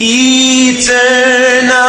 Eternal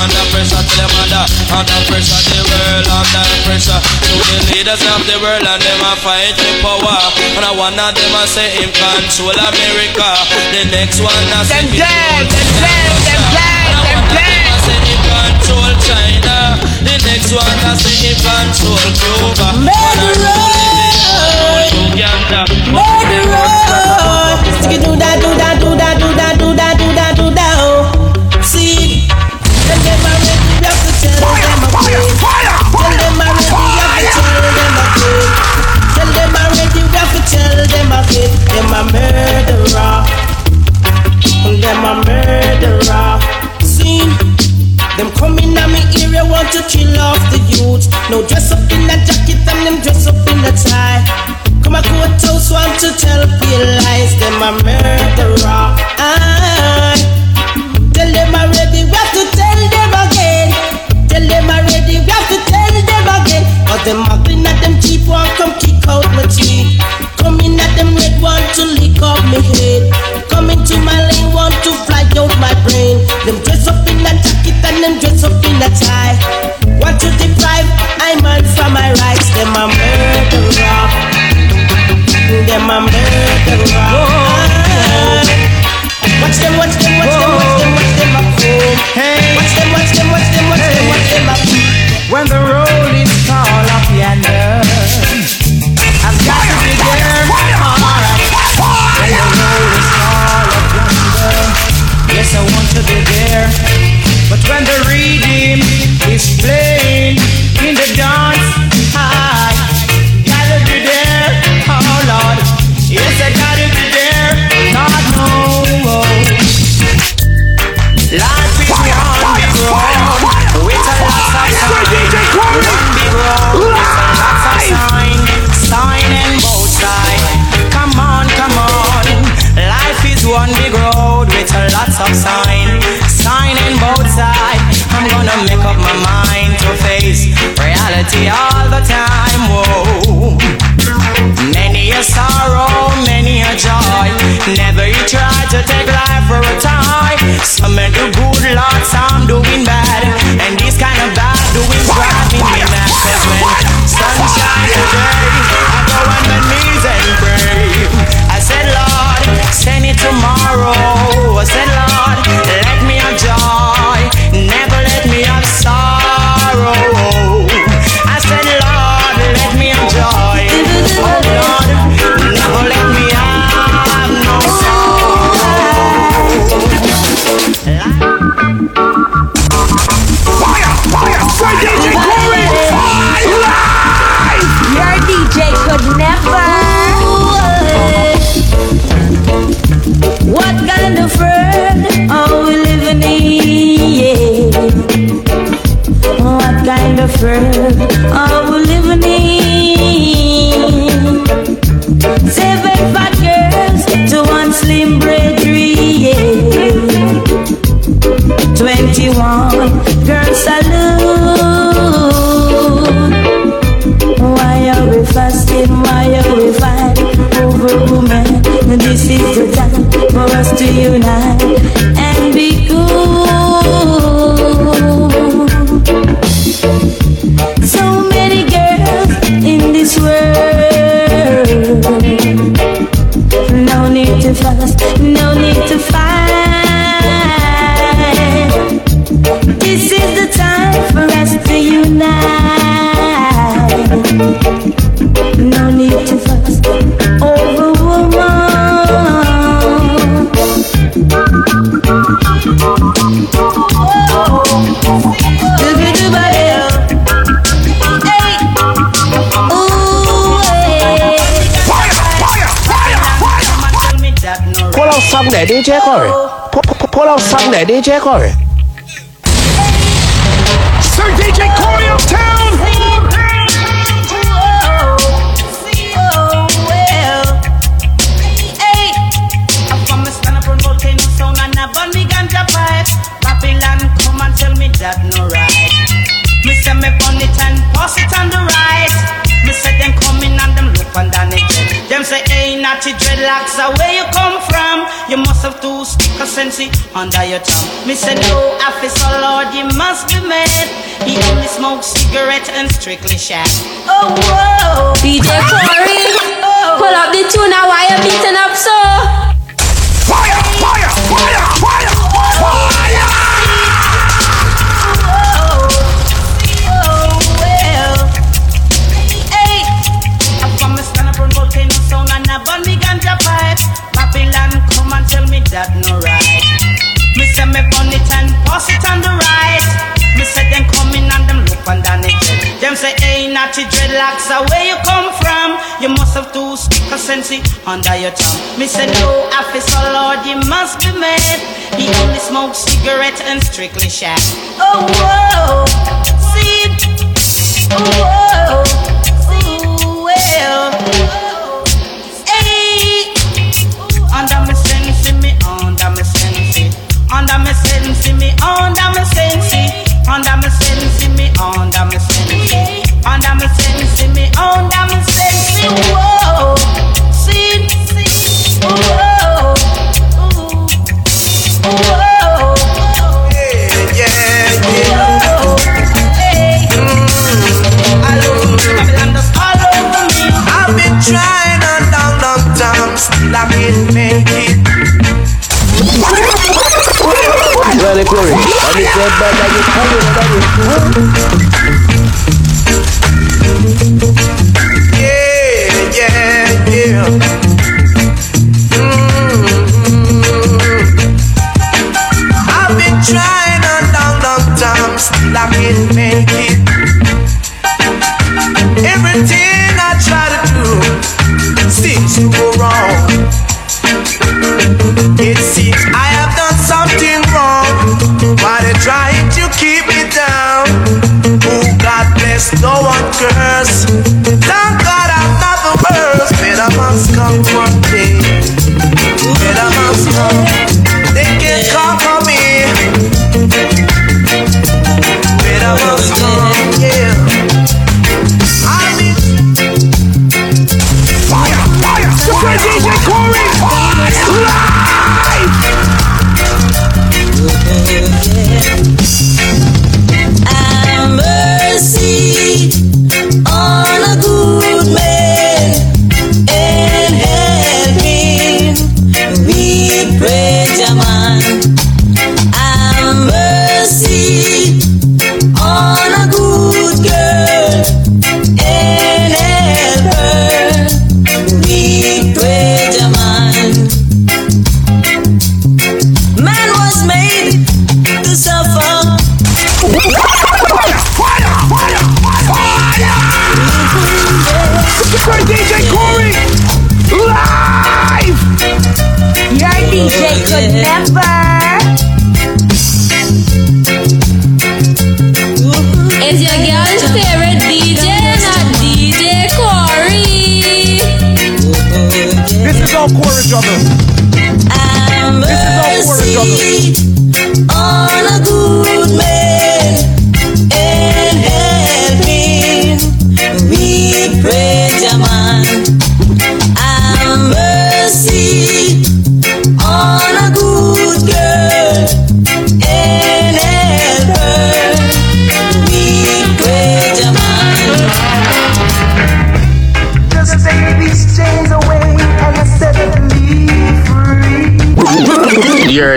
under pressure till them under Under pressure the world, under pressure. To the leaders of the world and them a fight for power And I one of them a say him control America. The next one a say Them dead, them dead, them dead, them dead. say him control China. The next one a say him control Cuba. Uganda. Sticky do that, do that, them Them a murderer. Them a murderer. See. Them coming at me area want to kill off the youth. No dress up in a jacket and them dress up in a tie. Come a courthouse want to tell pale lies. Them a murderer. Aye. Tell them already, we have to tell them again. Tell them already, we have to tell them again. Cause them muggling at them cheap one come kick out my teeth. Coming at them red want to lick off my head. Coming to my lane want to fly out my brain. Them dress up in a jacket and them dress up in a tie. Want to deprive I man from my rights. Them a murderer. Them a murderer. Watch them, watch them, I will DJ Corey. Pull out something there, DJ Corey. electrically shack. Strictly Shack. Oh, whoa. See, oh, whoa. And it's your tell you tell me that you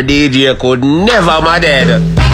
DJ could never, my dad.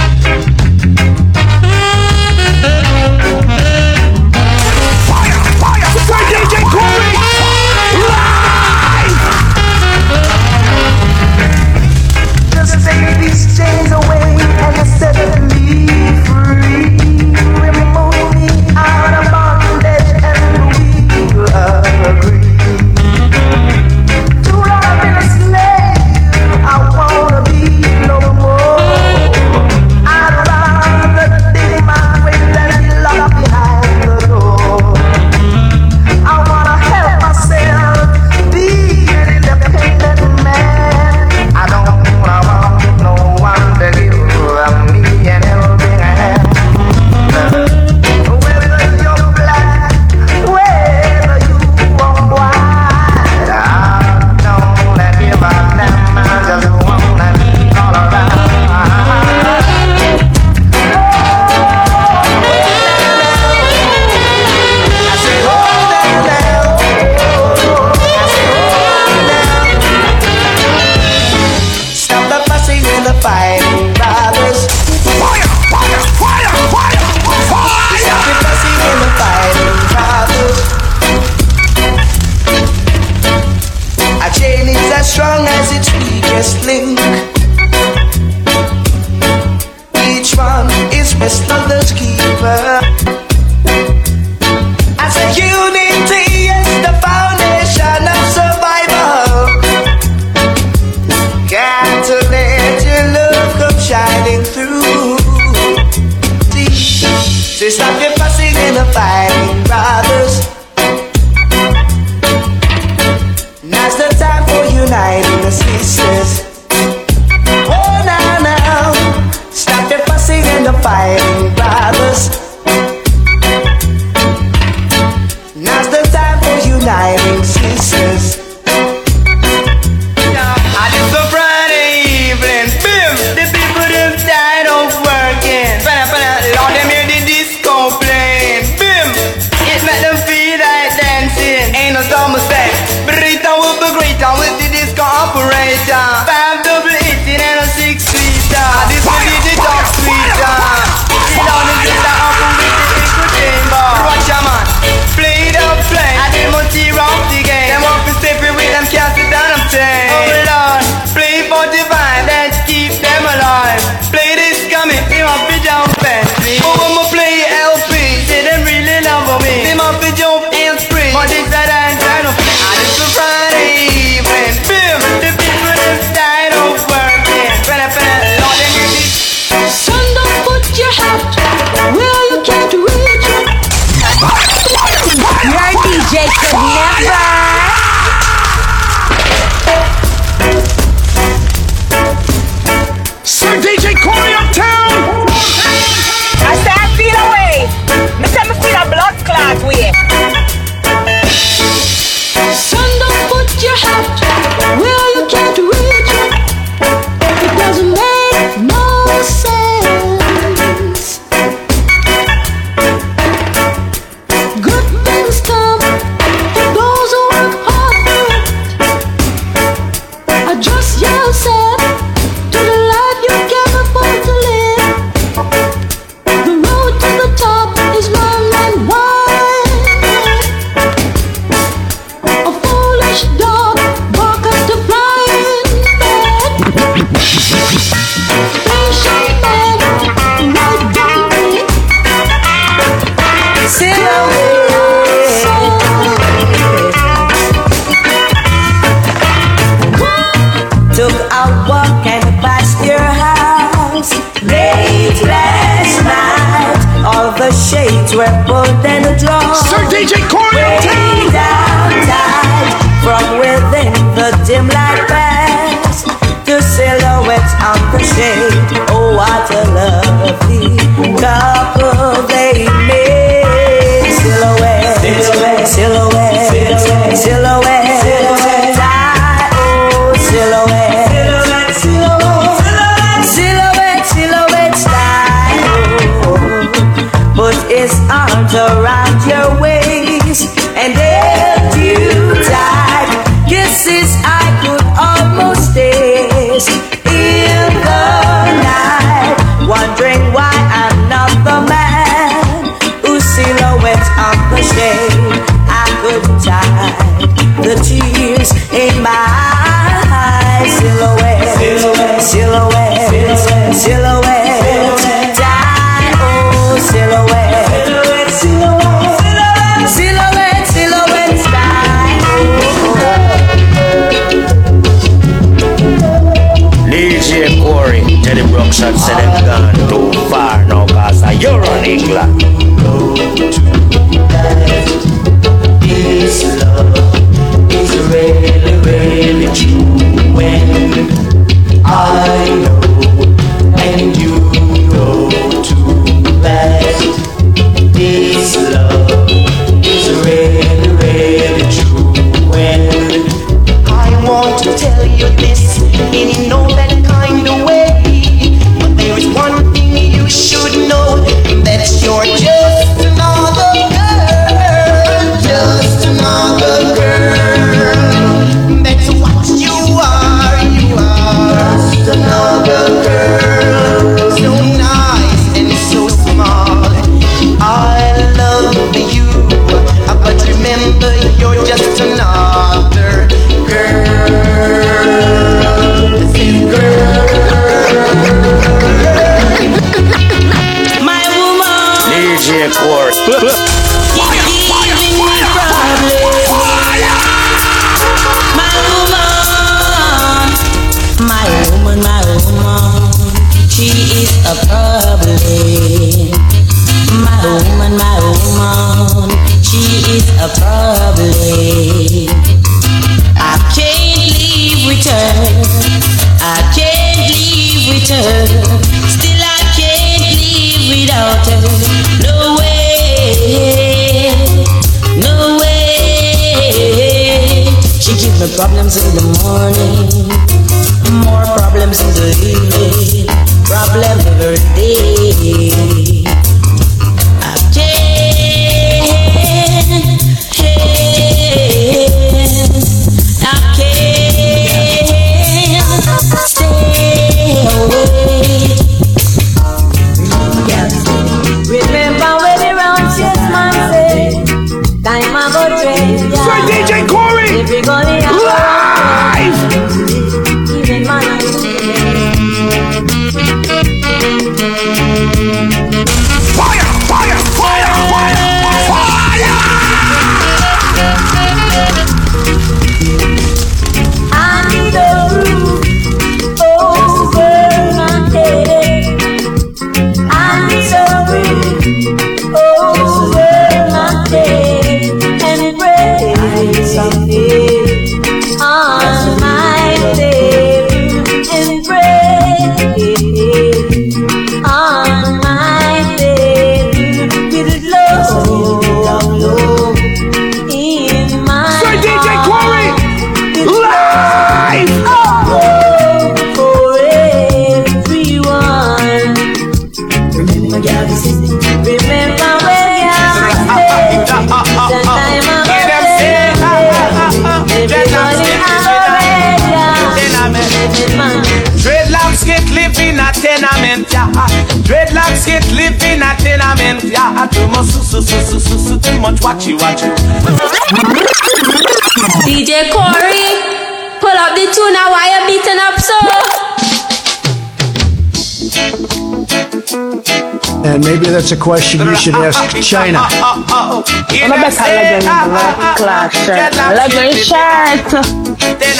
that's a question you should ask China.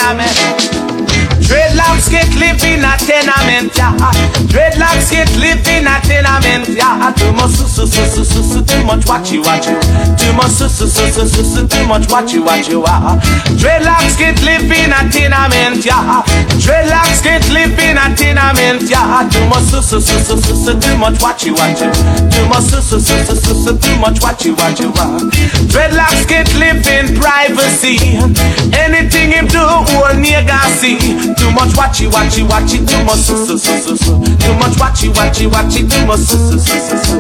I'm a shirt. Dreadlocks get live in a tenement yard. Dreadlocks get live in a tenement yard. Too much su su su su su too much watchy watchy. Too much su su su su su su too much watchy watchy wa. Dreadlocks get live in a tenement yard. Dreadlocks get live in a tenement yard. Too much su su su su su su too much watchy watchy. Too much su su su su su su too much watchy watchy wa. Dreadlocks get live in privacy. Anything him do, whole nigga see. Too much watchy watchy watchy. Too much su su su su su. Too much watchy watchy watchy. Too much su su su su su.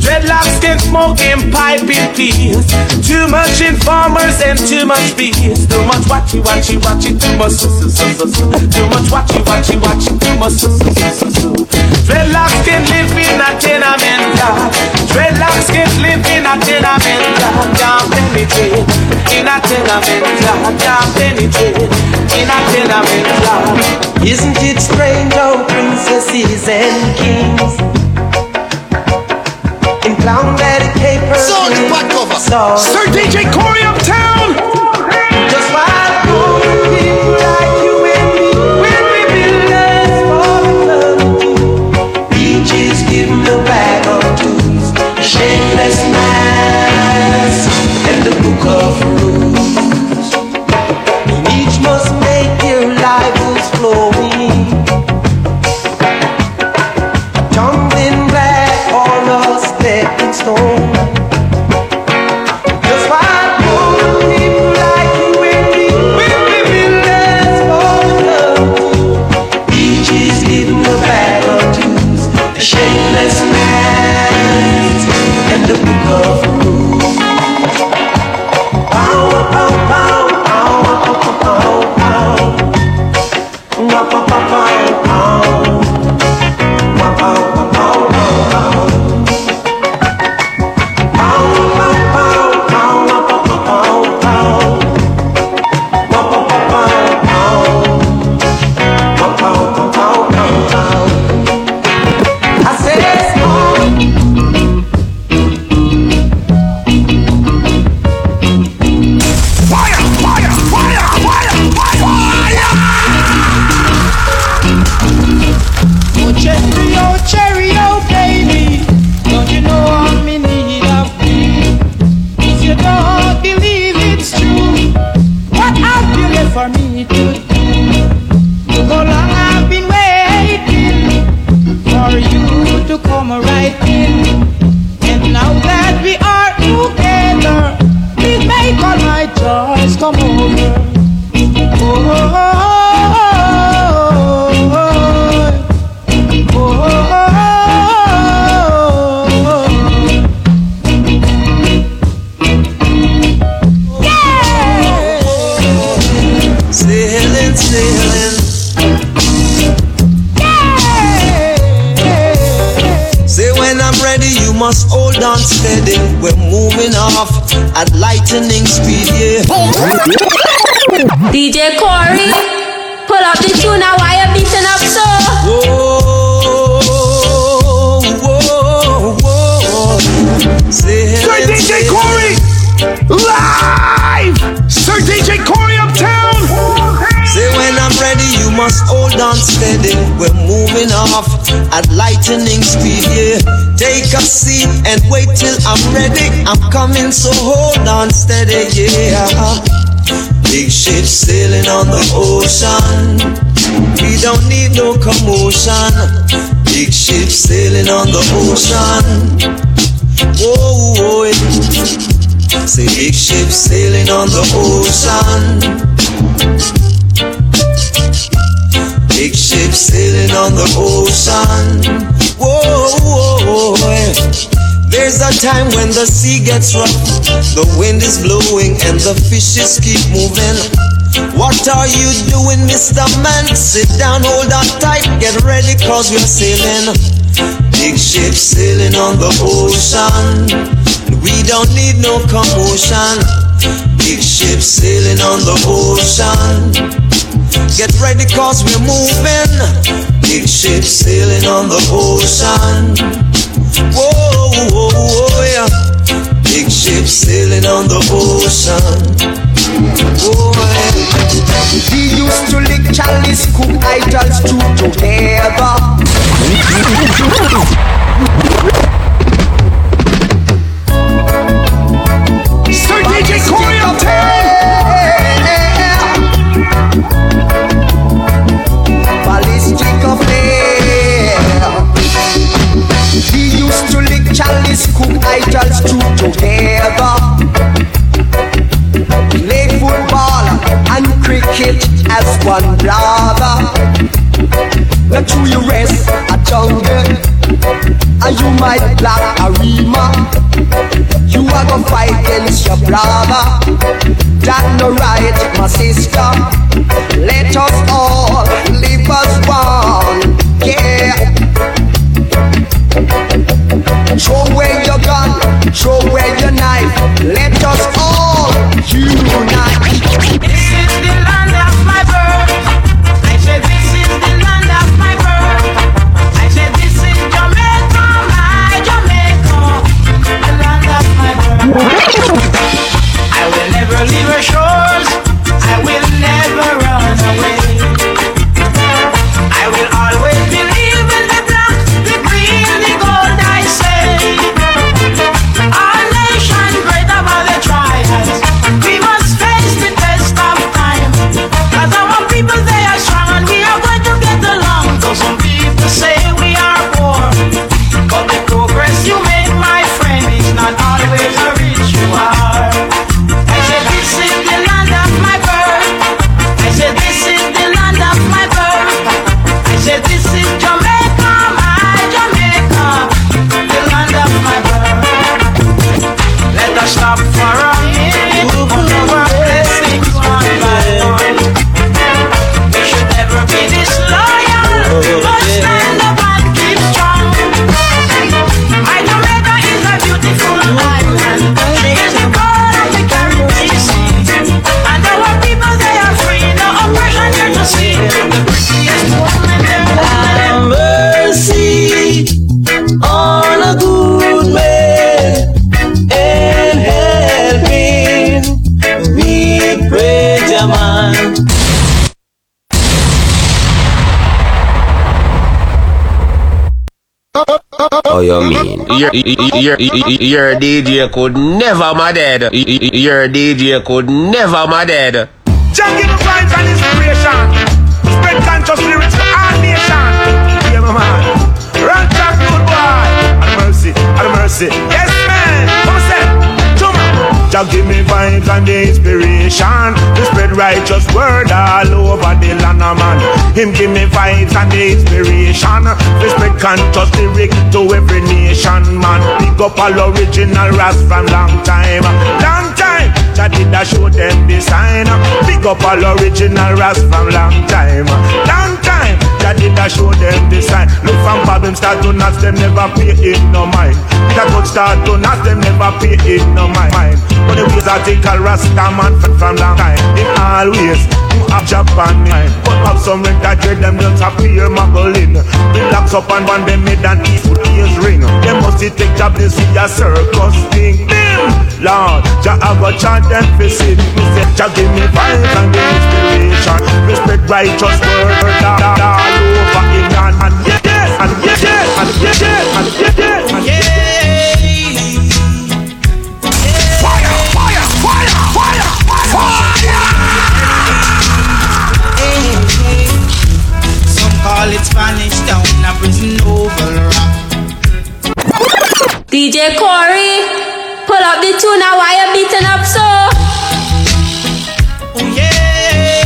Dreadlocks can smoke and pipe in peace. Too much informers and too much bees. Too much watchy watchy watchy. Too much su su su su su. Too much watchy watchy watchy. Too much su su su su su. Dreadlocks can live in a tenement. Dreadlocks can live in a tenement yard. Can't penetrate in a tenement yard. Can't penetrate in a tenement yard. Isn't it strange how princesses and kings in clown daddy capers Sound back over. so Sir DJ Corey uptown. And wait till I'm ready. I'm coming, so hold on steady, yeah. Big ship sailing on the ocean. We don't need no commotion. Big ship sailing on the ocean. Yeah. Say big ship sailing on the ocean. Big ship sailing on the ocean. Whoa. There's a time when the sea gets rough, the wind is blowing, and the fishes keep moving. What are you doing, Mr. Man? Sit down, hold on tight, get ready, cause we're sailing. Big ship sailing on the ocean. We don't need no commotion. Big ship sailing on the ocean. Get ready cause we're moving. Big ship sailing on the ocean. Whoa, whoa, whoa, yeah. Big ship sailing on the ocean. He used to lick chalice, cook idols two together. Sir DJ chalice, cook idols two together. Play football and cricket as one brother. Now to you rest a jungle, and you might black a rima. You are gonna fight against your brother. That no right, my sister. Let us all live as one. Yeah. Throw away your gun, throw away your knife. Let us all unite. This is the land of my birth. I said this is the land of my birth. I said this is Jamaica, my Jamaica, the land of my birth. I will never leave her. Your, your, DJ could never my dead. Your DJ could never my dead. Give me vibes and the inspiration to spread righteous word all over the land, of man. Him give me vibes and the inspiration to spread conscious lyric to every nation, man. Pick up all original ras from long time, long time. Jah did a show them the sign. Pick up all original ras from long time, long time. Jah did a show them the sign. Look from Babylon start to Nas, them never pay it no mind. Peter God start to Nas, them never pay it no mind. But the ways I take a Rasta man from long time. In all have Japan. But have some rent that dread them just appear muggling. Relax up and one them and eat with ears ring. They must take job this see a circus thing. Lord, Jah I go chant them for sin. Me say Jah give me vibes and the inspiration. Respect righteous word all, over England and yes, yes, and yes, and yes, and yes, yes, and yes. Call it Spanish Town, a prison oval rock. DJ Corey, pull up the tune now. Why you beating up so? Oh yeah,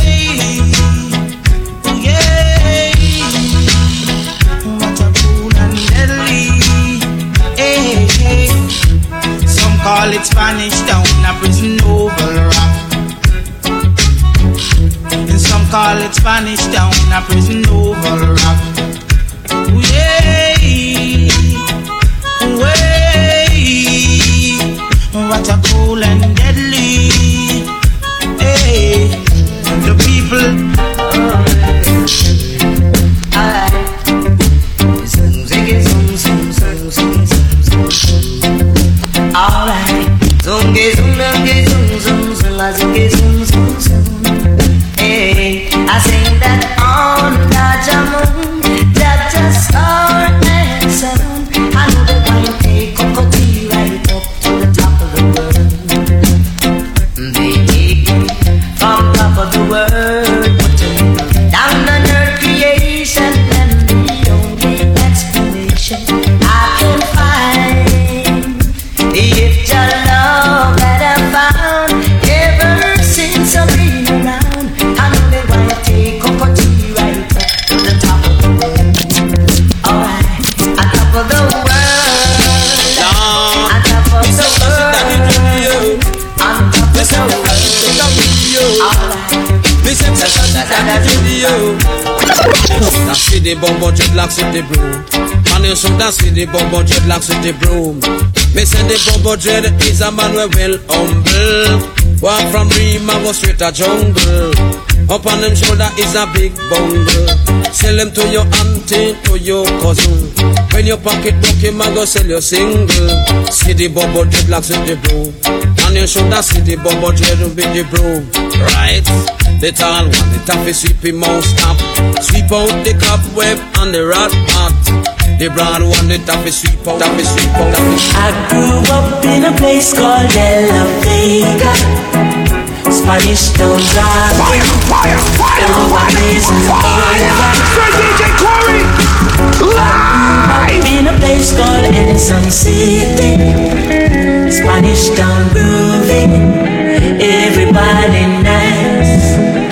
oh yeah. What a cool and. Hey, hey. Eh, eh, eh. Some call it Spanish Town, a prison oval rock. Call it Spanish Town, a prison oval rock. Oh yeah. What a cool and deadly. Hey, the people. The bumbo dreadlocks with the broom. And you should have see the bumbo dreadlocks with the broom. Me say the bumbo dread is a man we well humble. Walk from Rima, go straight to jungle. Up on them shoulder is a big bundle. Sell them to your auntie, to your cousin. When your pocket book, him a go sell your single. See the dreadlocks with the broom. And you should have see the bumbo dread with the broom. Right? The tall one, the taffy sweep him out stop. Sweep out the cobweb and the rat pot. The broad one, the taffy sweep out, taffy sweep out, taffy sweep I grew up in a place called De La Vega. Spanish Town Drive. Fire, fire, fire, DJ Corey, live in a place called Ensom City. Spanish Town grooving. Everybody nice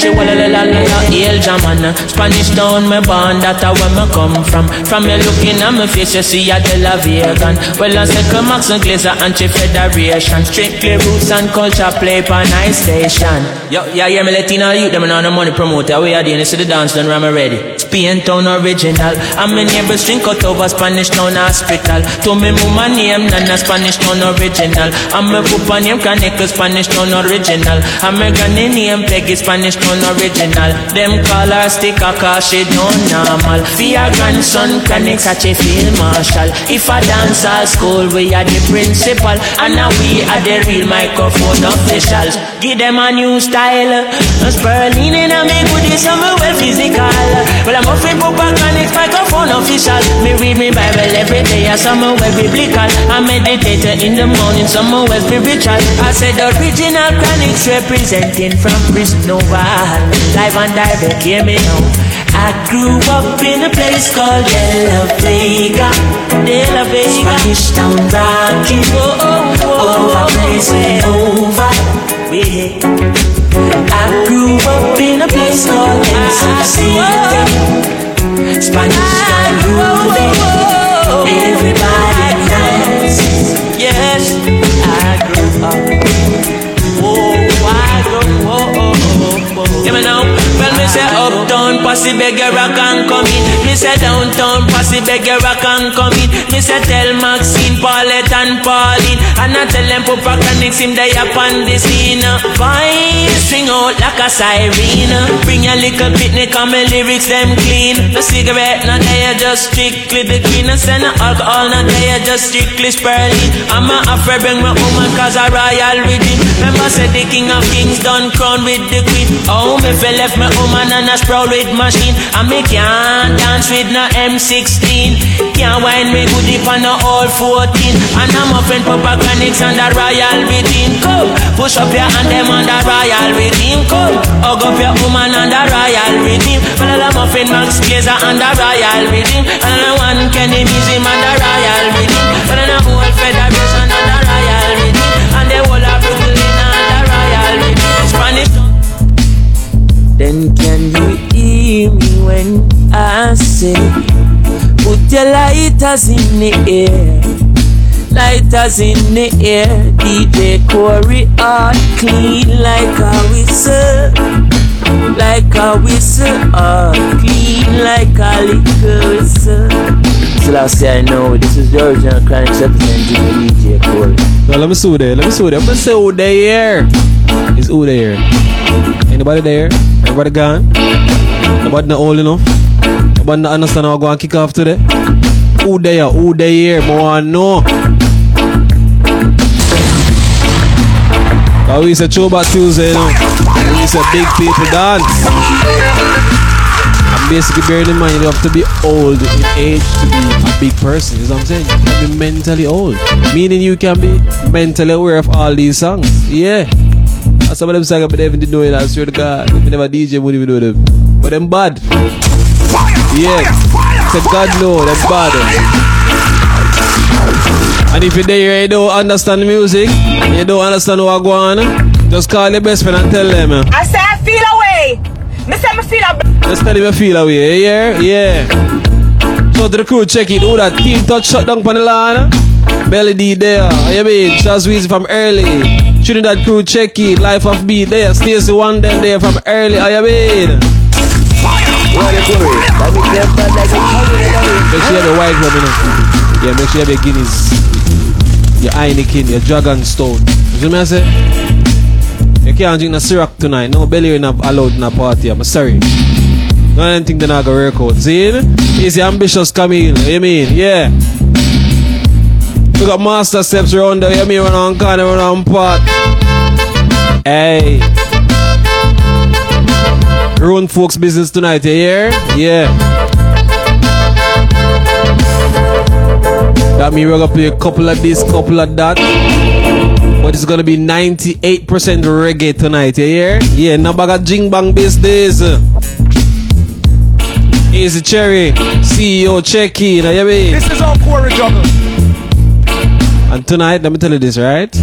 you Hail German, Spanish town me born, that a where me come from. From me looking at me face, you see a De La Vegan. Well, I say Max and Glazer Anti-Federation. Strictly roots and culture play for nice station. Yo, yeah, yeah, me letting all you them on the money promoter. We are doing this to the dance, done ram ready. Spain town original. I'm a neighbor string cut over Spanish town hospital. To me mama name, Nana Spanish town original. I'm a papa name, Kaneka Spanish town original. I'm a granny name, Peggy Spanish town original. Them call her sticker cause she don't normal. For your grandson, Connect such a field marshal. If a dance all school, we are the principal. And now we are the real microphone officials. Give them a new style. Sperling in a me goodies, I'm well physical. Well, I'm offering Papa Connect microphone official. Me read me Bible every day, I somewhere well biblical. I meditate in the morning, somewhere well spiritual. I said the original Chronics representing from Nova. Live and direct, hear me now. I grew up in a place called De La Vega. De La Vega. Spanish town rocking. Oh, oh, oh, over oh, place oh, oh. over. Yeah. I grew up in a place called Ensom City. Spanish town ah, grooving. Everybody dance. Yes, I grew up. Posse beggar rock and come in. Me say downtown, posse beggar rock and come in. Me say tell Maxine, Paulette and Pauline. And I tell them Papa Connects him they up on the scene. Vine string out like a siren. Bring your little picnic and my lyrics them clean. The cigarette, not there, just strictly the clean. And send alcohol, not there, just strictly spurling. I'm a afraid bring my woman cause a royal rhythm. Remember said the king of kings done crown with the queen. Oh, me fell left my woman and a sprawl with machine. And me can't dance with no M16. Can't wind me good if I no all 14. And I'm a friend Papa Chronics and the royal rhythm. Come, push up your hand them on the royal rhythm. Come, hug up your woman on the royal rhythm. And I'm a friend Max Glazer and the royal rhythm. And I'm one Kenny Museum and the royal rhythm. And I'm a whole federation when I say, Put your lighters in the air, lighters in the air. DJ Corey art clean like a whistle, like a whistle, art clean like a liquor whistle. So last year I know this is the original Chronic representing DJ Corey. No, let me see who there. Let me see who there. Let me see who there. Is who there? Anybody there? Everybody gone? Nobody not old enough? Nobody not understand how I go and kick off today? Who they are? Who they I want I know. Cause we say Throwback Tuesday, you know. We say big people dance. And basically bearing in mind you have to be old in age to be a big person. You know what I'm saying? You can be mentally old. Meaning you can be mentally aware of all these songs. Yeah. Some of them songs I never did know it, I swear to God. We never DJ wouldn't even know them. But them bad. Yeah. Said God no, them bad. And if you're there you don't understand the music, and you don't understand what going on, just call your best friend and tell them. I say I feel away. Me say I feel away. Just tell him you feel away, yeah? Yeah. So to the crew, check it. Who that team touch shut down on the lawn? Belly D there. You mean? Just Weezy from early. Trinidad crew, check it. Life of beat there. Stacy one them there from early. You mean? What a Make sure you have the white rum, you know. Yeah, make sure you have your Guinness, your Heineken, your Dragon Stout. You see me I say? You can't drink no syrup tonight. No belly not allowed in a party. I'm sorry. No anything that not gonna work. See? Easy ambitious Camille. You mean? Yeah. We got master steps around there. You mean run on corner, run on part. Hey. Grown folks business tonight, you hear? Yeah. That mean we're gonna play a couple of this, couple of that. But it's gonna be 98% reggae tonight, you hear? Yeah, no bag of jing bang business. Easy Cherry, CEO Checky, now you mean? This is our Corey Juggle. And tonight, let me tell you this, right?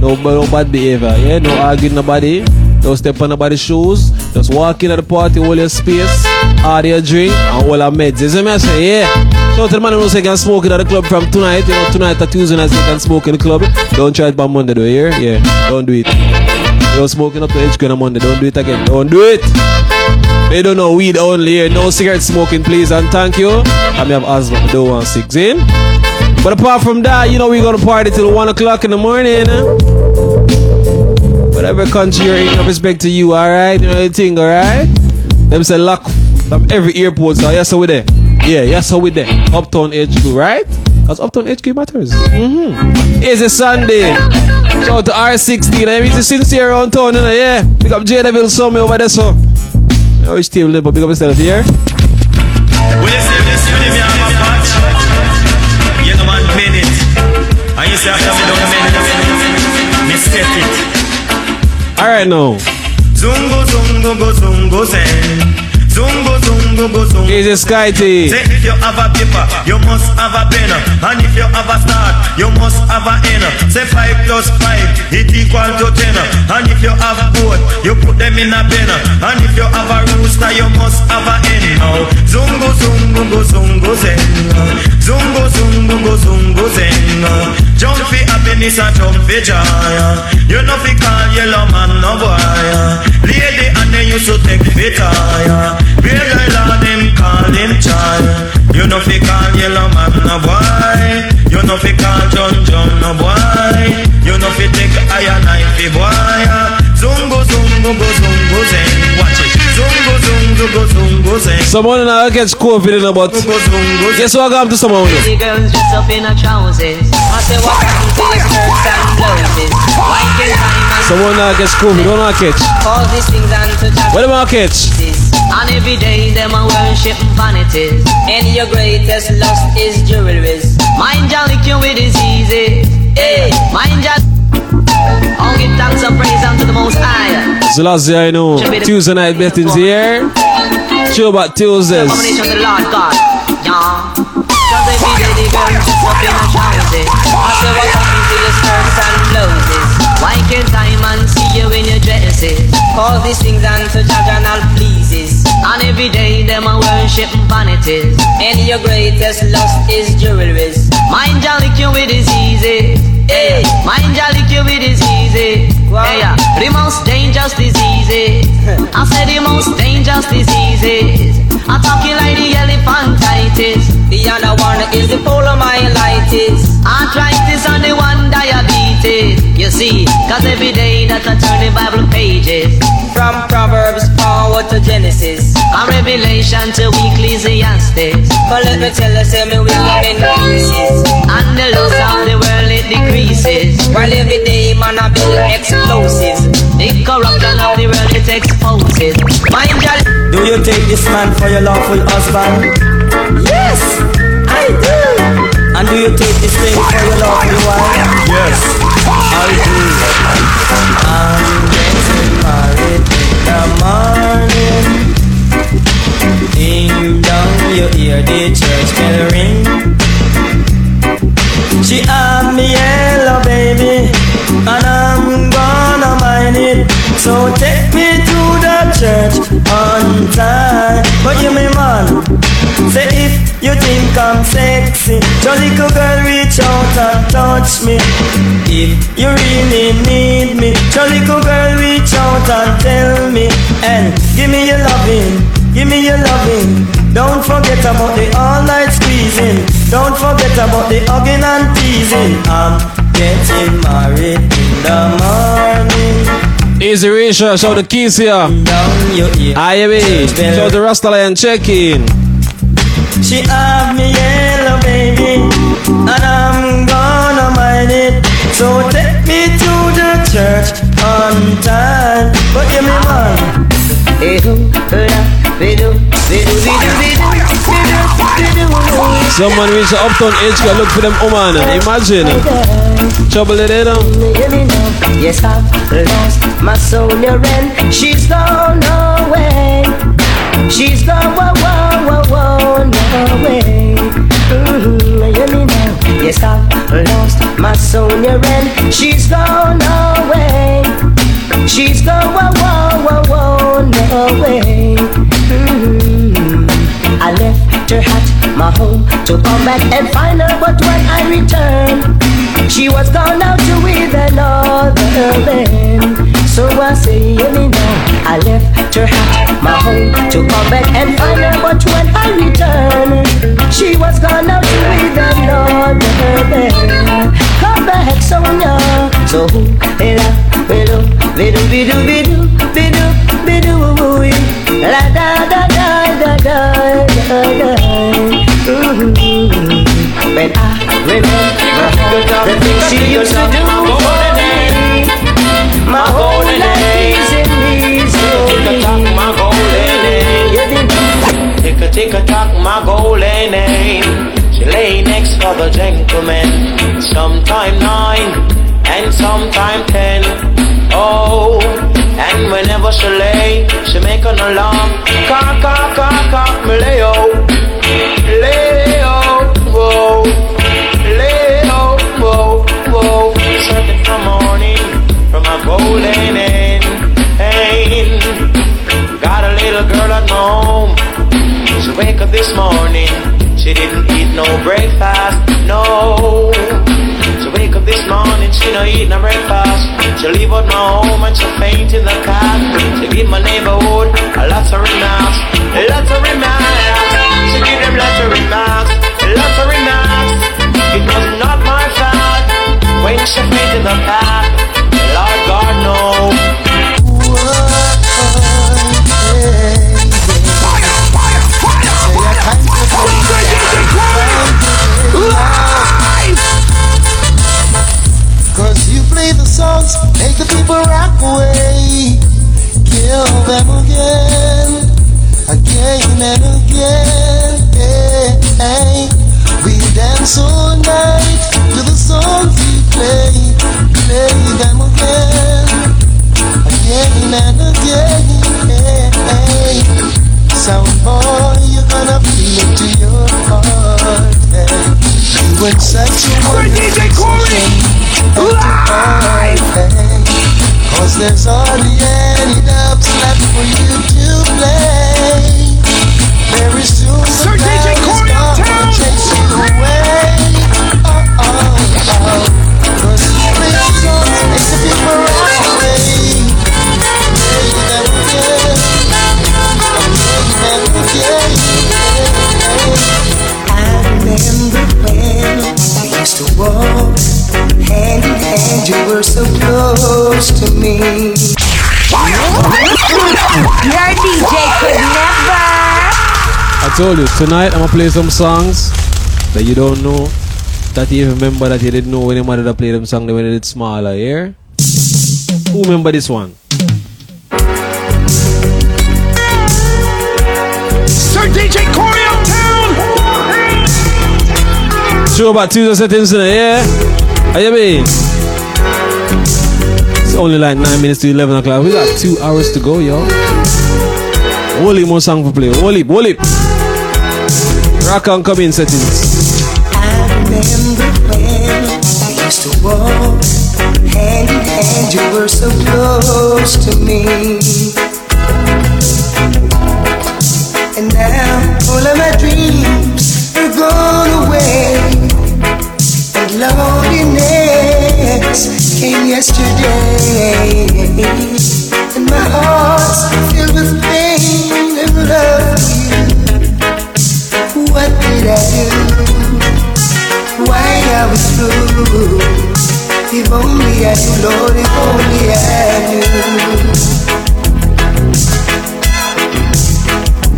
No, no bad behavior, yeah? No arguing nobody. Don't step on nobody's shoes. Just walk in at the party, hold your space, order your drink, and hold your meds. You see me? I say, yeah. So tell the man who say can smoke it at the club from tonight. You know, tonight at Tuesday night, you can smoke in the club. Don't try it by Monday, though, yeah? Yeah, don't do it. You're smoking up to edge on Monday. Don't do it again. Don't do it. They don't know weed only here. No cigarette smoking, please. And thank you. I may have asthma. Don't want six in. But apart from that, you know we're gonna party till one o'clock in the morning. Eh? Whatever country you're in, I respect to you, alright? You know the thing, alright? Them say lock from every airport, so yes, so we there. Yeah, yes, so we there. Uptown HQ, right? Because Uptown HQ matters. Mm-hmm. It's a Sunday. Shout to R16. I mean, it's sincere around town, you know, yeah. Pick up J Devil Summit over there, so. I team live, but pick up yourself here. When you see this, me have a patch. You know one minute. And you say after me minute, set it. Alright now. Zungo, zungo, go, zungo. Zungo, zungo, go, zungo. Easy Sky T. Say if you have a paper, you must have a pen. And if you have a start, you must have a end. Say 5 plus 5, it equal to 10. And if you have both, you put them in a pen. And if you have a rooster, you must have a hen. Now, zungo, zungo, go, zungo, zen. Zungo, zungo, go, zungo, zen. Jump for happiness and jump for joy. You know fi call yellow man no boy. Fi call John John no boy. You know fi take iron knife fi boy. Zungo zungo go zungo zen. Watch it. Zungo zungo go zungo zen. Someone now gets COVID in about. Guess what happened to someone? Pretty girls dressed up in a trousers. I say what happened to your skirts and blouses? Why can't and Someone now gets COVID. Don't know catch. cause these things and to judge What about catch? And every day them a worship vanities And your greatest lust is jewelries Mind ya lick you with is easy. Hey, mind ya I'll give thanks and praise unto the most high. Zulazi, I know. Tuesday night betting's here. Chill about Tuesdays. Combination of the Lord God. Yeah. Cause every day the girl dress up in a trousers I say what happened to your skirts and blouses Why can't I man see you in your dresses? Cause these things unto judge and all pleases And every day them a worship vanities. And your greatest lust is jewelries. Mind ya lick you with is easy. Hey, mind ya lick you with is easy. Hey, yeah. the most dangerous diseases I said the most dangerous diseases I'm talking like the elephantitis. The other one is the polymyelitis Arthritis and the one diabetes You see, cause every day that I turn the Bible pages. From Proverbs forward to Genesis. From Revelation to Ecclesiastes. But let me tell you, say me we live in pieces. And the lust of the world it decreases. While every day man I build explosives. The corruption of the world it exposes. Mind your Do you take this man for your lawful husband? Yes, I do. And do you take this thing for your lawful wife? Yes, in the morning. Ding dong, you hear the church bell ring. She me yellow baby, and I'm gonna mind it. So take me to the church on time. But you me man, say if you think I'm sexy, your little girl reach out and touch me. If you really need me, your little girl reach out and tell me, and give me your loving. Give me your loving. Don't forget about the all night squeezing. Don't forget about the hugging and teasing. I'm getting married in the morning. Easy Risha, show the keys here. Down your ear. Aye, baby. Show the Rasta Lion check in. She have me yellow baby, and I'm gonna mind it. So take me to the church on time. But give me man. Someone reach the uptown edge, go look for them woman. Eh? Imagine. Eh? Trouble it eh, in them. Yes, I've lost my Sonia Ren. She's gone away. She's gone, whoa, away. Mm-hmm, hear me now. Yes, I've lost my Sonia Ren. She's gone away. She's gone, away. Mm-hmm. I left her at my home to come back and find her, but when I returned, she was gone out with another man. So I say, now. I left her at my home to come back and find her, but when I returned, she was gone out with another man. Come back, Sonia. So who is Bidu, bidu, bidu, bidu, bidu, bidu, la da da da da da da da. When I remember the things she used to do my whole life is in misery. my golden name. Tick a tick a tock, my golden name. She lay next for the gentleman. Sometime nine and sometime ten. Oh, and whenever she lay, she make an alarm. Cock, cock, cock, cock, me lay oh, lay golden end. Hey, got a little girl at home. She wake up this morning. She didn't eat no breakfast, no. She wake up this morning, she no eat no breakfast. She leave out my home and she faint in the car. She give my neighborhood a lot of remarks, a lot of remarks. She give them lots of remarks, lots of remarks. It was not my fault when she faint in the car. Lord Cause there's told you, tonight I'm gonna play some songs that you don't know. That you remember that you didn't know when your mother that play them song when they did smaller, yeah? Who remember this one? Sir DJ Corey uptown. Show about Tuesday settings in yeah? How you mean? It's only like 9 minutes to 11 o'clock. We got 2 hours to go, y'all. Wally more song for play. Wally, Wally. Rock on come in settings. I remember when we used to walk hand in hand, you were so close to me. And now all of my dreams are gone away, and loneliness came yesterday, and my heart's filled with pain and love you Why I was through If only I knew, Lord, if only I knew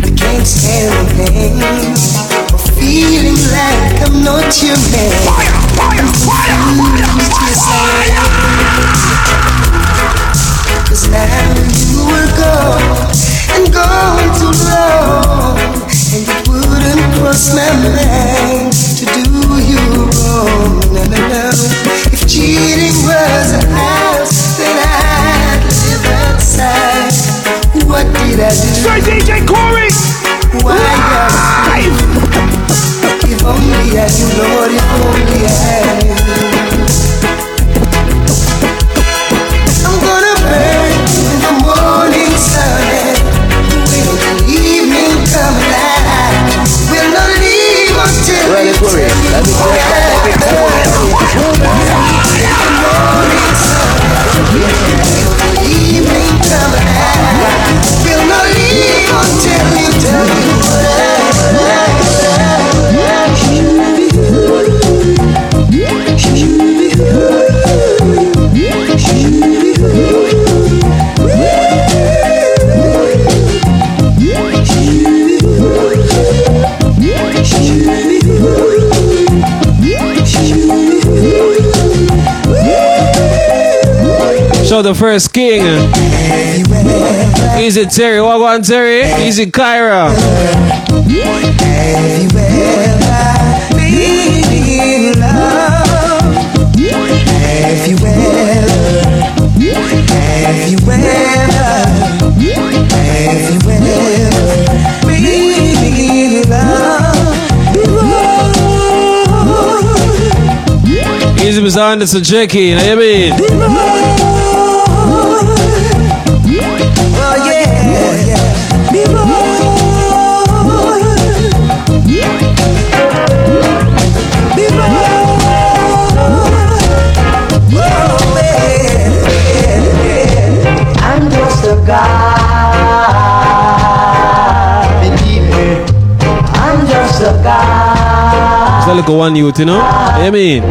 I can't stand the pain of feeling like I'm not your man Fire, fire, fire, fire, fire, Cause now you were gone and gone too long a slam to do you wrong. No, no, no. If cheating was a house, then I'd live outside. What did I do? DJ Corey! Why Live! If only I knew, Lord, if only I knew. Let me go. Out the first king. Easy Terry, what go on Terry? Easy Kyra. Easy Miss Anderson Jackie, you know what I mean? Guy. Believe me, I'm just a guy. It's a little one youth, you know? You know I mean?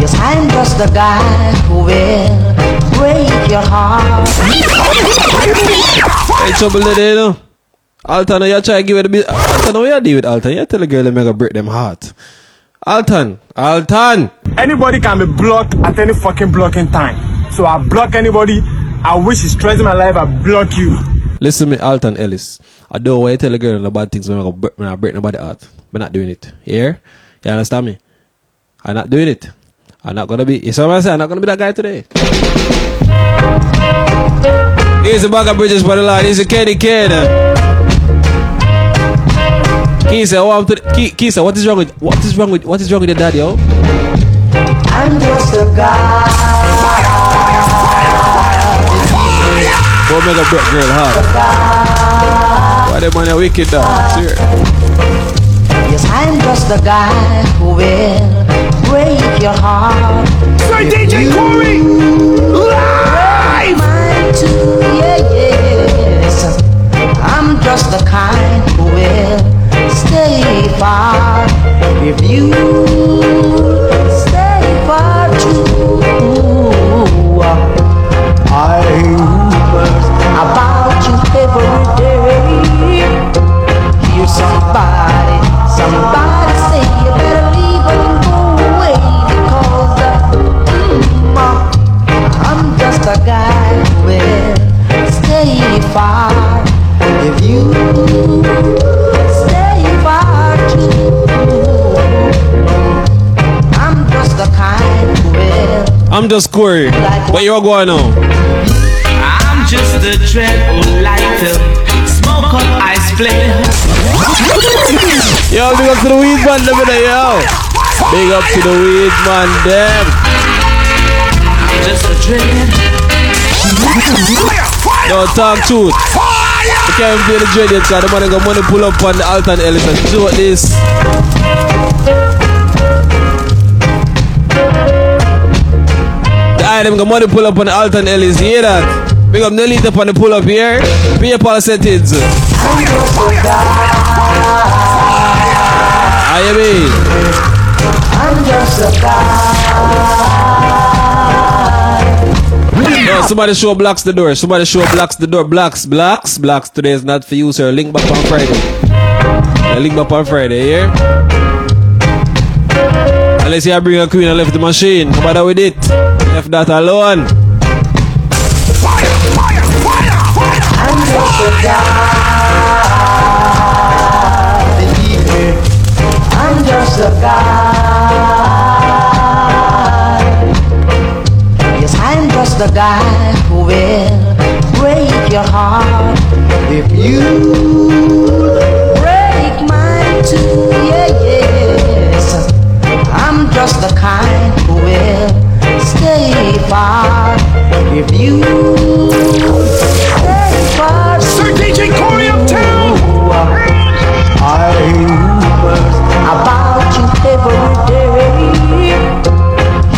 Yes, I'm just a guy who will break your heart. Hey, trouble there, you know? Alton, you try to give it a bit. Alton, what you do with Alton? You tell the girl to make her break them heart. Alton, Alton. Anybody can be blocked at any fucking blocking time. So I block anybody. I wish it's stressing my life. I block you. Listen to me, Alton Ellis. I don't want to tell a girl the bad things when I, go break, when I break nobody heart. We're not doing it. You hear? You understand me? I'm not doing it. I'm not gonna be. You see what I'm saying? I'm not gonna be that guy today. Here's the bag of bridges for the line. Here's the Kenny Kid. Kisa, oh, I'm to the, Kisa, what is wrong with what is wrong with what is wrong with your dad, yo? I'm just a guy. Go make a break girl heart. Why them man are wicked dog? Serious. Yes, I'm just a guy who will break your heart. Sir DJ Corey! Live! Mine too, yeah, yes. I'm just the kind who will stay far if you stay far too. I rumors about you every day. Hear somebody, somebody say you better leave and go away because uh, mm, I'm just a guy who will stay far if you stay far too. I'm just the kind who will. I'm just Corey. What you all going on? I'm just a dread who like to smoke up ice play. Yo, big up to the weed man, them in there, yo. Big up to the weed man, them. I'm just a dread. Yo, talk truth. You can't feel the dread yet, cause the man got money pull up on the Alton Ellis and do what this. The item got money pull up on the Alton Ellis, you hear that? Big up Nelly up on the pull up here. Pay Paul settings. How you mean? I'm just a guy. Yo, somebody show blocks the door. Somebody show blocks the door. Blocks, blocks, blocks. Today is not for you, sir. Link back on Friday. Yeah, link back on Friday, yeah? Unless you bring a queen and left the machine. No matter with it. Left that alone. Believe me, I'm just a guy. Yes, I'm just guy who will break your heart if you break mine too. Yeah. I'm just the kind who will stay far if you DJ Corey uptown! I about you every day.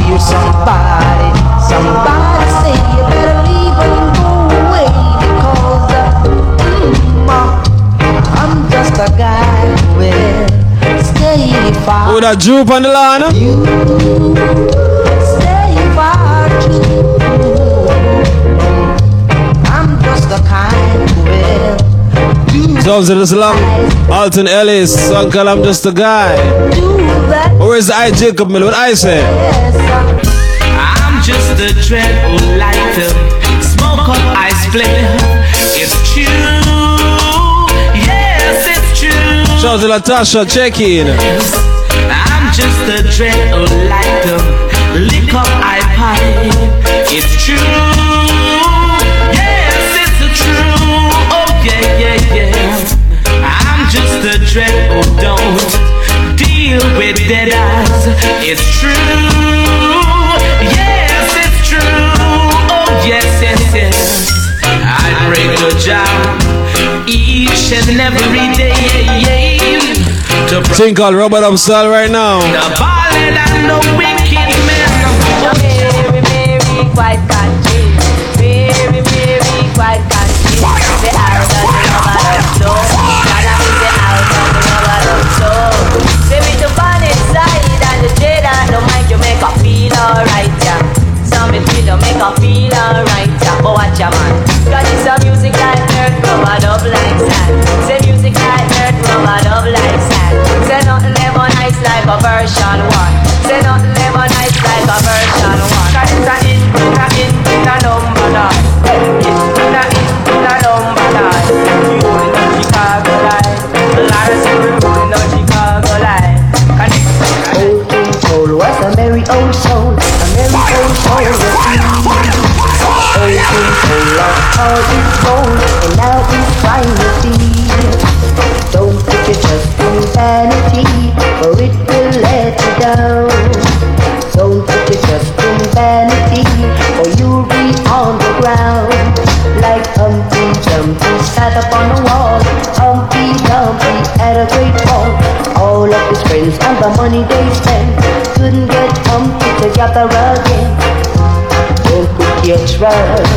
Hear somebody, somebody say you better leave and go away because uh, I'm just a guy. Who that droop on the line. Stay Sounds of the slam. Alton Ellis. Uncle, I'm just a guy. Where's the I Jacob Mill? What I say? I'm just a the dread old lighter. Smoke up, I split. It's true. Yes, it's true. Shout out to Latasha, check in. I'm just a dread old lighter. Lick up, I pipe. It's true. Just a dread old don't deal with dead eyes. It's true. Yes, it's true. Oh, yes, yes, yes. I break a job each and every day. To Thing called Robert Upstyle right now. the ballad and the wicked men. Mary, Mary, quite you make her feel alright, yeah. Some it feel, you make her feel alright, yeah. But watch your man. Cause it's a music like earth, rubber up like sand. Say music like earth, rubber up like sand. Say nothing ever nice like a version one. Say nothing ever nice like a version one. Cause it's a in, in a in, in a number nine. In, in a in, in a number nine. You know Chicago said we only know Chicago old soul, a merry old soul. Old King Cole lost all his gold, and now he's trying to see. Don't put your trust in vanity, or it will let you down. Don't put your trust in vanity, or you'll be on the ground. Like Humpty Dumpty sat up on the wall, Humpty Dumpty had a great fall. All of his friends and the money they spent couldn't get Humpty together again. Don't put your trust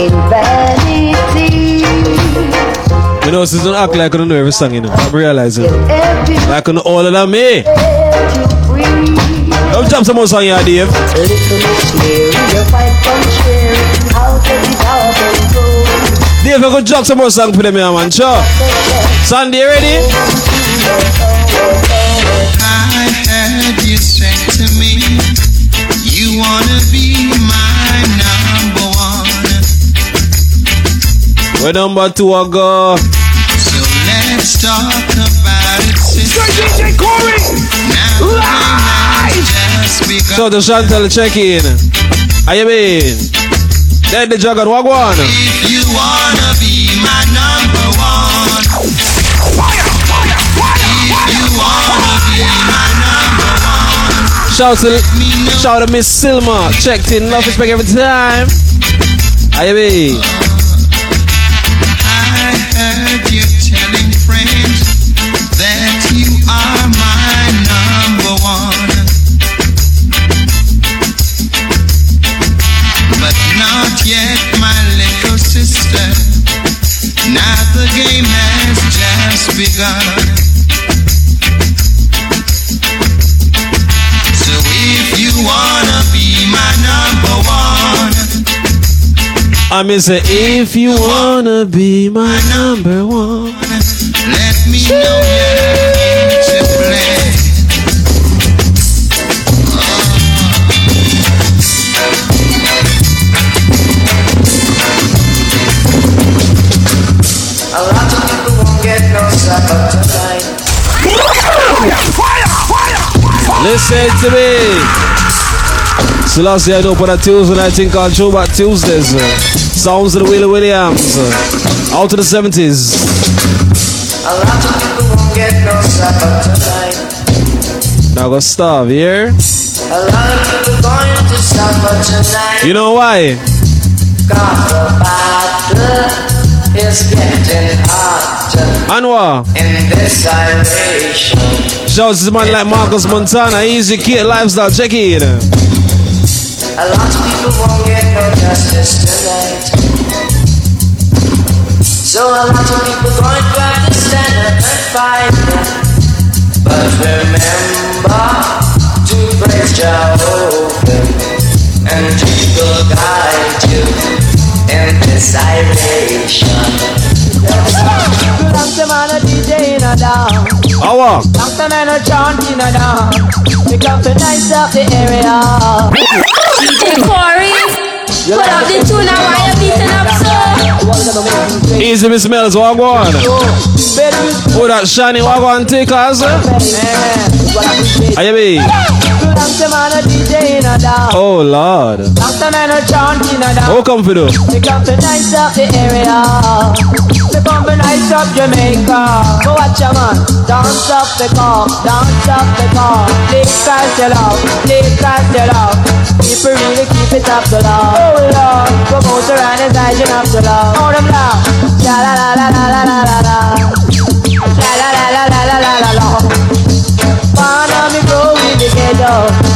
in vanity. You know, don't act like I don't know every song, you know. I'm realizing. Like know all of them, eh? Don't jump some more song here, Dave. Little Miss Mary, you fight from cherry out of the garden road. Dave, I could jump some more song for them, yeah, man. Sure. Sandy, you ready? I heard you say to me, you wanna be my number one. Where number two I go? So let's talk about it, sister. DJ Corey! Now the game has just begun. So the Chantal check in. How you been? Then the Jugger, what go on? You wanna be my number one, if you wanna be my number one, Shout to shout to Miss Silma. Checked in, love respect every time. How you So if you wanna be my number one. I mean, say, if you wanna be my number one. Let me know you're Listen to me. So last year I opened a Tuesday night thing called Throwback Tuesdays. uh, Sounds of the Willie Williams. Out to the 70s. A lot of people won't get no supper tonight. Now go starve here. A lot of people going to suffer tonight. You know why? Cause the battle is getting hotter What? in this man like Marcus Montana. Easy kid lifestyle. Check it. A lot of people won't get no justice tonight. So a lot of people going to have to stand up and fight. But remember to praise Jehovah and guide you in this iration. Our. Nice the area. Easy, Miss Mills, walk on. Oh, that shiny walk on, take us. Are you? Oh Lord. How come for do? They come to nice up the area. They come to nice up Jamaica. Go watch a man. Dance up the car. Dance up the car. Play cast it out. Play cast it out. People really keep it up to love. Oh Lord. Promote around the side, you have to love. Oh them love. La la la la la la la la la. La la la la la la la la la. Wanna me grow in the ghetto.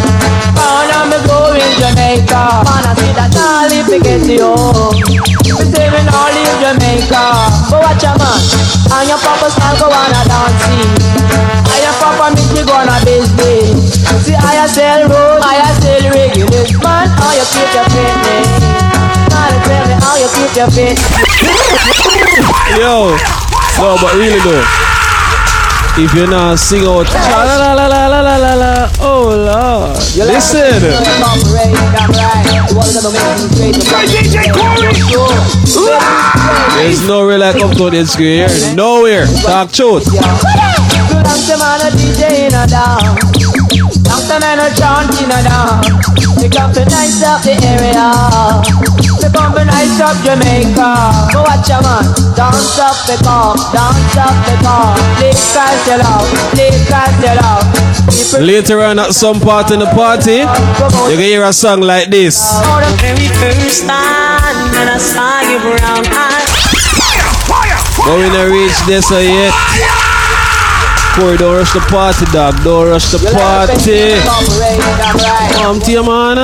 Jamaica. Wanna see that all if we get you. We we not leave Jamaica. But watch a man. And your papa style go on a dancing. And your papa make me go on a business. See I sell road. I sell regulars. Man, how you keep your fitness? Man, tell me how you keep your fit. Yo. No, but really though. If you're not sing out la la la la la la la la Oh Lord. Listen. There's no real like up to this here Nowhere. Talk truth Long in the the area Pick up the nights Jamaica watch man Dance up the car Dance up the car love love Later on at some part in the party. You can hear a song like this. The very first time When I saw brown eyes But we not reach this yet. Corey don't rush the party dog. Don't rush the party. Come to your man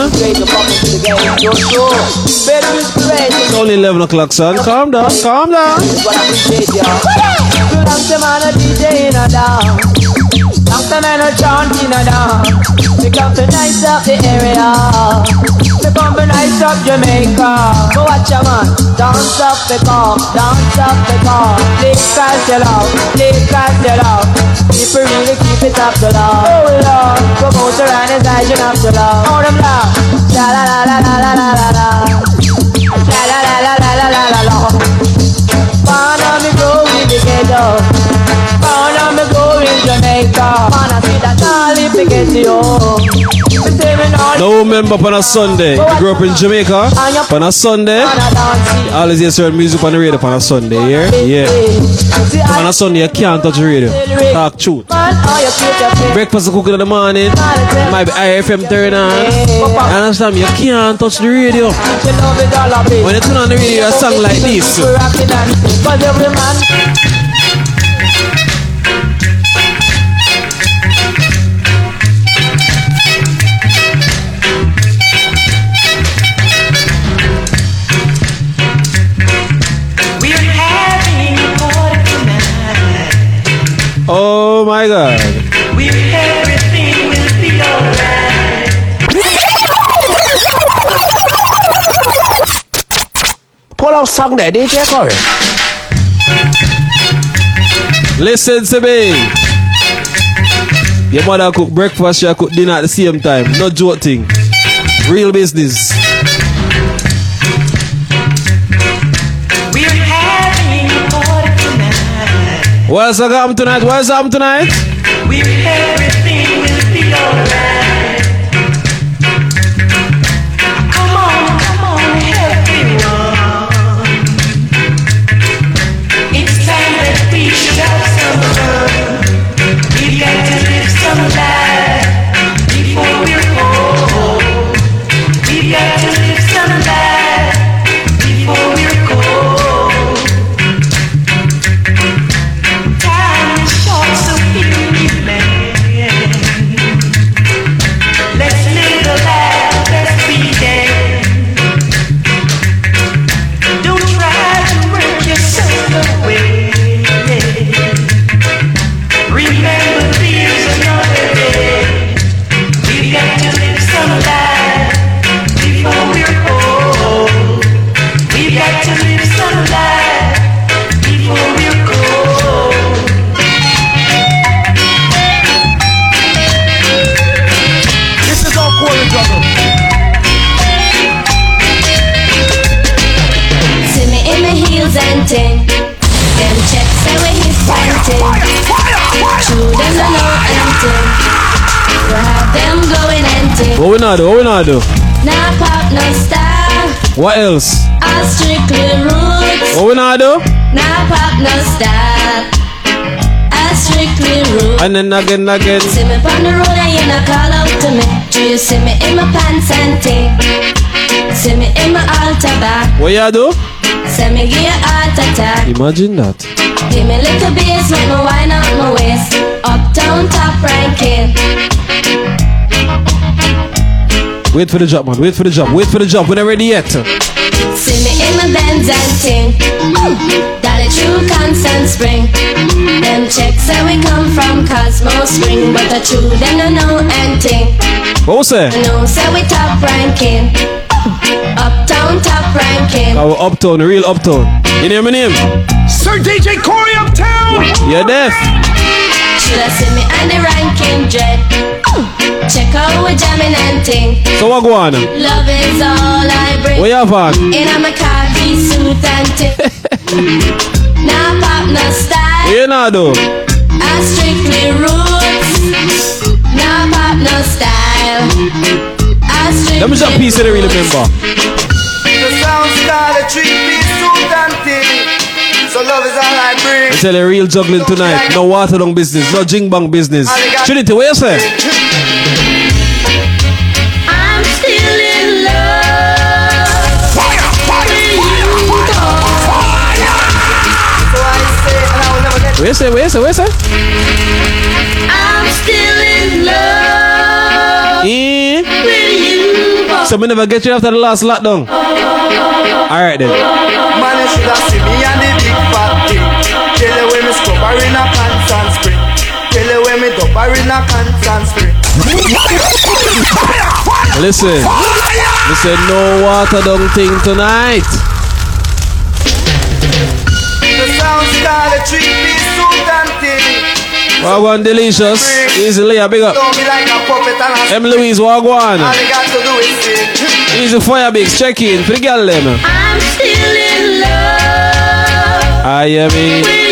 It's only 11 o'clock son. Calm down Calm down. Gangsta man a DJ in a down. Gangsta man a chant in a down. They come to nice up the area. They come to nice up Jamaica. Go watch a man. Dance up the car. Dance up the car. Play castle out. Play castle out. People really keep it up to love. Oh Lord. Promote around the side, you have to love. Oh them love. La la la la la la la la la. La la la la la la la la. Wanna me go in the ghetto Wanna me go Jamaica Wanna see that all if we get you Now remember on a Sunday. You grew up in Jamaica. On a Sunday. Always hear certain music on the radio on a Sunday Yeah? Yeah. On a Sunday you can't touch the radio. Talk truth. Breakfast cooking in the morning. Might be IFM turn on You understand me? You can't touch the radio. When you turn on the radio a song like this Oh my god We're everything will be alright. Pull out song there, DJ Corey. Listen to me Your mother cook breakfast She cook dinner at the same time No joke thing Real business Where's the come tonight? Where's the come tonight? What we not do? What we not do? Nah pop no style. What else? All strictly roots. What we not do? Nah pop no style. All strictly roots. And then again, again. See me on the road and you not call out to me. Do you see me in my pants and ting? See me in my altar back. What you do? See me give you heart attack. Imagine that. Give me little bass, make me wind up my waist. Uptown top ranking. Wait for the drop, man. Wait for the drop. Wait for the drop. We're not ready yet. See me in my Benz and ting. Dolly true constant spring. Them checks say we come from Constant Spring, but the true them no know anything. What was that? No say we top ranking. Uptown top ranking. Our uptown, real uptown. You know my name? Sir DJ Corey Uptown. You're deaf. Should I see me on the ranking dread? Check out we jamming and ting. So what go on? Love is all I bring. What you have on? In a my khaki suit and ting. nah pop no style. What you not do? I strictly roots. Nah pop no style. I strictly Let me just piece of the real remember. The sound style, a three-piece suit and thing. So love is all I bring. I tell you, real juggling tonight. No water down business. No jing bang business. Trinity, what you say? I'm still in love. Fire, fire, What you say? What you say? What you say? I'm still in love Eh? with you. boy. So me never get you after the last lockdown. Alright then. When me scrubber in a constant spring. Tell you when me dubber in a constant spring. Listen. Listen, no water don't thing tonight. The sound style, a three-piece suit and thing. Wagwan delicious. Easily, a big up. Don't be like a puppet and a M. Louise, Wagwan. All you got to do is sing. Easy fire bigs. Check in for the girl them. I'm still in love I am in.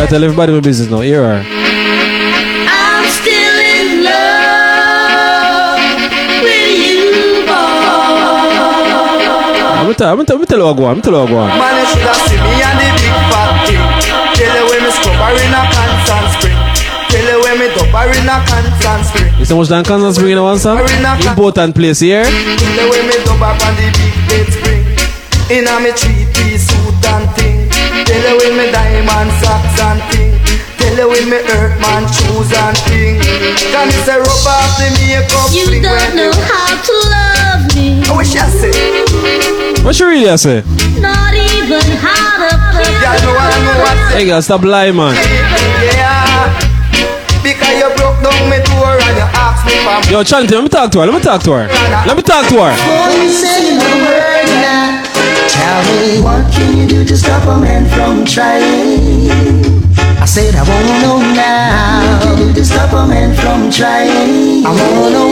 And I will never I tell everybody my business now. Here are. I'm still in love with you, boy. Ah, I'm gonna tell, I'm gonna tell, I'm gonna tell you Wagwan. I'm gonna tell you Wagwan. Man, you should have seen me and the big fat thing. Tell you when me scrubber in a constant spring. Tell you when me dubber in a constant spring. You see how much than Constant Spring in one song? Important place here. Tell you when me dubber on the big bed spring. In a me three-piece suit and thing. Tell you when me diamond socks and thing. Tell you when me earthman shoes and thing. Can you say rub off the makeup You thing don't know you- how to love me. I wish I say. What you really say? Not even how to kiss Yeah, no one know what Hey girl, stop lying, man. Yeah, because you broke down my door and you asked me for Yo, Chanty, let me talk to her. Let me talk to her. Let me talk to her. Tell me what can you do to stop a man from trying? I said I wanna know now. What can you do to stop a man from trying? I wanna know.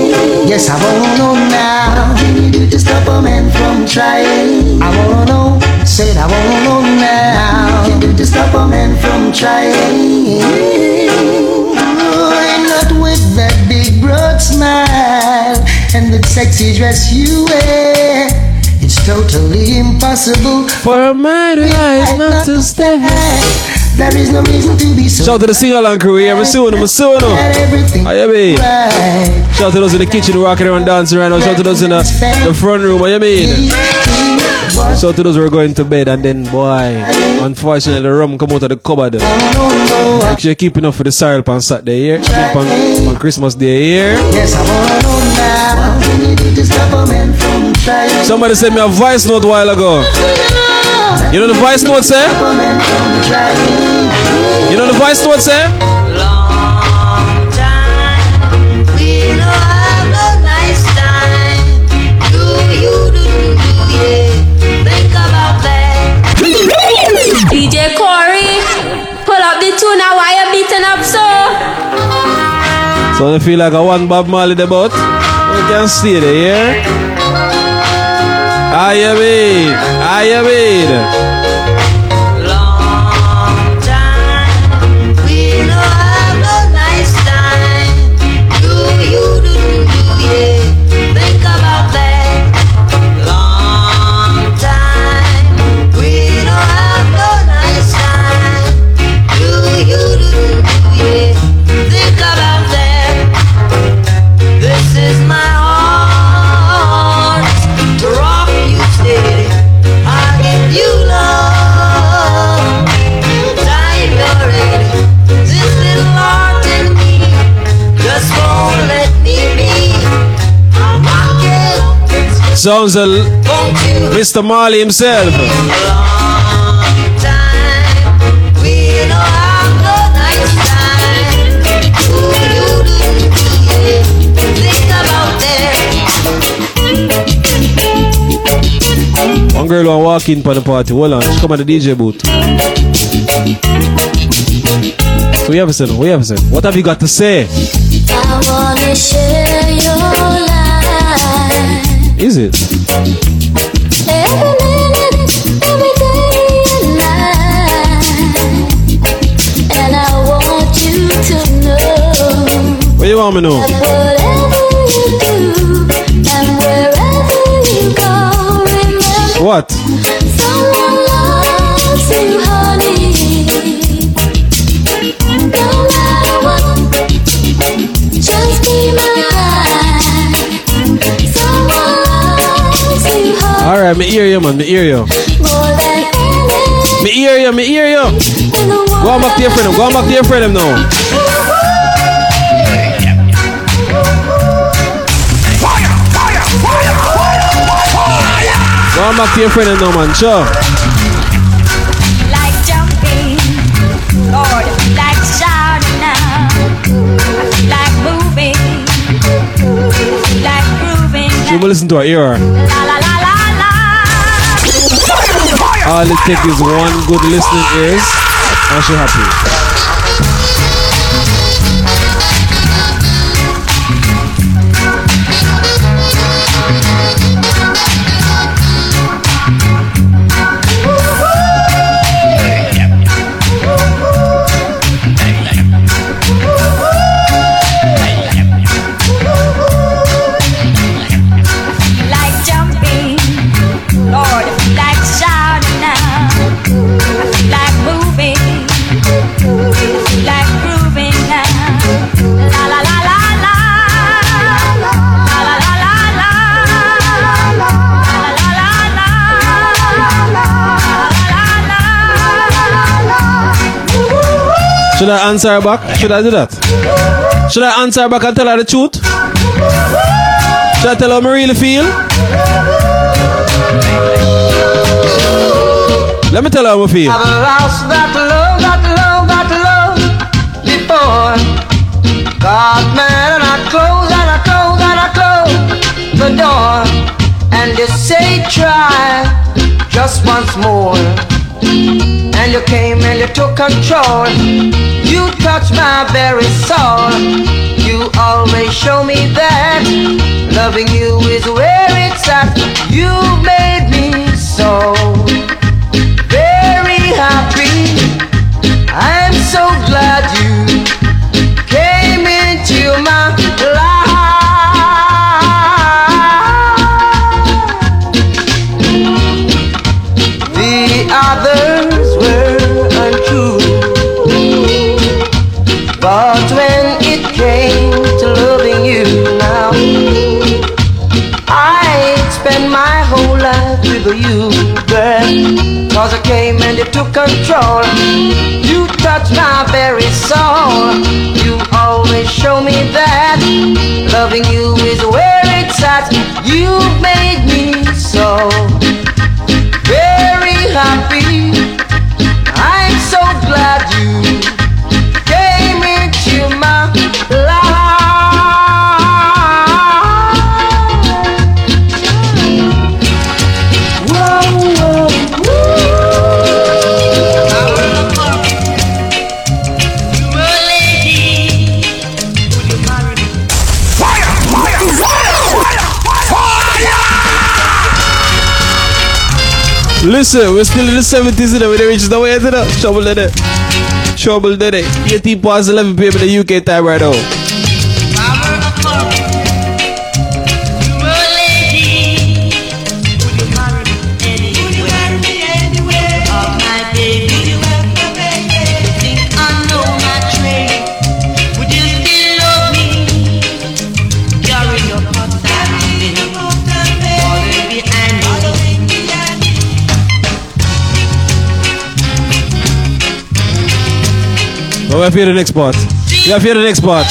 Yes, I wanna know now. What can you do to stop a man from trying? I wanna know. Said I wanna know now. What can you do to stop a man from trying? Oh, and not with that big broad smile and the sexy dress you wear. Totally impossible for a man like not to stay. There is no reason to be so. Shout out to the sing along crew here. I'm suing them. I'm suing them. How you mean? Shout out to those in the kitchen rocking around dancing right now. Shout out to those in the, the front room. What you mean? Shout to those who are going to bed and then, boy, unfortunately, the rum come out of the cupboard. Make sure you're keeping up for the syrup on Saturday here. Keep on, on Christmas Day here. Yes, I wanna know now. What can you do to stop a man? Somebody sent me a voice note a while ago. You know the voice note say? You know the voice note say? You that. DJ Corey, pull up the tune now. Why you beating up so? So I feel like a one Bob Marley the boat. We can see there, yeah? How you mean? How you mean? Sounds a l- Mr. Marley himself. One girl want walk in for the party. Hold on, she come at the DJ booth. We have said, we have said. What have you got to say? I wanna share your life. To it? What you want me to that whatever you do Alright, me hear you, man. Me hear you. More than anything. Me hear you, me hear you. Go on back to your friend. Go on back to your friend now. Go on back to your friend now, man. Sure. Like jumping, Lord, like shouting now, like moving, like grooving. She will listen to her ear. All it takes is one good listening ears, and she happy. Should I answer her back? Should I do that? Should I answer her back and tell her the truth? Should I tell her how I really feel? Let me tell her how I feel. I've lost that love, that love, that love before. Got mad and I close and I close and I close the door. And you say try just once more. And you came and you took control. You touch my very soul. You always show me that loving you is where it's at. Listen, we're still in the 70s and we're reaching our way into the trouble in it. Trouble did it. EAT past 11 p.m. in the UK time right now. We have here the next part. We have here the next part.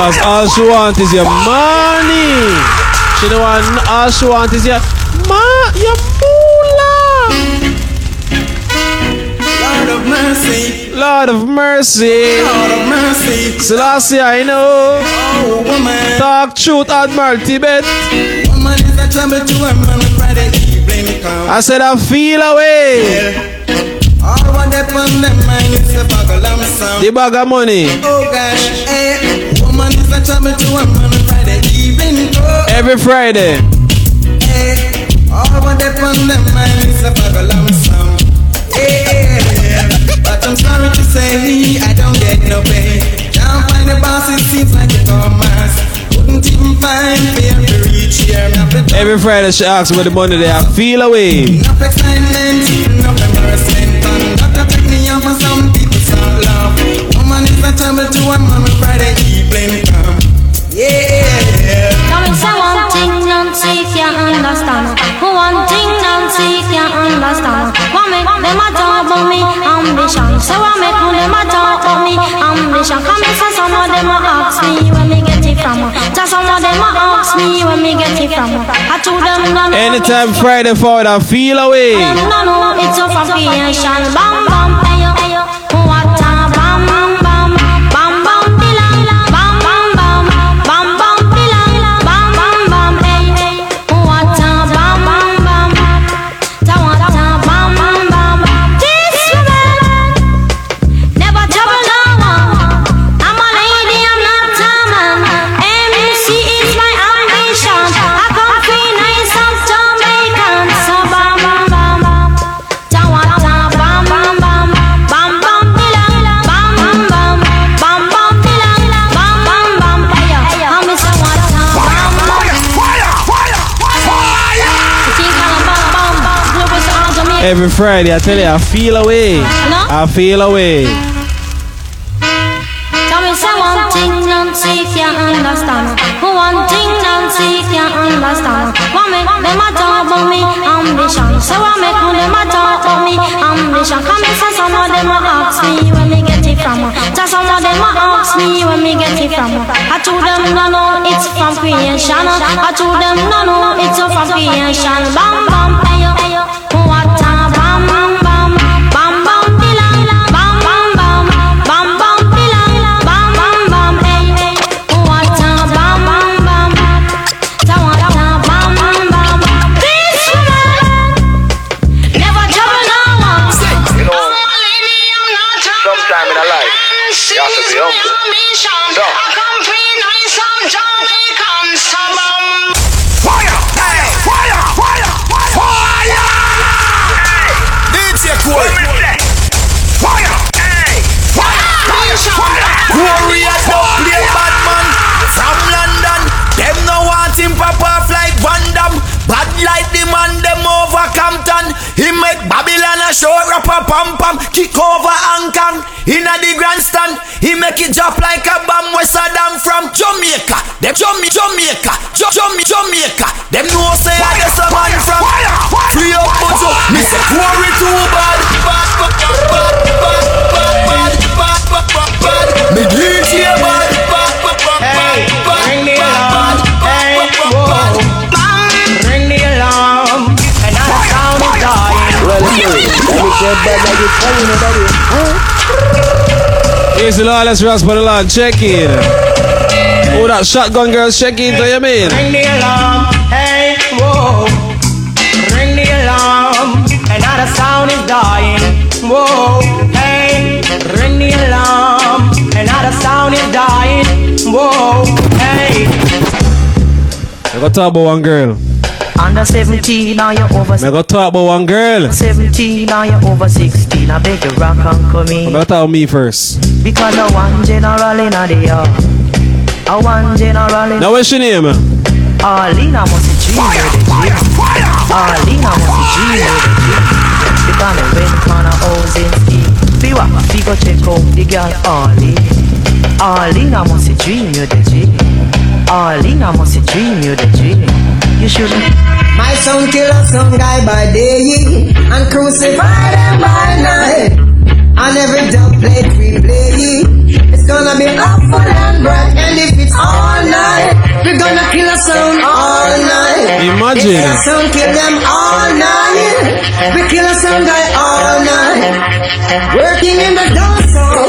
Cause all she want is your money. She don't want all she want is your ma your moolah. Lord of mercy. Lord of mercy. Lord of mercy. Selassie, I know. Oh, woman. Talk truth, Admiral Tibet. Woman is a trouble to a man Friday evening come. I said I feel away. All what they on them mind is a bag of lamb sound. The bag of money. Oh eh. A trouble to a Friday evening come. Every Friday. Eh. All what they on them mind is a bag of lamb. But I'm sorry to say I don't get no pay. Can't find the boss, it seems like a Thomas. Couldn't even find to reach here. Every Friday she asks me the money they feel away. Enough excitement, enough embarrassment, and Dr. take me off some people start laugh. Woman is a trouble to man on Friday evening understand. One thing, Nancy can't understand. What make them a talk about me ambition? So what make them a talk about me ambition? Come and say some of them a ask me where me get it from. Just some of them a ask me where me get it from. I told them no no. Anytime Friday forward, I feel away. No no, it's a creation. Bam bam, Every Friday, I tell you, I feel away. I feel away. Tell me say one thing Nancy can't understand. One thing Nancy can't understand. What make them a talk about me ambition? So what make them a talk about me ambition? Come and say some of them a ask me where me get it from. Just some of them a ask me where me get it from. I told them no no, it's from creation. I told them no no, it's from creation. Bam bam, ayo ayo. What mama. Over He make Babylon a show rapper pam pam. Kick over Hong Kong inna the grandstand. He make it drop like a bomb where Saddam from Jamaica. Them Jamaica, Jamaica, Jama- Jamaica. Them know say I just a man from fire, free up Bojo. Me say quarry too bad, bad, bad, bad, bad, bad, bad, bad, bad, bad, bad. Me DJ bad, me Say brother, you telling me that huh? Here's the lawless rasp on the land. Check in. Oh, that shotgun girls, check in. Do you mean? Ring the alarm, hey, whoa. Ring the alarm, another sound is dying. Whoa, hey, ring the alarm, another sound is dying. Whoa, hey. I got to talk about one girl. Under 17, now you're over I got talk about one girl. 17, now you're over 16. I beg you rock and come I in. got to talk about me first. Because I one general in the yard. I one general in Now, what's your name? Arlena must be dream with the dream. Arlena must be dream with the dream. Because me went on a house in steam. Be what? Be go check out the girl Arlene. Arlena must be dream with the dream. Arlena must be dream with the dream. You should My son kill a some guy by day and crucify them by night. And every dub plate we play, it's gonna be awful and bright. And if it's all night, we're gonna kill a sound all night. Imagine. If a sound kill them all night, we kill a sound guy all night. Working in the dance hall,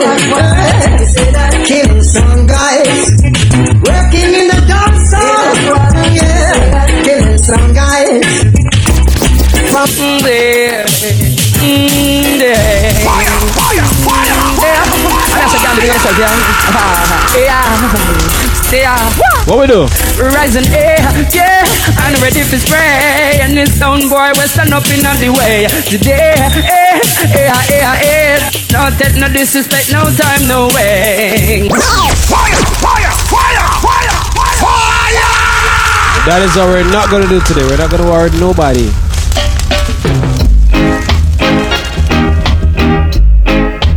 killing some guys. Damn big answer, yeah. Yeah, yeah. What we do? Rising air, yeah, and ready to spray. And this sound boy will stand up in the way. Today, eh, eh, eh, eh. No take no disrespect, no time, no way. Fire, fire, fire, fire, fire. That is what we're not gonna do today. We're not gonna worry nobody.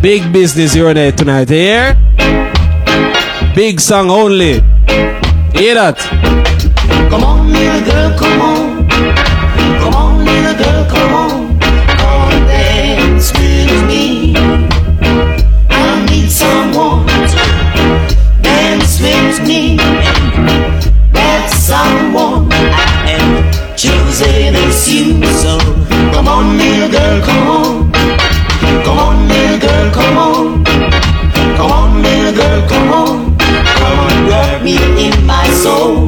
Big business on there tonight, here. Big song only. Hear that? Come on, little girl, come on. Come on, little girl, come on. Come and dance with me. I need someone dance with me. That someone I am choosing is you. So come on, little girl, come on. Little girl, come on. Come on, little girl, come on. Come on, grab me in my soul.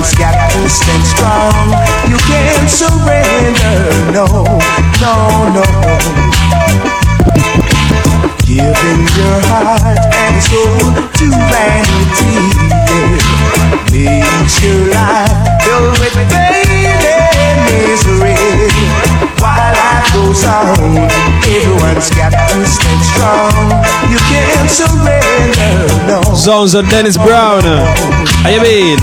Everyone's got to stand strong. You can't surrender, no, no, no. Giving your heart and soul to vanity yeah, makes your life filled with pain and misery. While life goes on, everyone's got to stand strong. You can't surrender, no. Sounds of Dennis Brown. How you been?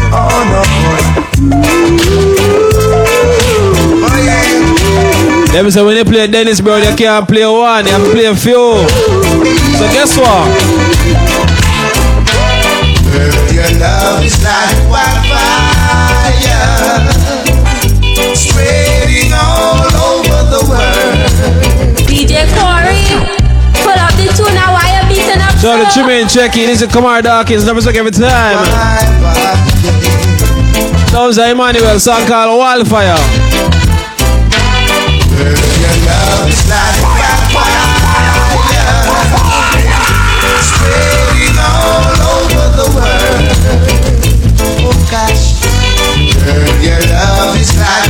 Them say when you play Dennis Brown, you can't play one, you have to play a few. So guess what? Your love is like wildfire, up. So the Tremaine checking. This is Kamar Dawkins. Never suck every time. Sounds like Emmanuel. Song called Wildfire. Girl, your love is like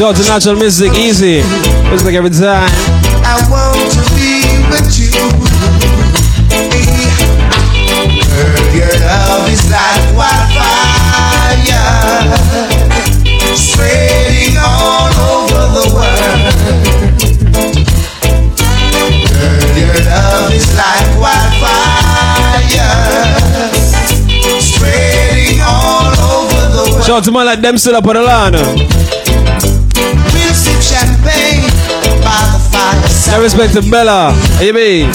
Shout out to Natural Music, easy. Music every time. I want to be with you. Girl, your love is like wildfire, spreading all over the world. Girl, your love is like wildfire, spreading all over the world. Shout out to man like them still up on the line. Fireside. I respect to Bella. Hey, me.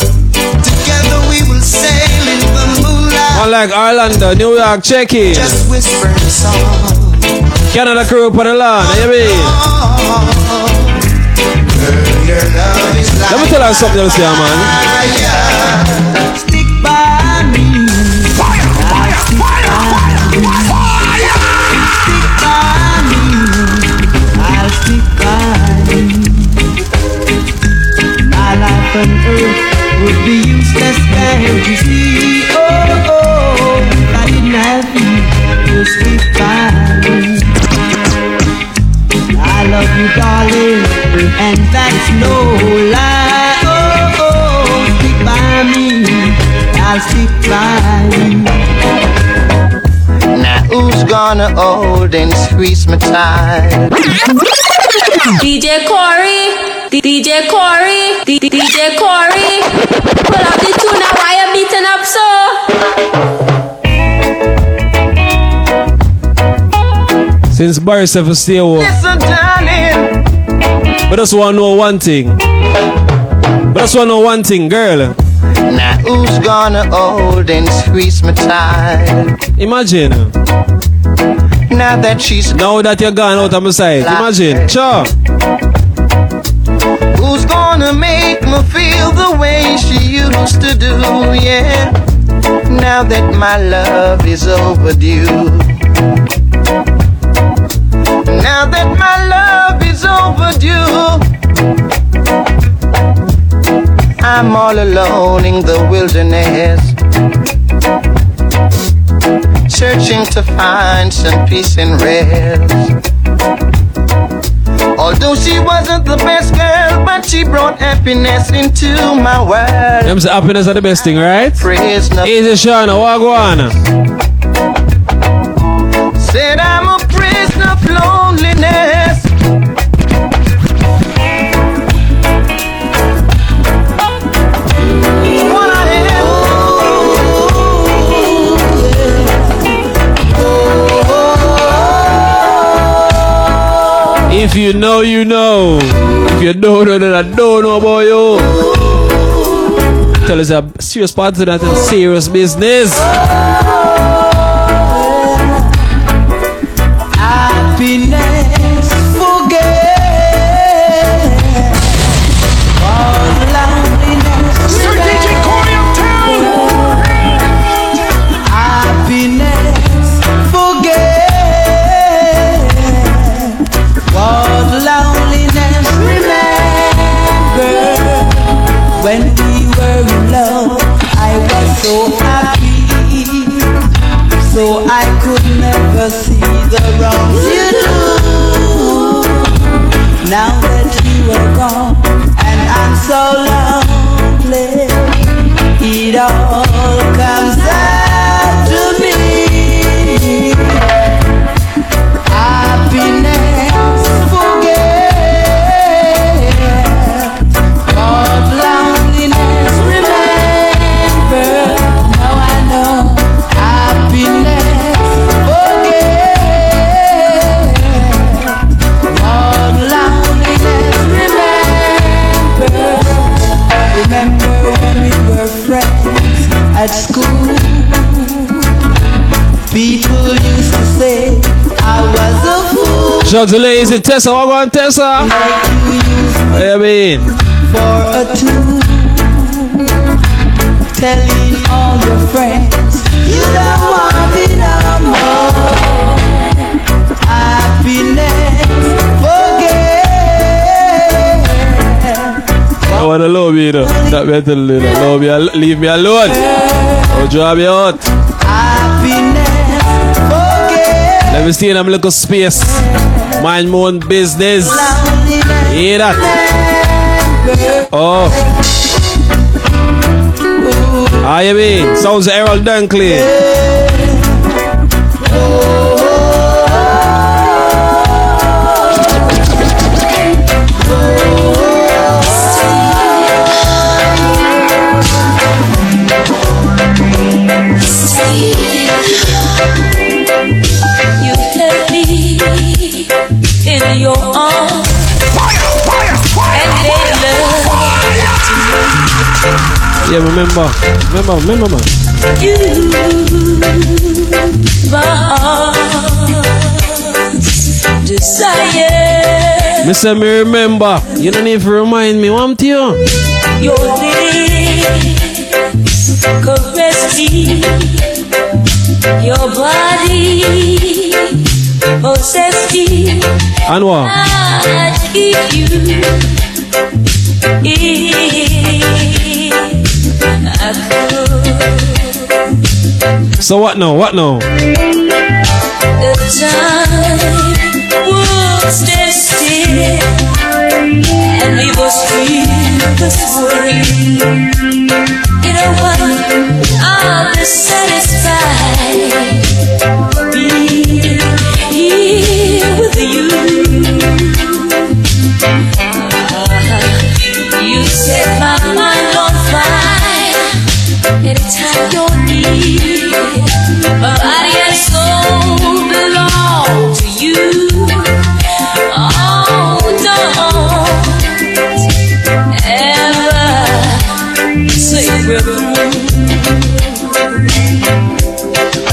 Together we will sail in the moonlight. One like Orlando, New York, check it. Just whispering songs. Canada crew up on the line. Hey. Let me tell you something else here, man. Stick by me. Fire, fire, fire, Stick by me. I'll stick by on earth would be useless fantasy. Oh, oh, if I didn't have you to stick by me. I love you, darling, and that's no lie. Oh, oh, stick by me, I'll stick by you. Now who's gonna hold and squeeze me tight? DJ Corey, D- DJ Corey, D- D- DJ Corey. Pull up the tune now, why you beating up so? Since Barry said for stay home. Listen, darling. But just want to know one thing. But just want to know one thing, girl. Now who's gonna hold and squeeze me tight? Imagine. Now that she's Now that you're gone out of my sight. Imagine. Sure. Gonna make me feel the way she used to do? Yeah. Now that my love is overdue. Now that my love is overdue. I'm all alone in the wilderness. Searching to find some peace and rest. Although she wasn't the best girl, but she brought happiness into my world. Them say happiness are the best thing, right? Praise Easy, Shana. On? Said I'm a prisoner of loneliness. If you know, you know. If you don't know, then I don't know about you. Tell us a serious part to that and serious business. Shout out to Lazy Tessa. What go on, Tessa? Hey, I mean. for a tool. Telling all your friends you don't want it no more. Happiness, forget. I want to love you, though. Not better than that. Love me, leave me alone. I'll drive you out. Let me in a little space. Mind my own business. Hear that? Oh. You mean? Sounds Errol Dunkley. Yeah, remember. Remember, remember, man. you. Desire. Me say me remember. You don't need to remind me. What to you? Your lips caress me. Your body possess me. And what? I'd give you I. So what now? What now? You know what? Be satisfied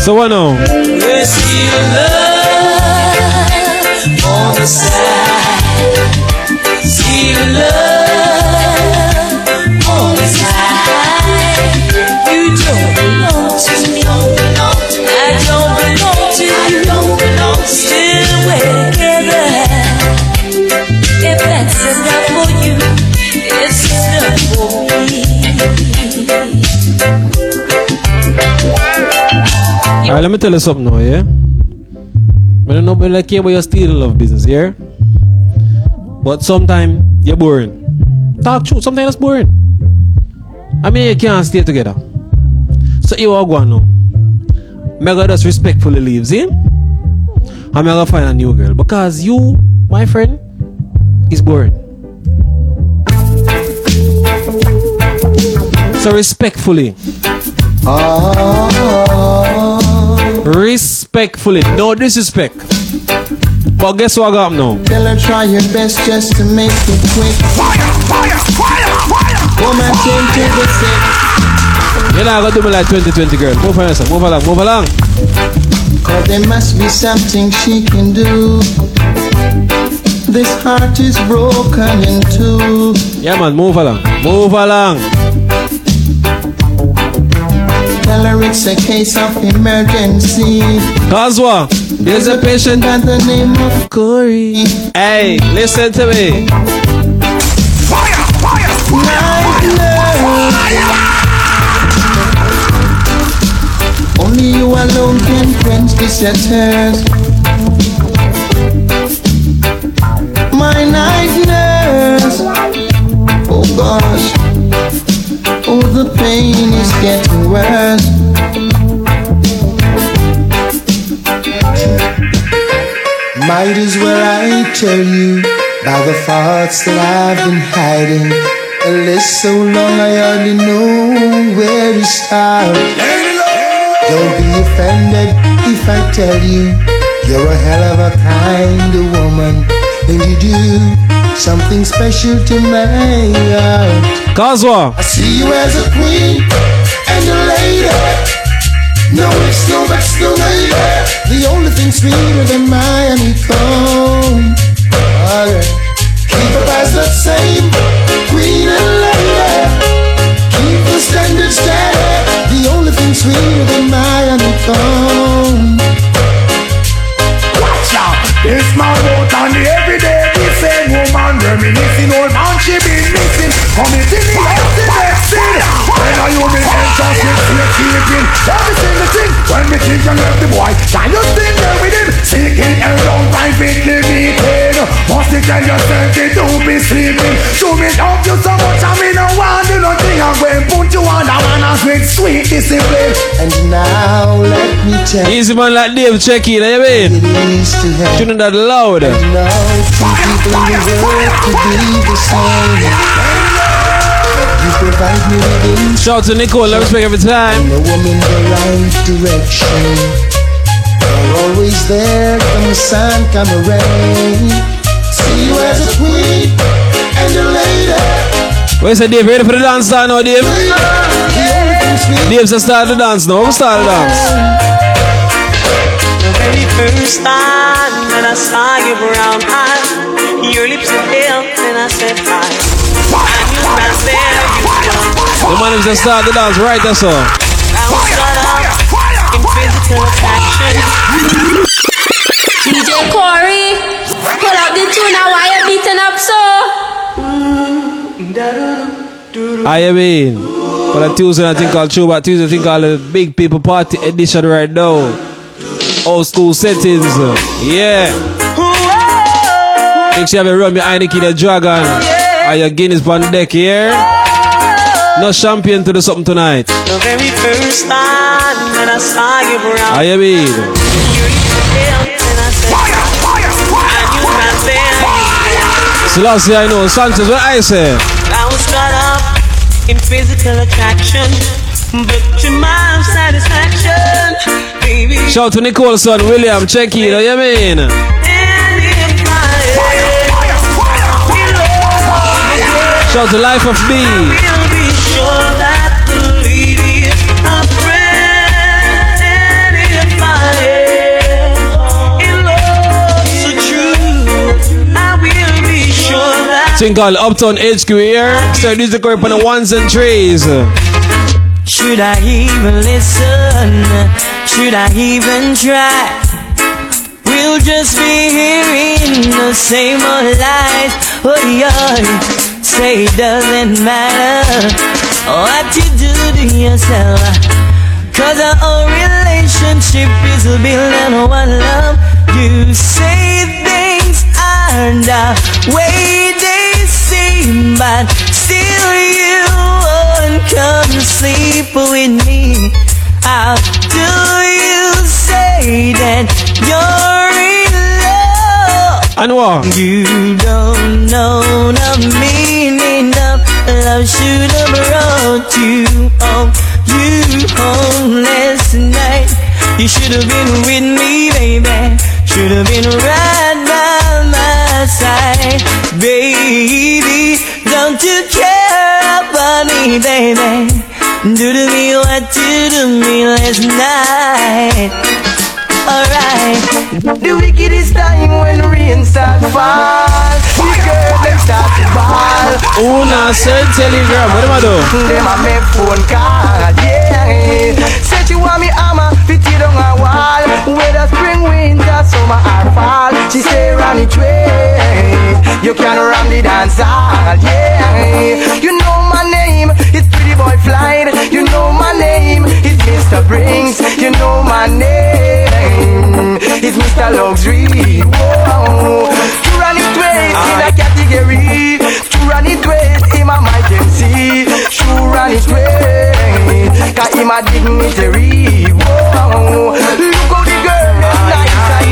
So side. Still love Alright, let me tell you something now, yeah? I don't know but care about your still love business, yeah? But sometimes you're boring. Talk truth, sometimes it's boring. I mean you can't stay together. So you are going now. Me gonna just respectfully leave, see? I'm gonna find a new girl. Because you, my friend, is boring. So respectfully. Ah. Respectfully, no disrespect. But guess what I got now? Tell her try your best just to make it quick. Fire, fire, fire, fire. Woman came to the set. You're not gonna do me like 2020 girl. Move on, yourself. move along, move along. Cause there must be something she can do. This heart is broken in two. Yeah man, move along, move along. Tell her it's a case of emergency. Cause what? There's a patient by the name of Corey. Hey, listen to me. Fire, fire, fire, fire, Only you alone can quench this thirst. My night nurse. Oh gosh. The pain is getting worse. Might as well I tell you about the thoughts that I've been hiding. A list so long I hardly know where to start. Don't be offended if I tell you you're a hell of a kind of woman, and you do something special to my heart. Cause? I see you as a queen and a lady. No it's no that's no lady. The only thing sweeter than my honeycomb. Oh, yeah. Keep up as the same queen and lady. Keep the standard steady. The only thing sweeter than my honeycomb. Watch out, this man out on the everyday the same woman reminiscing old man she been missing. Committing the ultimate sin. When are you been anxious with your keeping every single thing? When me think you left the boy, can you still there with him? See speaking and don't privately meeting. Must you tell yourself they don't be sleeping. Show me love you so much, I mean, no one do nothing. I'm going put you on the one with sweet discipline. And now let me tell. Easy man like Dave, check it, you mean? Tuning that loud. Now two people in the world could be the same. You provide me with insight. Shout to Nicole, love respect every time. And a woman the right direction. You're always there, come the sun, come the rain. See you as a queen and a lady. Where's the Dave? Ready for the dance now, now Dave? Dave said start the dance now. Who start the dance? The very first time when I saw your brown eyes, The man said start the dance right, that's all. DJ Corey, pull up the tune now. Why you beating up so? I mean, for the Tuesday, I think called Throwback Tuesday, I think called the Big People Party edition right now. Old school settings, yeah. Make sure you have a run behind the kid, the dragon. Are your Guinness on deck here? No champion to do something tonight. The very first time when I saw your brown I mean, were pale, and I. I knew right there you were. Selassie, I know. Sanchez, what I say? I was caught up in physical attraction, but to my satisfaction, baby. Shout to Nicole, son, William, check it, you know what I mean? And if I Shout to Life of B. called Uptown HQ here. Start music up on the ones and threes. Should I even listen? Should I even try? We'll just be hearing the same old lies. Oh, yeah. Say it doesn't matter what you do to yourself. Cause our relationship is built on one love. You say things aren't the way but still you won't come sleep with me. How do you say that you're in love? And what? You don't know the meaning of love should have brought you home. You home last night. You should have been with me, baby. Should have been right side, baby. Don't you care about me, baby? Do to me what you do to me last night. Alright. Do the wickedest time when rain start fall The girls them start to ball Una send telegram, what am I do? Them a make phone call, yeah Say she want me hammer, fit a wall Whether spring, winter, summer or fall She say run it way You can run the dance hall, yeah You know my name, it's Pretty Boy Flight You know my name, it's Mr. Brinks You know my name, it's Mr. Luxury Whoa. To run it way in a category To run it way in my emergency To run it way Cause in my dignitary Whoa. Look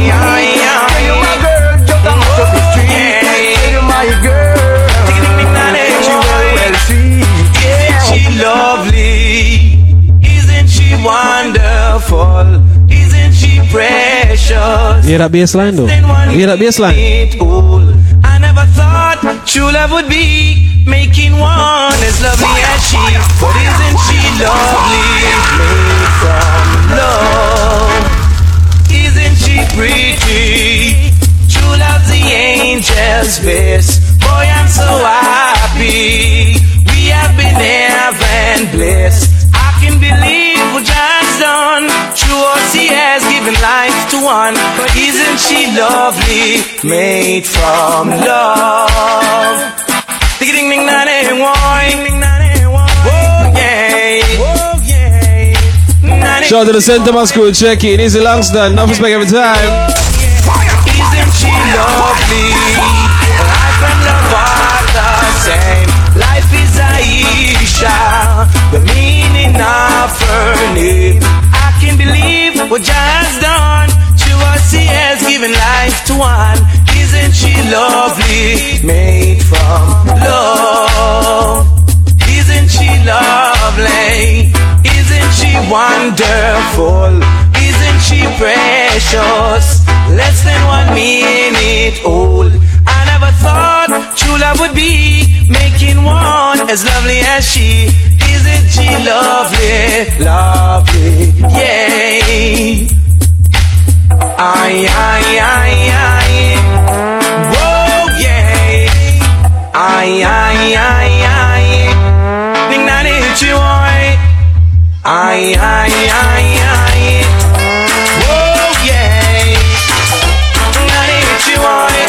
you my girl a mash up the street Tell you my girl She well well sweet Isn't she lovely? Isn't she wonderful? Isn't she precious? Hear that bass line though? Hear that bass line? I never thought true love would be making one as lovely as she. But isn't she lovely? Made from love. Pretty? True love's the angel's face. Boy, I'm so happy. We have been heaven blessed. I can believe what Jah's done. True he has given life to one. But isn't she lovely? Made from love. Ding ding ding na wine. Oh yeah. Oh. Shout out to the Center Mass crew, check it. Easy Langston, enough respect every time. Isn't she lovely? Life and love are the same. Life is Aisha, the meaning of her name. I can believe what Jah has done. To us, He has given life to one. Isn't she lovely? Made from love. Isn't she lovely? She wonderful? Isn't she precious? Less than one minute old. I never thought true love would be making one as lovely as she. Isn't she lovely? Lovely, yay. Ay, ay, ay, ay. Whoa, yay. Ay, ay, ay, ay. Ay, ay, ay, ay. Whoa, yay. Ning na ni chiwoy.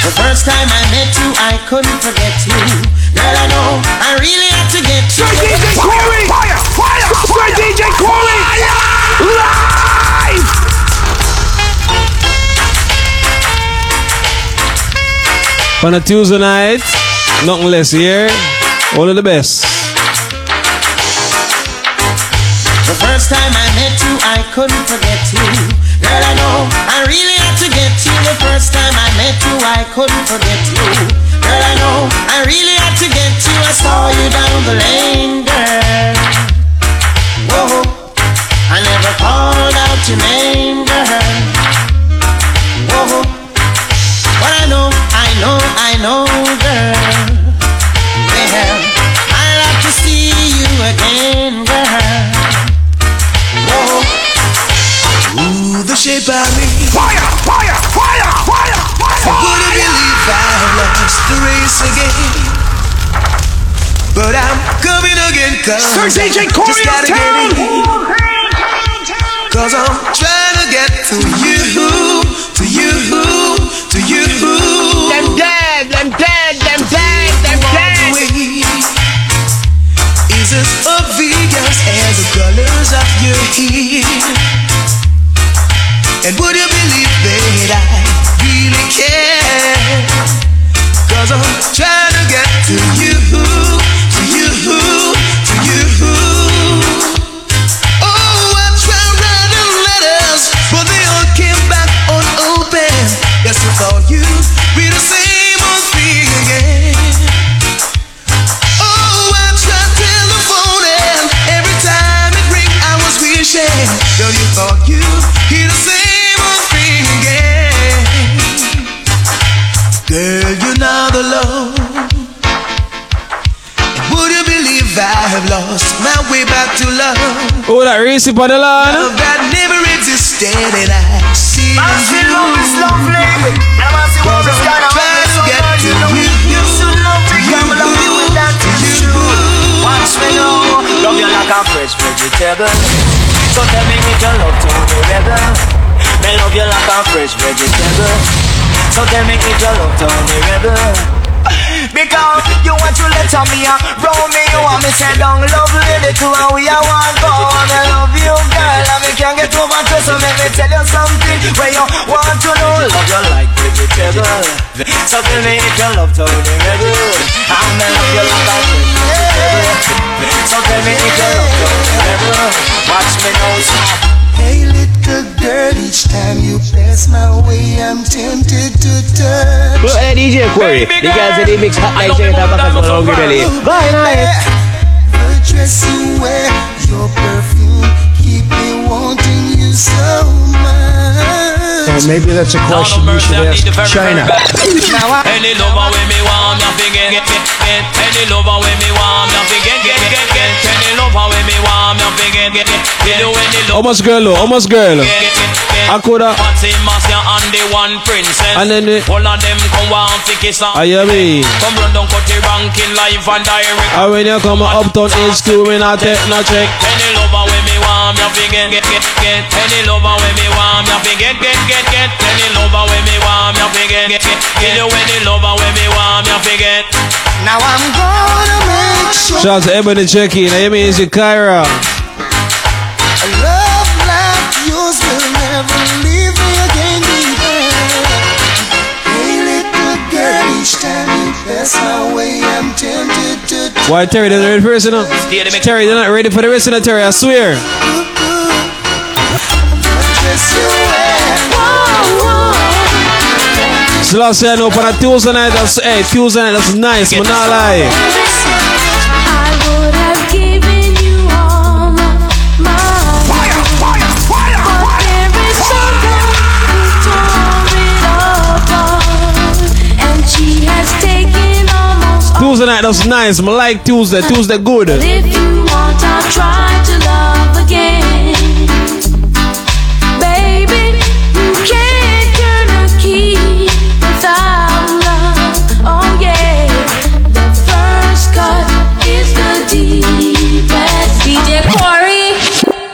The first time I met you, I couldn't forget you. Girl, I know I really had to get you. Sir DJ Corey! Fire! Fire! Sir DJ Corey! Live! On a Tuesday night, nothing less here. All of the best. The first time I met you, I couldn't forget you. Girl, I know I really had to get you. The first time I met you, I couldn't forget you. Girl, I know I really had to get you. I saw you down the lane, girl. Whoa, I never called out your name, girl. Whoa, but I know, I know, I know, girl. Again, girl. Whoa. Ooh, the shape of me. Fire! Fire! Fire! Fire! I wouldn't believe I've lost the race again. But I'm coming again, cause Sir DJ I Corey just gotta in get town. in. Cause I'm trying to get to you, to you, to you. Them dead, them dead, them dead, As obvious as the colors of your hair. And would you believe that I really care? Cause I'm trying to get to you, my way back to love? Oh, that race up the lawn. Love that never existed and I see I in see you. love is lovely. And I see love is kind of Trying to get to you, you, So lovely, come love you with that tissue. Watch me now, love you like a fresh vegetable. So tell me if your love to me rebel. Me love you like a fresh vegetable. So tell me if your love to me rebel. Because you want to let me uh, roll me, you want me say down love lady to and we are one and I love you girl and me can't get over to so let me tell you something. Where you want to know love you like vegetable. So tell me if you love Tony Rebel I'm gonna love you like a vegetable. So tell me if you love Tony Rebel watch me now Hey little girl, each time you pass my way, I'm tempted to touch. Look at DJ Corey. The guys say they mix hot like shit up because of hungry belly. Go ahead, The dress you wear, your perfume, keep me wanting you so much. So maybe that's a question you should ask China. Any lover when me want me forget get get get Any lover when me want me forget get get get Any lover when me want me forget get get You do any How much girl? How much girl? I coulda. What's in Marcia and the one princess And then the- All of them come want to kiss her I hear me. Come run down cut the ranking live and direct And when you come uptown HQ, we not take no check. Any lover when me want me forget get get get Any lover when me want me forget get get get get. Any lover when me want me forget get get get You any lover when me want me forget Now I'm gonna make sure Shout out to Ebony Checky. Now you mean it's your Kyra. a love like yours why Terry They're not ready for the original? Terry, they're not ready for the original, Terry, I swear. So last year, no, but on Tuesday night, that's, hey, Tuesday night, that's nice, but not lie. Tuesday night, that's nice. I like Tuesday. Tuesday good. But if you want, I'll try to love again. Baby, you can't turn a key without love. Oh yeah, the first cut is the deepest. DJ Corey,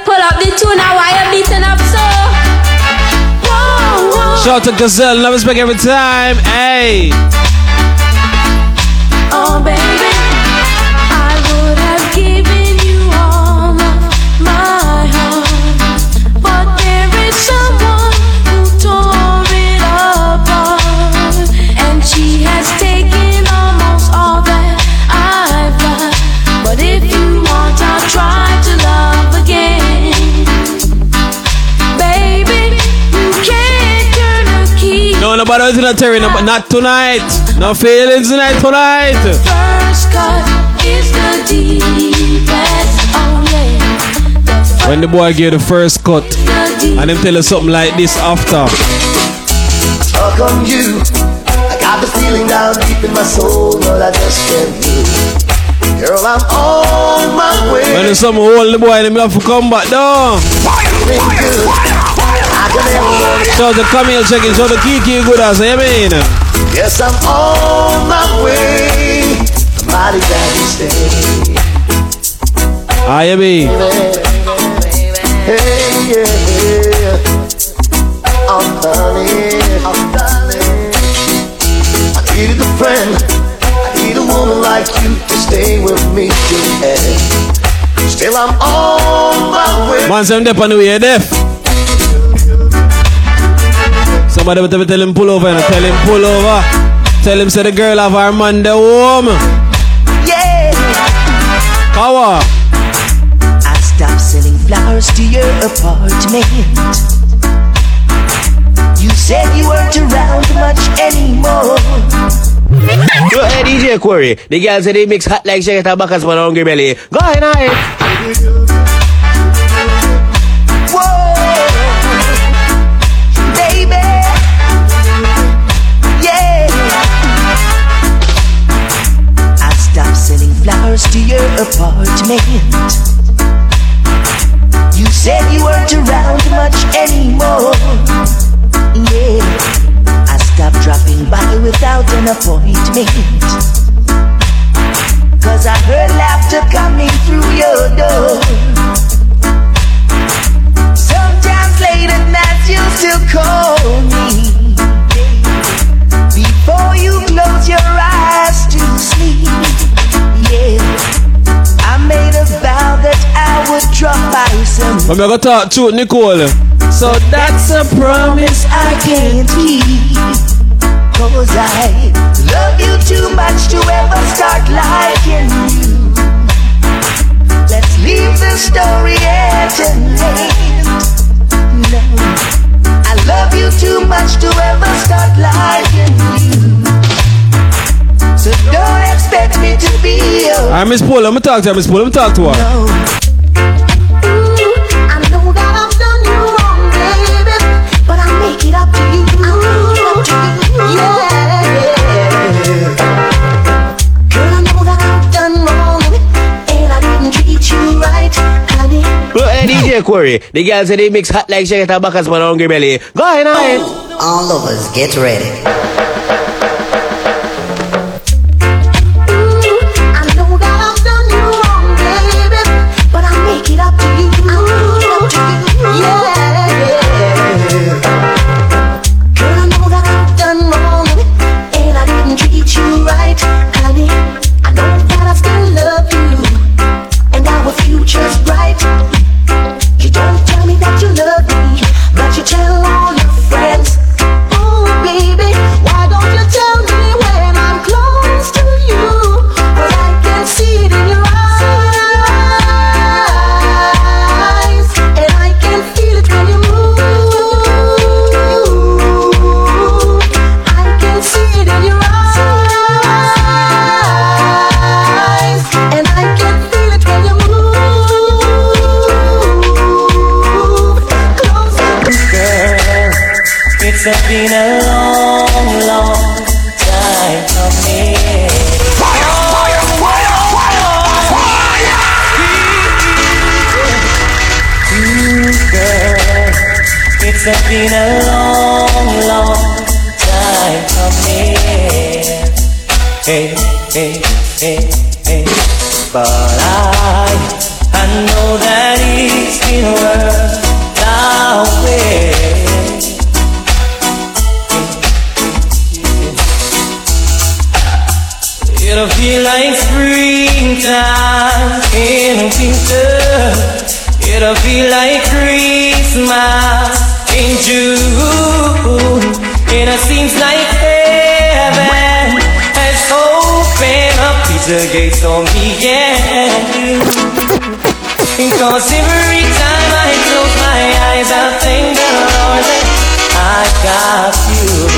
pull up the tune now. Why you beating up so? Whoa, whoa. Shout out to Gazelle, love respect every time. Hey. Baby, No, nobody else not Terry, no, but not tonight. No feelings tonight, tonight. First cut is the deepest. Oh yeah. When the boy get the first cut, and them tell us something like this after. How come you? I got the feeling down deep in my soul, but I just can't do. Girl, I'm on my way. When there's something hold the boy, them have to come back down. Feeling good. I can never want So the Camille checking, so the Kiki good as you mean. Yes, I'm on my way. Mighty glad you stay. You mean. Hey, yeah. I'm darling. I'm darling. I needed a friend. I need a woman like you to stay with me the end. Still, I'm on my way. Man, I'm deaf on the way, deaf. Somebody better tell him pull over and tell him pull over. Tell him say the girl have her man the home. Yeah. Power. I stopped selling flowers to your apartment. You said you weren't around much anymore. Go ahead, DJ Corey. The girl say they mix hot like shake it back as one hungry belly. Go ahead, ahead. Apartment. You said you weren't around much anymore. Yeah. I stopped dropping by without an appointment. Cause I heard laughter coming through your door. Sometimes late at night you still call me Before you close your eyes to sleep I made a vow that I would drop by some I'm gonna talk to Nicole. So that's a promise I can't keep. Cause I love you too much to ever start liking you. Let's leave the story at an end. No, I love you too much to ever start liking you So don't expect me to be your Alright, Miss Paul, I'm gonna talk to her, Miss Paul, I'm gonna talk to her. I know that I've done you wrong, baby, but I'll make it up to you. I'll make it up to you. Yeah. Girl, I know that I've done wrong, and I didn't treat you right, honey. Go ahead, DJ Corey. The girl say they mix hot like shake it back as one hungry belly. Go ahead, ahead. All lovers, get ready. Gates for me and. Cause every time I close my eyes, I thank the Lord that I got you.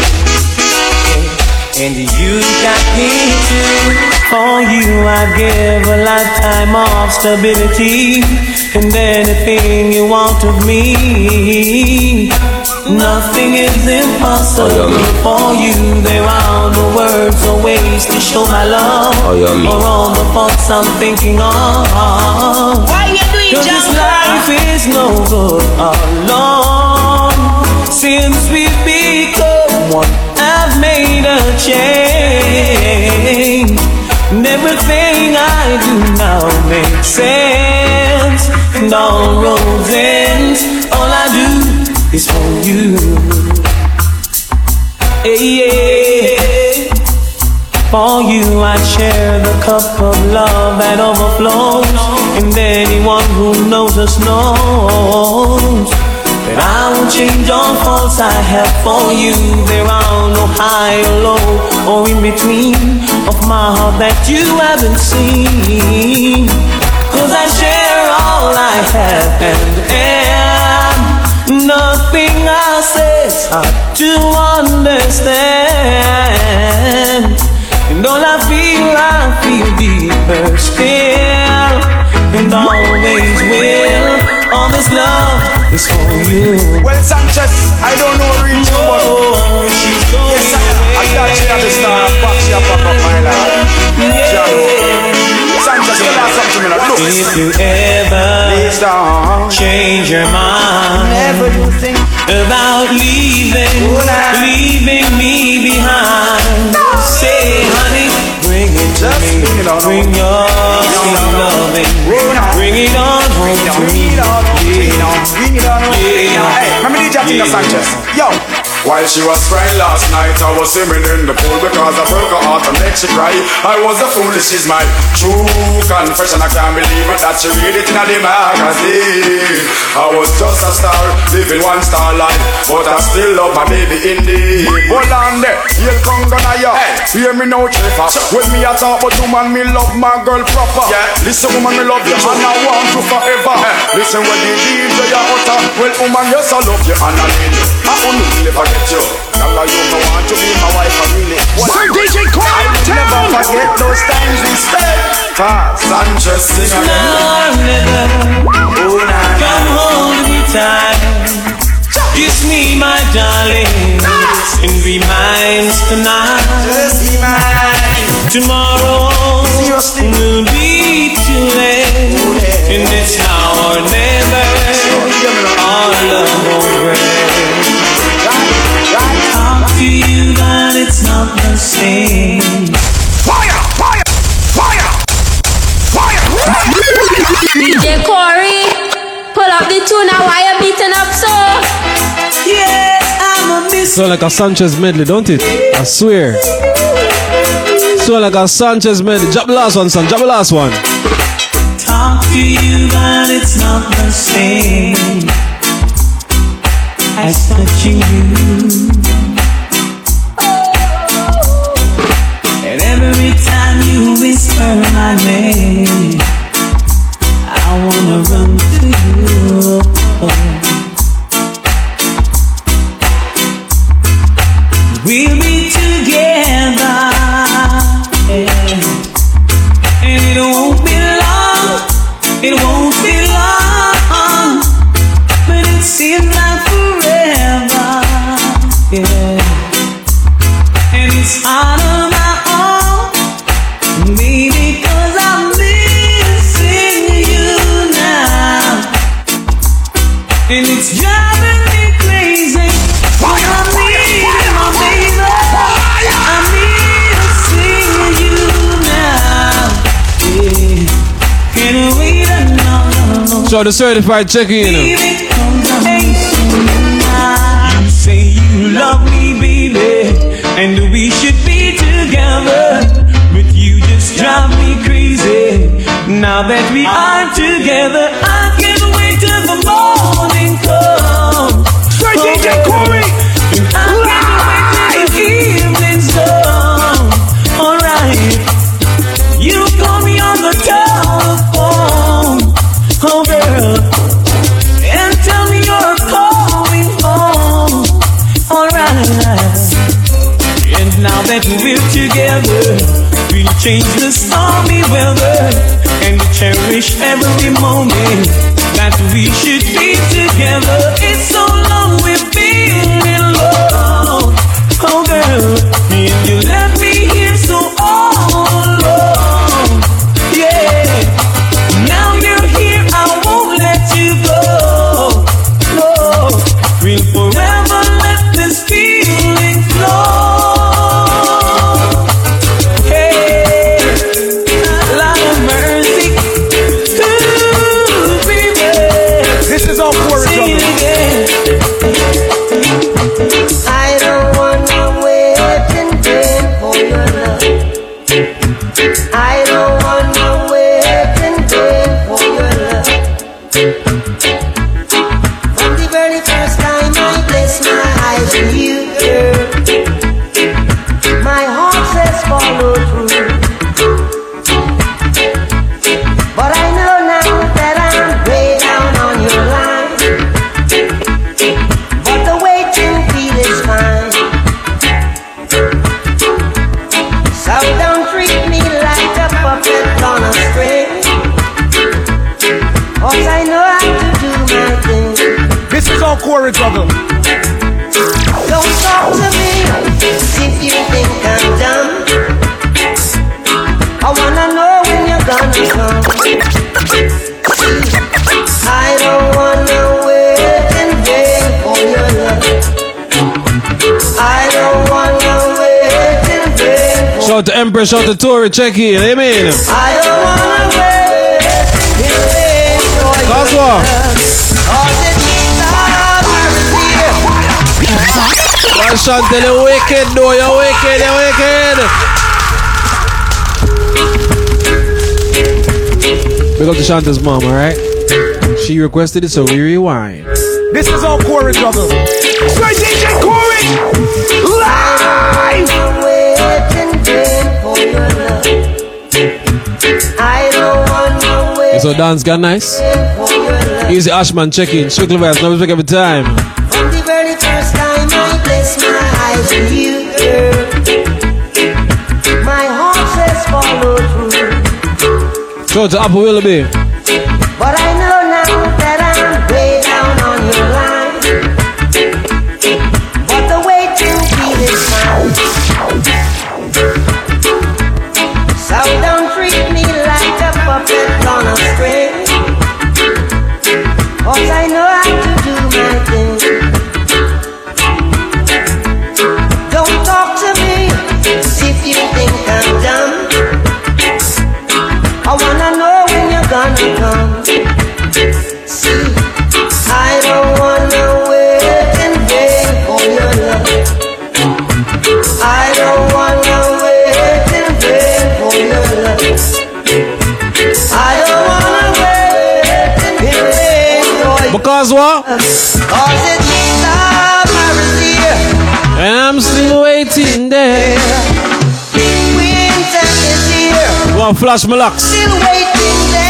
And you got me too. For you, I give a lifetime of stability. And anything you want of me. Nothing is impossible for you. There are no words or ways to show my love. Oh, yeah, me. Or all the thoughts I'm thinking of. Why you doing, Cause this life is no good alone. Since we've become one, I've made a change. And everything I do now makes sense. And all roads ends. All I do is for you. Hey, yeah. For you, I share the cup of love that overflows. And anyone who knows us knows that I won't change all faults I have for you. There are no high or low or in between of my heart that you haven't seen. Cause I share all I have and am. Nothing I say is hard to understand. And all I feel, I feel deeper still. And always will. All this love is for you. Well, Sanchez, I don't know real you, but oh, yes, I, I got you at the star. Fuck you up, my lad. Jalo. Sanchez, tell us something, man. Look. If you ever change your mind never do think about leaving, leaving me behind, say, honey, bring it to me. Bring your sweet loving. Bring it on home to me. Hey, let me DJ Tina Sanchez. Yo. While she was crying last night, I was swimming in the pool because I broke her heart and made she cry. I was a fool, is my true confession. I can't believe it that she read it in the magazine. I was just a star, living one star life, but I still love my baby indeed. There, here come gonna ya. Hear me now, Trevor. When me a talk about woman, me love my girl proper. Yeah. Listen, woman, me love you, and I want you forever. Listen, when the DJ a utter, well, woman, yes, I love you, and I need you. I only will never get you. Now you know want to be my wife, I really. Sir DJ I Quiet will never forget those times we spent. Fast. Sanchez sing again. Oh, nah, come hold me tight. Kiss me, my darling, and be mine tonight. Just be mine. Tomorrow will be too late, and it's now or never. Our love won't it's not the same. Fire! Fire! Fire! DJ Corey, pull up the tune now. Why you beating up so? Yes, I'm a miss. So like a Sanchez medley, don't it? I swear. So like a Sanchez medley. Drop the last one, son. Drop the last one. Talk to you, but it's not the same as touching you. Every time you whisper my name, I wanna run to you. We'll be together, yeah. and it won't be long. It won't be long, but it seems like forever, yeah. And it's out So the certified check in. You say you love me, baby, and we should be together. But you just drive me crazy. Now that we are together, I together, we'll change the stormy weather and cherish every moment that we should be together. Corey Juggle. Don't talk to me if you think I'm dumb. I wanna know when you're gonna come. I don't wanna wait in vain for your love. I don't wanna wait in vain for Shout to Empress, shout to Tory, check in. Amen. I don't wanna wait in vain for your That's what. love. Not Well, Chantel, you're wicked, though. You're wicked, you're wicked. Big up to Chantel's mom, alright? She requested it, so we rewind. This is all Corey Juggle. Sir DJ Corey, live. I don't wanna wait So dance got nice. for your love. Easy Ashman, check in. Strictly vibes, no respect every time. On you, girl, my. Shout to Willoughby. Because what? Cause it's summer is here. And I'm still waiting there. Winter is here. Go and flash my locks. Still waiting there.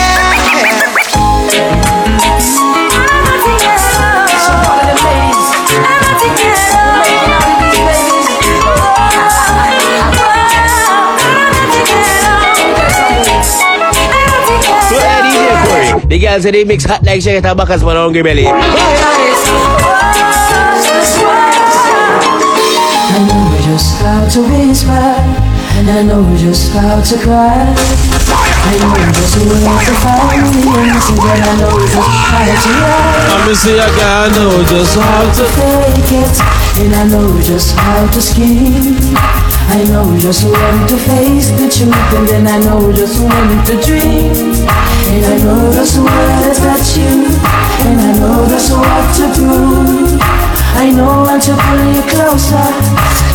So the girls say they mix hot like shake tabakas for hungry belly. I know we're just how to whisper, and I know we're just how to cry. I know we're just where to find me, and so that I know we just how to lie. I'm see a guy, I know just how to fake it, and I know we just how to scheme. I know we just when to face the truth, and then I know we just when to dream. And I know just what got you. And I know just what to prove. I know when to pull you closer.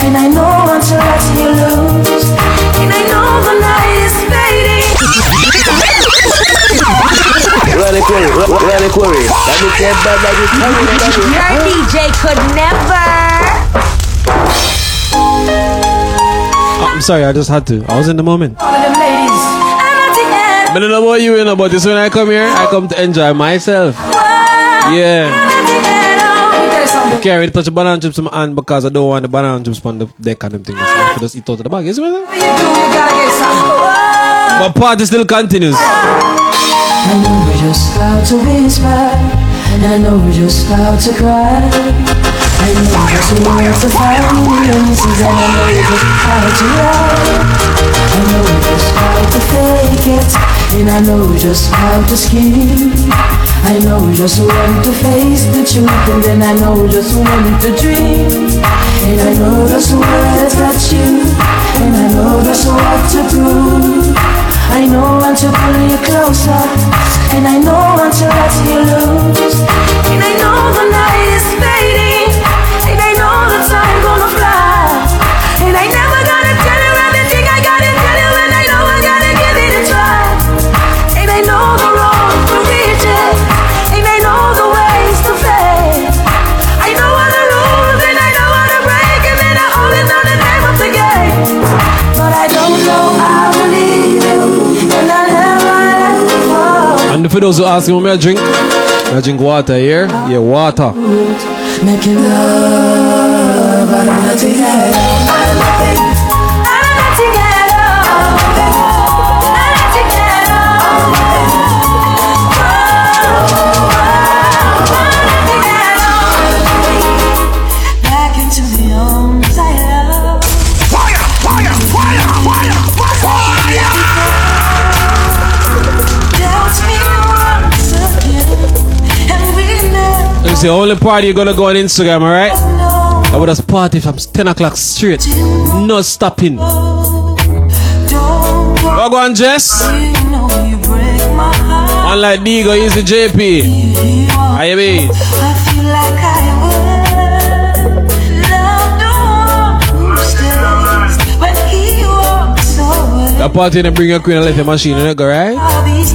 And I know when to let you loose. And I know the night is fading. Run it, Corey. Run run it, Corey. Let me get back like this. Your DJ could never. I'm sorry, I just had to. I was in the moment. I don't know about you, you know, but this when I come here, I come to enjoy myself. Yeah. Carry touch the banana chips in my hand because I don't want the banana chips on the deck and them things. I just eat out of the bag. You see what? But party still continues. I know we're just about to whisper, and I know we're just about to cry. I to. I know we're just about to fake it, and I know just about to scheme. I know just want to face the truth, and then I know just want to dream. And I know just what got you, and I know just what to prove. I know when to pull you closer, and I know when to let you loose. And I know the night is fading, And I know the road to reach it, and I know the ways to fail. I know all the rules, and I know how to break and I always know the name of the game. But I don't know how to leave you, and I never let you fall. And for those who ask me what I drink, I drink water here. Yeah, water. Making love, I don't know to get Back the only party you're gonna go on Instagram, alright? I would just party from 10 o'clock straight. No stopping. What go on, Jess? Unlike Digo, he's the JP. You? I feel like I would. Love don't understand when he walks away. That party and bring your queen and left your machine it go, right? All these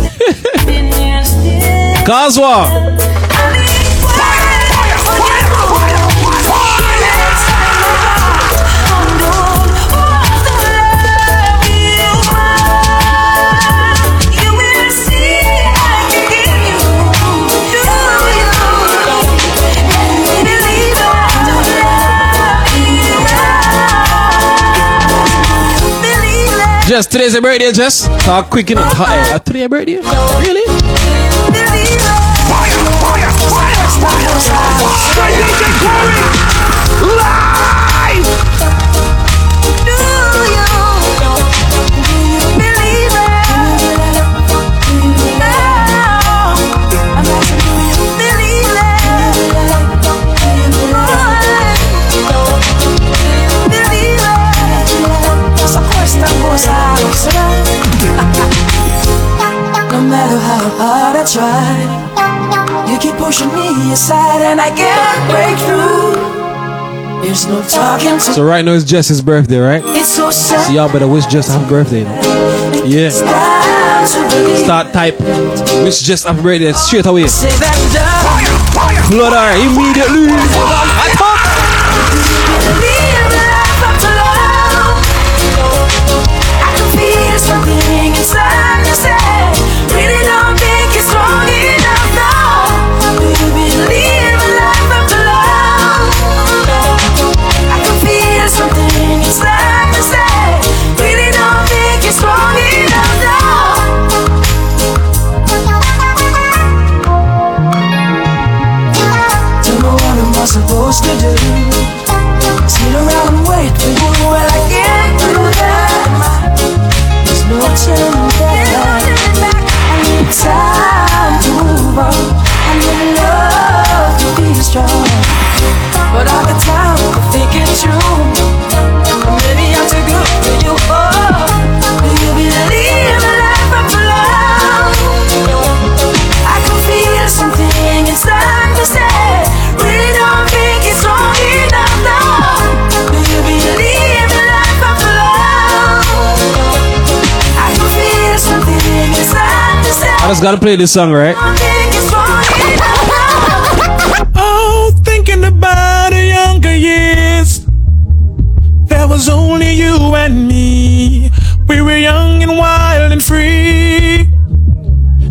Jess, today's your birthday, Jess. Talk quick enough. Hey, uh, today your birthday? Really? No matter how hard I try, you keep pushing me aside and I can't break through. There's no talking to So right now it's Jess's birthday, right? It's so sad. So y'all better wish Jess a happy birthday. Yeah. Start type. Wish Jess happy birthday straight away. Say that. Flood her immediately. Kaz gotta play this song, right? Oh, thinking about the younger years. There was only you and me. We were young and wild and free.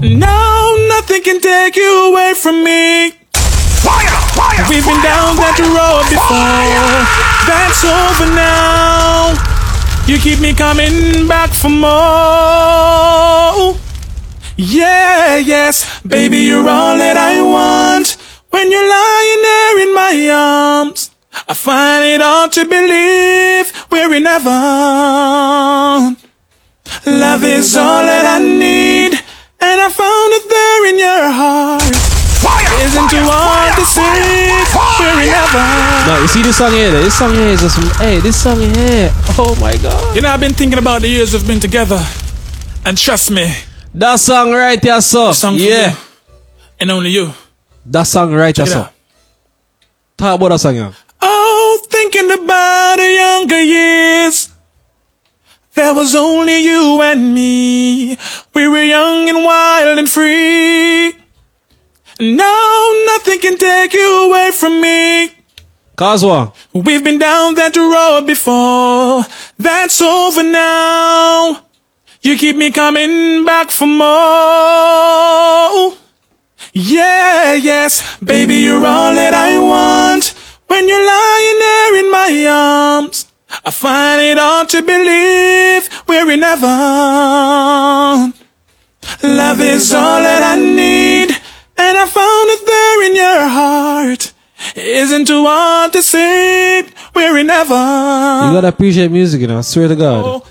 Now nothing can take you away from me. Fire, fire, We've been down that road before. That's over now. You keep me coming back for more. Yeah, yes, baby, you're all that I want. When you're lying there in my arms, I find it hard to believe we're in heaven. Love is all that I need, and I found it there in your heart. Isn't too hard to see we're in heaven. No, you see this song here? This song here is just hey, this song here. Oh my god. You know, I've been thinking about the years we've been together, and trust me, That song right there, so. song Yeah. you, and only you. That song right there, Check it so. Talk about that song, yeah. Oh, thinking about the younger years. There was only you and me. We were young and wild and free. Now nothing can take you away from me. Cause what? We've been down that road before. That's over now. You keep me coming back for more. Yeah, yes, baby, you're all that I want. When you're lying there in my arms, I find it hard to believe we're in heaven. Love is all that I need, and I found it there in your heart. Isn't too hard to see we're in heaven. You gotta appreciate music, you know. I swear to God. Oh,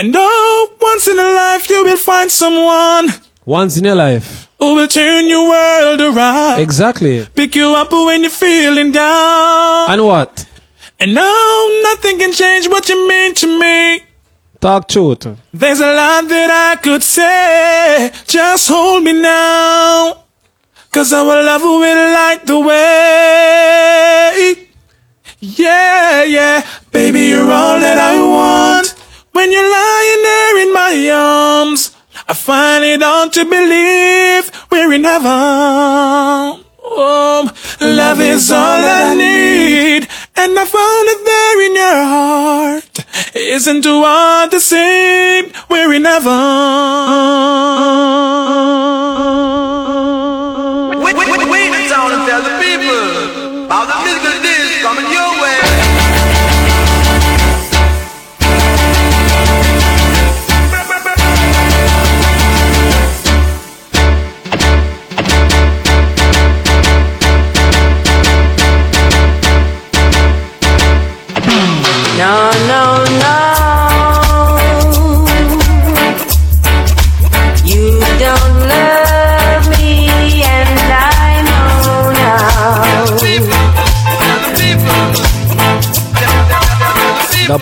And oh, once in a life you will find someone Once in your life. who will turn your world around. Exactly. Pick you up when you're feeling down. And what? And no, nothing can change what you mean to me. Talk truth. There's a lot that I could say. Just hold me now. Cause our love will light the way. Yeah, yeah. Baby, you're all that I want. When you're lying there in my arms, I finally hard to believe we're in heaven. Oh, love is all I need, and I found it there in your heart. Isn't too hard to see we're in heaven.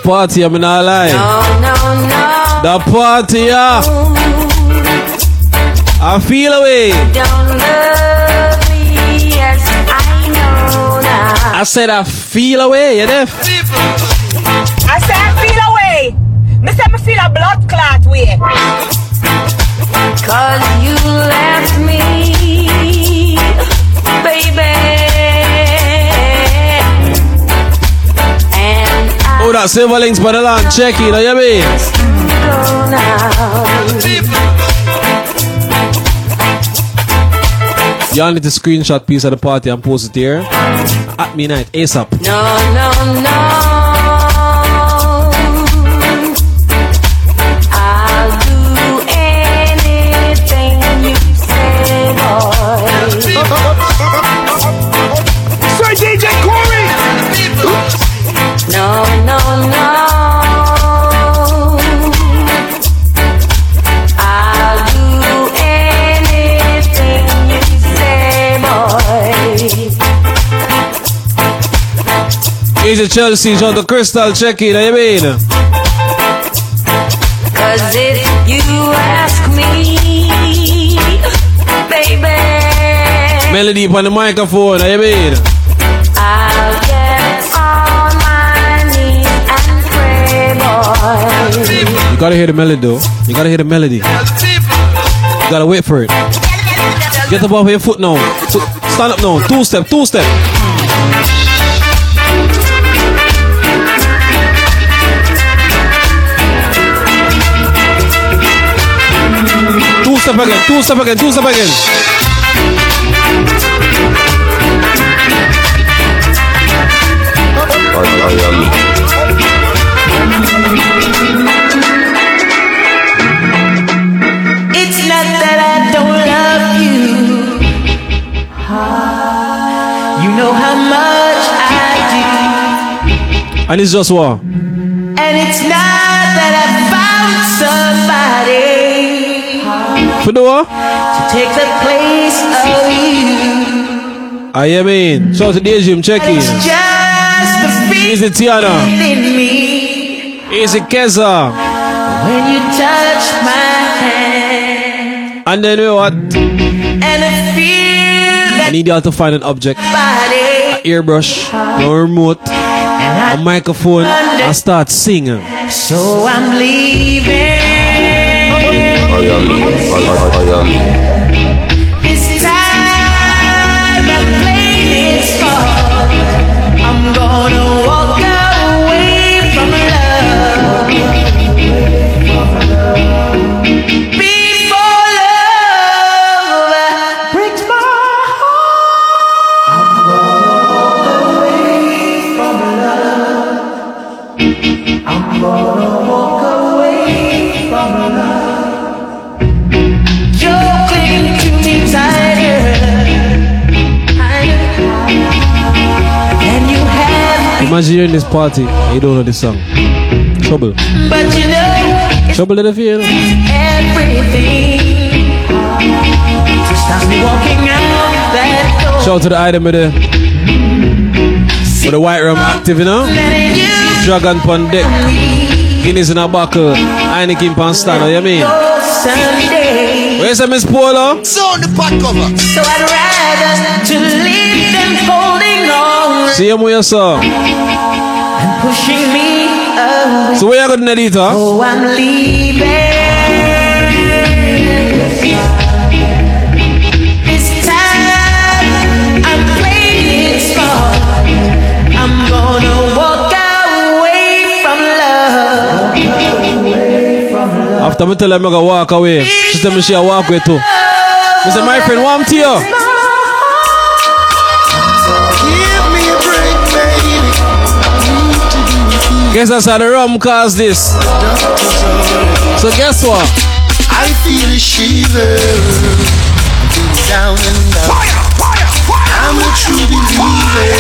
Party, I'm not lying. No, no, no. The party, yeah. I feel away. Don't love me, yes, I know now. I said I feel away, you deaf? I said I feel away. Me say me feel a blood clot way. Cause you left me, And Oh, that silver links by the land. Check it, you mean? go now. Y'all need to screenshot piece of the party and post it here. At midnight, ASAP. No, no, no. Easy Chelsea, shout to Crystal, check it, you mean? Cause if you ask me, baby, Melody on the microphone, you mean? I'll get on my knees and pray, boy. You gotta hear the melody though. You gotta hear the melody. You gotta wait for it. Get up off your foot now. Stand up now. Two step, two step. Step again, two step again, two step again. It's not that I don't love you. You know how much I do. And it's just what? And it's not For what? to take the place of you. I am me. Shout to Daydream, check in. It's just the Is it Tiana? in me Is it Keza? when you touch my hand. And then you know what? And I feel I need y'all to find an object. body. Airbrush, a remote, a microphone, and start singing. So I'm leaving. This Imagine you're in this party and you don't know this song. Trouble. but you know Trouble in the field. everything. To stop walking out that door. Shout to the item with the with the white rum active, you know? Dragon pon deck. Guinness in a buckle. Heineken pan stand, you know what I mean? go. Where's the Miss Polo? So the pot cover. So I'd rather to leave them holding on See him where you saw. and pushing me away. So where you got the? Oh, I'm leaving. This time I'm playing it smart. I'm gonna walk away from love. After me tell her I'm gonna walk away, she tell me she a walk away too. I say, my friend, warm to you. Guess that's how the rum caused this. So guess what? I feel a shiver. I'm feeling down and out. I'm a true believer.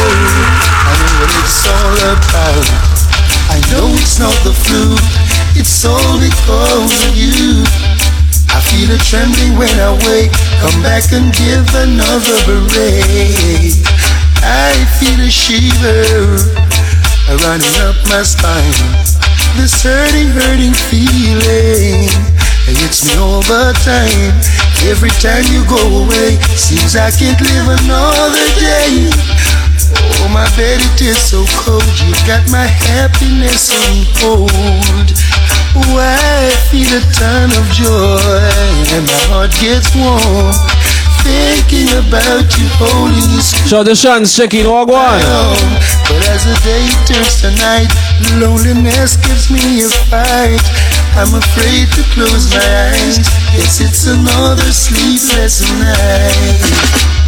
I know what it's all about. I know it's not the flu. It's all because of you. I feel a trembling when I wake. Come back and give another break. I feel a shiver running up my spine. This hurting, hurting feeling. It hits me all the time. Every time you go away, seems I can't live another day. Oh, my bed, it is so cold. You got my happiness on hold. Why I feel a ton of joy and my heart gets warm. Thinking about you holding you Shout the chance, checking Wagwan. but as the day turns to night, loneliness gives me a fight. I'm afraid to close my eyes. Yes, it's another sleepless night.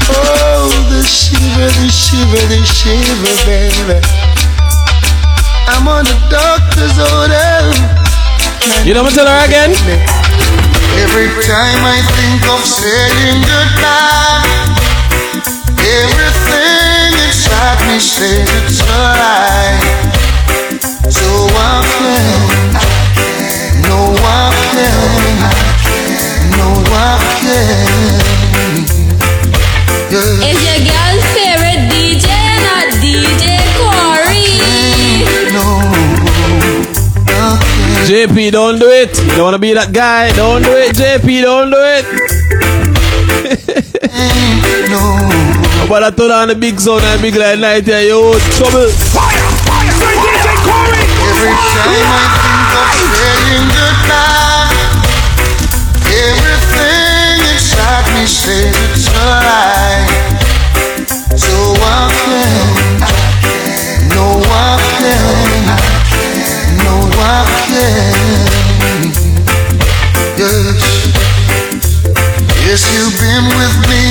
Oh, the shiver, the shiver, the shiver, baby. I'm on the doctor's order. You know me tell her again? Every time I think of saying goodbye, everything inside me says it's alright. So I can, no I can, no I can. Yeah. Is your girl's JP, don't do it. You don't wanna be that guy. Don't do it, JP. Don't do it. But I turn on the big sound and big light night here, yo, trouble. Every time I think of saying goodbye, everything inside me says it's a lie. So I can, no I can, no Yes, yes, you've been with me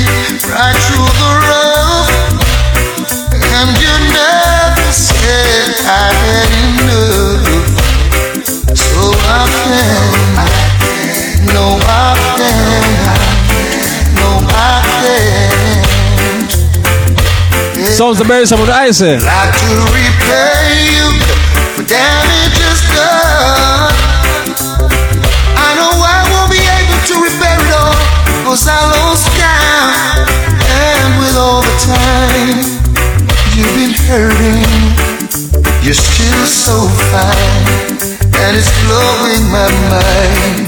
right through the rough, and you never said I had enough. So I can, no I can, no I can. Sounds the berry some of the ice. eh? Like to repay you for damages cause I lost count. And with all the time you've been hurting, you're still so fine, and it's blowing my mind.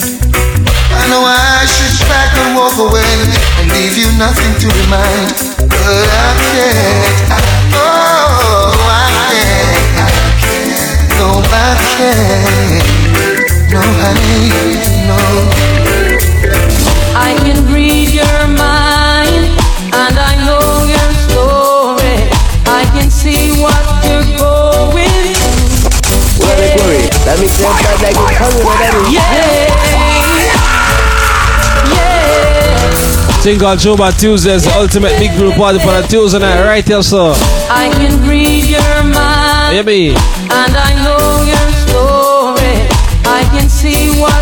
I know I should back and walk away and leave you nothing to remind, but I can't. Oh, I can't. No, I can't. No, honey, no. I can read your mind and I know your story. I can see what you're going through. Well, they worry. That makes them sound like it's coming, that is. Yeah. Thing called Showbar Tuesdays, the ultimate big group party for the Tuesday night, right here, so. I can read your mind Yeah, me. and I know your story. I can see what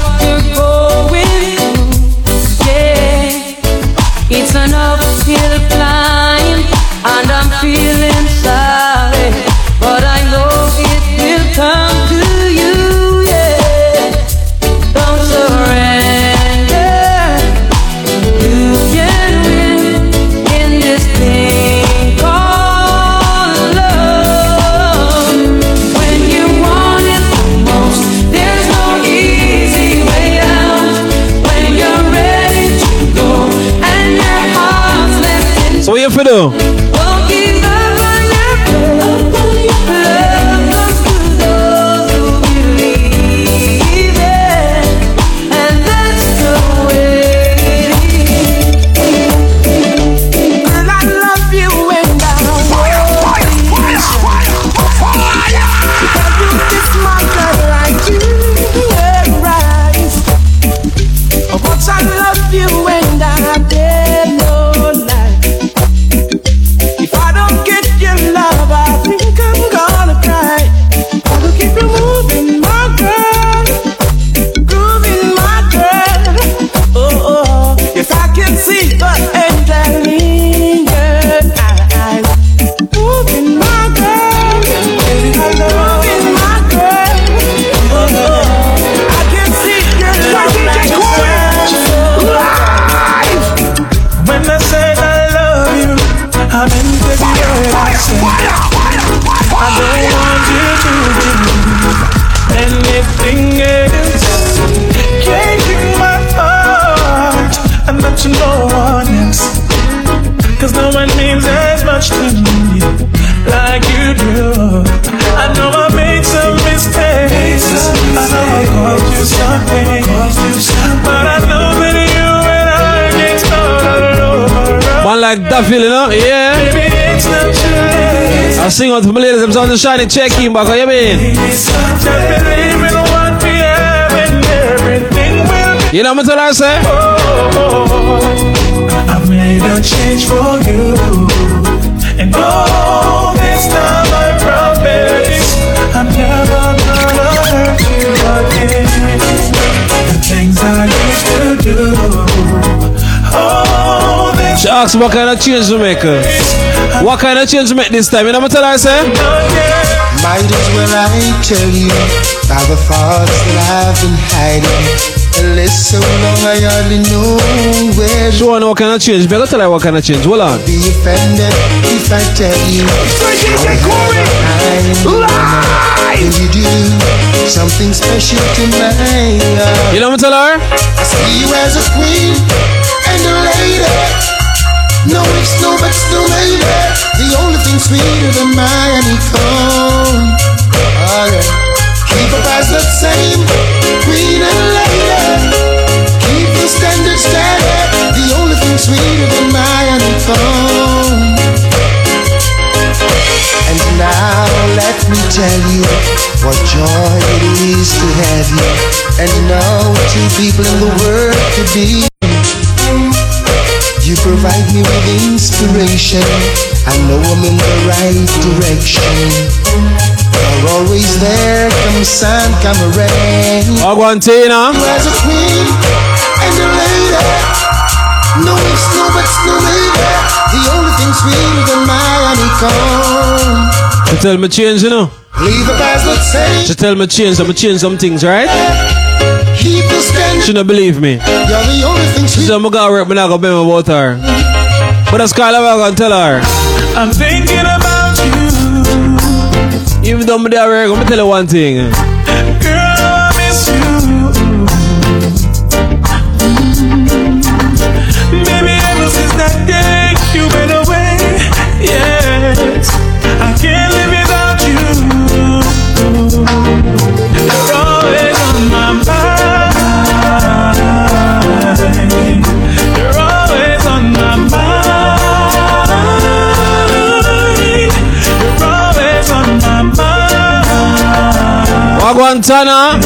like that feeling, know? Yeah. I sing out to my ladies, I'm sounding shiny, check in back, you mean? You know what I'm telling her, say? I made a change for you. And all this time I promise I'm never gonna hurt you again. The things I used to do. This She asked what kind of change to make. uh, What kind of change to make this time? You know what I'm telling her, say? Might as well I tell you about the thoughts that I've been hiding. And list so long I hardly know where She wanna know what kind of change. Better tell her what kind of change. Hold on. be offended if I tell you. When you do something special to my heart. You know what I'm telling her? I see you as a queen and a lady. No mix, no mix, no baby. The only thing sweeter than my honeycomb. Oh, yeah. Keep our eyes the same, queen and lady. Keep the standards steady. The only thing sweeter than my honeycomb. And now let me tell you what joy it is to have you. And know two people in the world to be you provide me with inspiration. I know I'm in the right direction. You're always there, come sun, come rain. Aguantina. You as a queen and a lady. No mix, no buts, no lady. The only thing sweeter than my honeycomb. She tell me change, you know. Leave the past, let's say. She tell me change, I'ma change some things, right? Keep the stand. She don't believe me. You're the only thing She sweet. said, I'm gonna work, but not gonna be about her. But that's kind of what I'm gonna tell her. I'm thinking about you. Even though I'm there, I'm gonna tell her one thing. Mind. Aguantana.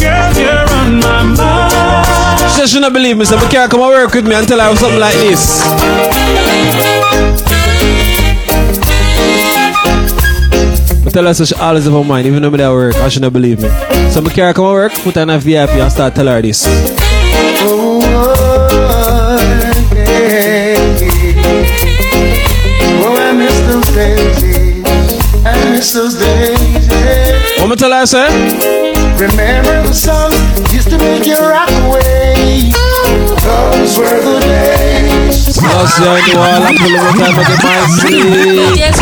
Girl, you're on my mind. She don't believe me, so I can't come and work with me until I have something like this. I tell her so she always have her mind, even though I'm at work, I she don't believe me. So I can't come and work, put her in a VIP and start tell her this. What me tell her, say? Remember the songs used to make you rock away. Those were the days. Just you know all I'm pulling my time to get my sleep.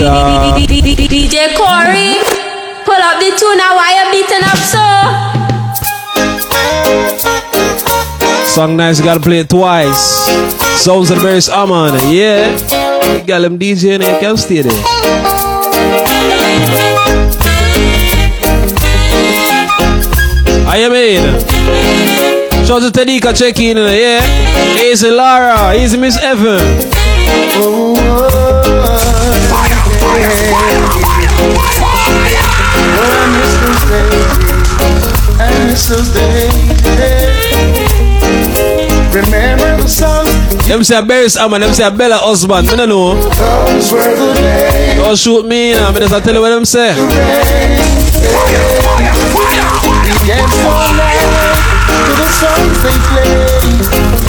uh. DJ Corey, pull up the tune now. Why you beating up so? Song nice, you gotta play it twice. Sounds of the Bears Amon, yeah. You got them DJ and you can stay there. I am in. Shout out to Tedika check in, yeah. Easy Lara, easy Miss Evan. Oh, I miss those days. I miss those days. Remember the songs Them say Bears Amon, them say Bella husband. I don't know. Those were the days. Don't shoot me now, I just tell you what them say. Dance all night to the songs they play.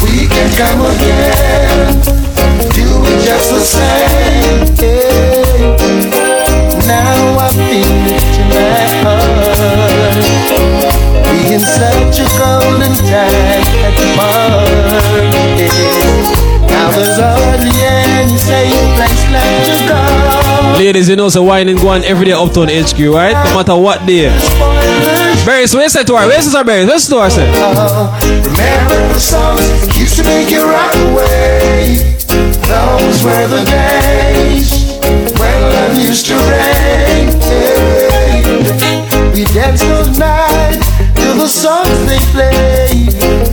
We can come again, do it just the same. Yeah. Now I feel it in my heart. We in such a golden time at the. Yeah. Now there's hardly any safe place left to go. Ladies, you know, so wine and go on every day uptown HQ, right? No matter what day. Berries, where's that to her? Where's our berries? Where's the door, say? Remember the songs that used to make you rock away. Those were the days when love used to reign. We danced those nights till the songs they play.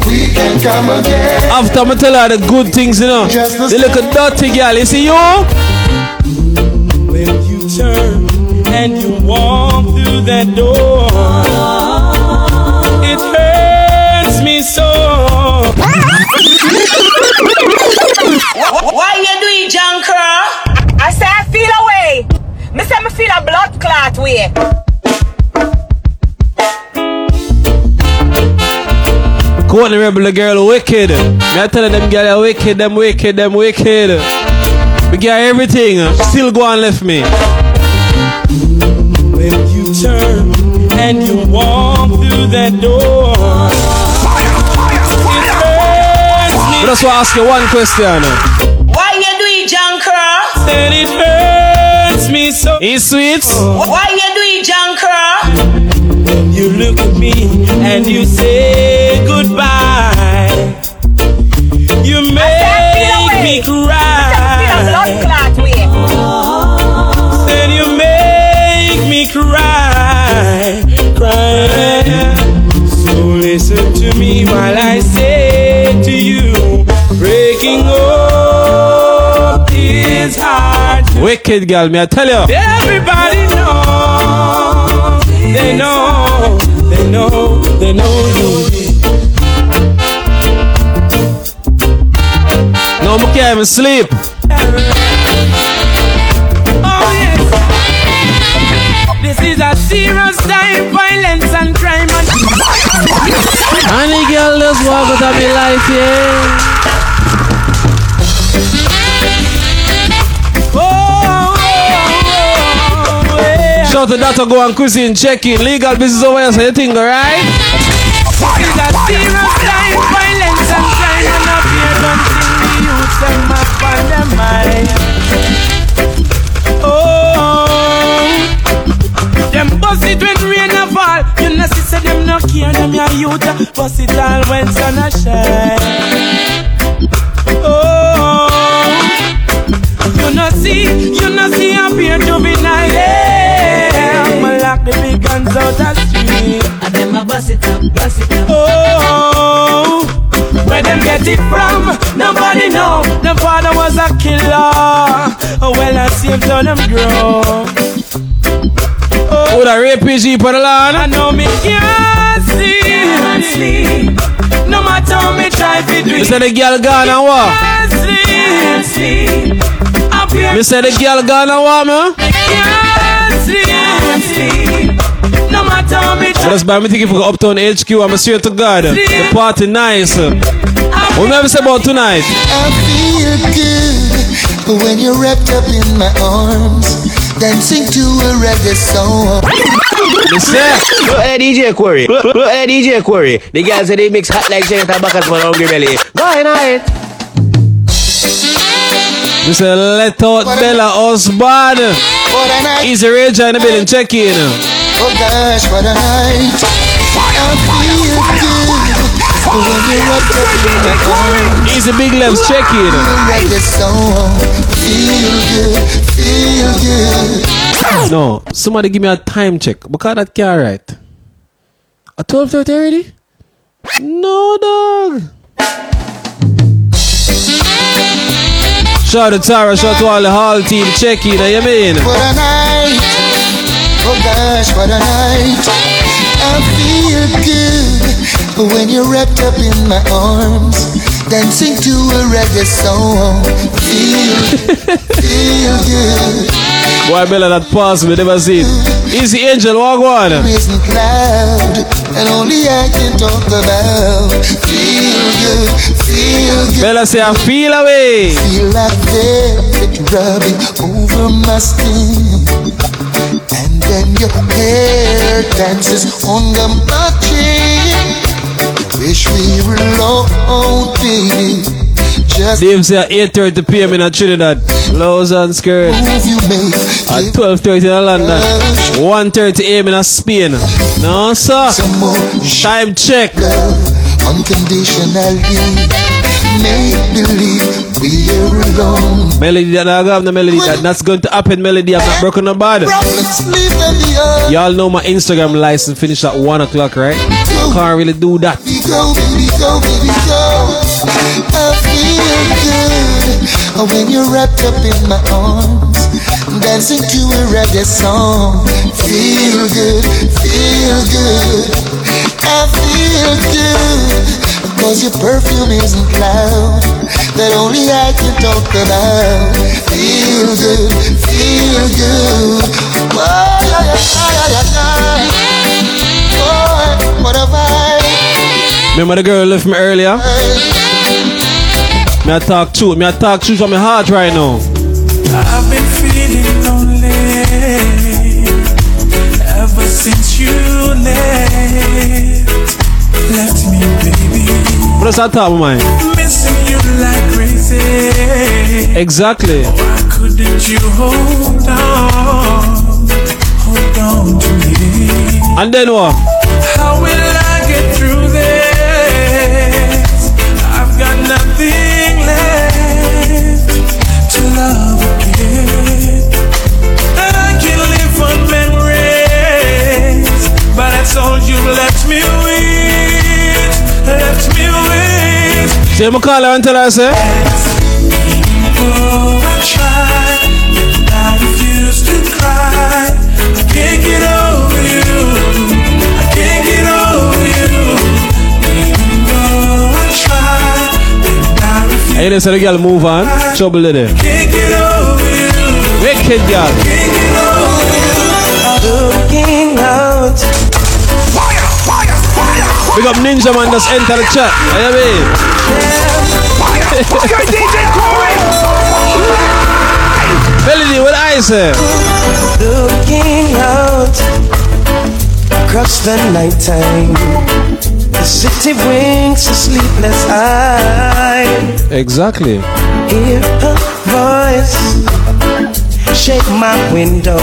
We can come again. After I tell her the good things, you know. The little dirty girl, you see you? When you turn and you walk through that door, it hurts me so. Why you doing, it, Junker? I say I feel away. Me say me feel a blood clot way. Courtney Rebel, the girl wicked. Me I tell them girl are wicked, them wicked, them wicked. We got everything, still go and left me. When you turn and you walk through that door, it hurts me. But that's why I ask you one question. Why you do it, Junker? Said it hurts me so. It's sweet. Why you do it, Junker? You look at me and you say goodbye. You make me cry. Wicked girl, me I tell you. Everybody knows They know, they know, they know you. No, I can't even sleep. Oh yes. This is a serious time, violence and crime and Any girl just walk out of my life, yeah. Shout to Dr. Go and Cuisine, check in. Legal business over here, so you think, alright? Is a serious time, violence and crime and up here don't think the youth them up on their mind. Oh, them bust it when rain a fall. You know see say them no care, them your youth bust it all when sun a shine. Oh, you know see, you know see up here I'ma lock the big guns out the street. And them a bust it up, bust it up. Oh, where them get it from? Nobody know. The father was a killer. Oh well, I see him so them grow. Oh, Would a rape PG for the land? I know me can't sleep. No matter how me try to do Me it. say the girl gone and what? Can't sleep. sleep. Up here. Me say the girl gone and what, man? Can't sleep. No matter how me So try. that's why I'm thinking for Uptown HQ. I'm swear to God. The party nice. What me have say about tonight? I feel good when you're wrapped up in my arms, dancing to a reggae song. Look at DJ Corey. Look, look at DJ Corey. The girls say they mix hot like Janet and Bacchus for hungry belly. Go ahead, ahead. Me say let out Bella Osborne. Easy Rage in the building. Check in. Oh a. Easy Big Legs. Check in. No, somebody give me a time check because that can't right. A 12:30 already? No, dog. Shout out to Tara, shout out to all the hall team, check in, eh, you mean? What a night! Oh gosh, night! I feel good when you're wrapped up in my arms, dancing to a reggae song. Feel, feel good. Why Bella that pass me, never seen. Easy Angel, walk one. Isn't cloud, and only I can talk about. Feel good, feel good. Bella say I feel away. Feel like velvet rubbing over my skin. And then your hair dances on the my chin. Wish we were baby. Just Dave say at 8.30 p.m. in Trinidad. Lows and skirt. At 12.30 in London. 1.30 a.m. in Spain. No, sir. Time check. Unconditionally. Melody that I have the melody that that's going to happen. Melody, I'm not broken the earth. Y'all know my Instagram license finish at 1 o'clock, right? Can't really do that. Go, baby go, baby go. I feel good when you're wrapped up in my arms, dancing to a reggae song. Feel good, feel good. I feel good cause your perfume isn't loud. That only I can talk about. Feel good, feel good. Oh, yeah, yeah, yeah, yeah. Boy, what a vibe. Remember the girl left me earlier? Me I talk truth. Me I talk truth from my heart right now. I've been feeling lonely ever since you left. Left me, baby. What's that top of mine? Missing you like crazy. Exactly. Oh, why couldn't you hold on? Hold on to me. And then what? So you call her and tell her, say? I refuse to cry. I can't get over you. I can't get over you. Even though I I refuse. Hey, listen, the girl move on. Trouble. Can't get over you. Wicked girl. Can't get over you. Looking out. Big up Ninja Man that's enter the chat. You know what I mean? Melody, what I say? Looking out across the nighttime. The city winks a sleepless eye. Exactly. Hear her voice shake my window.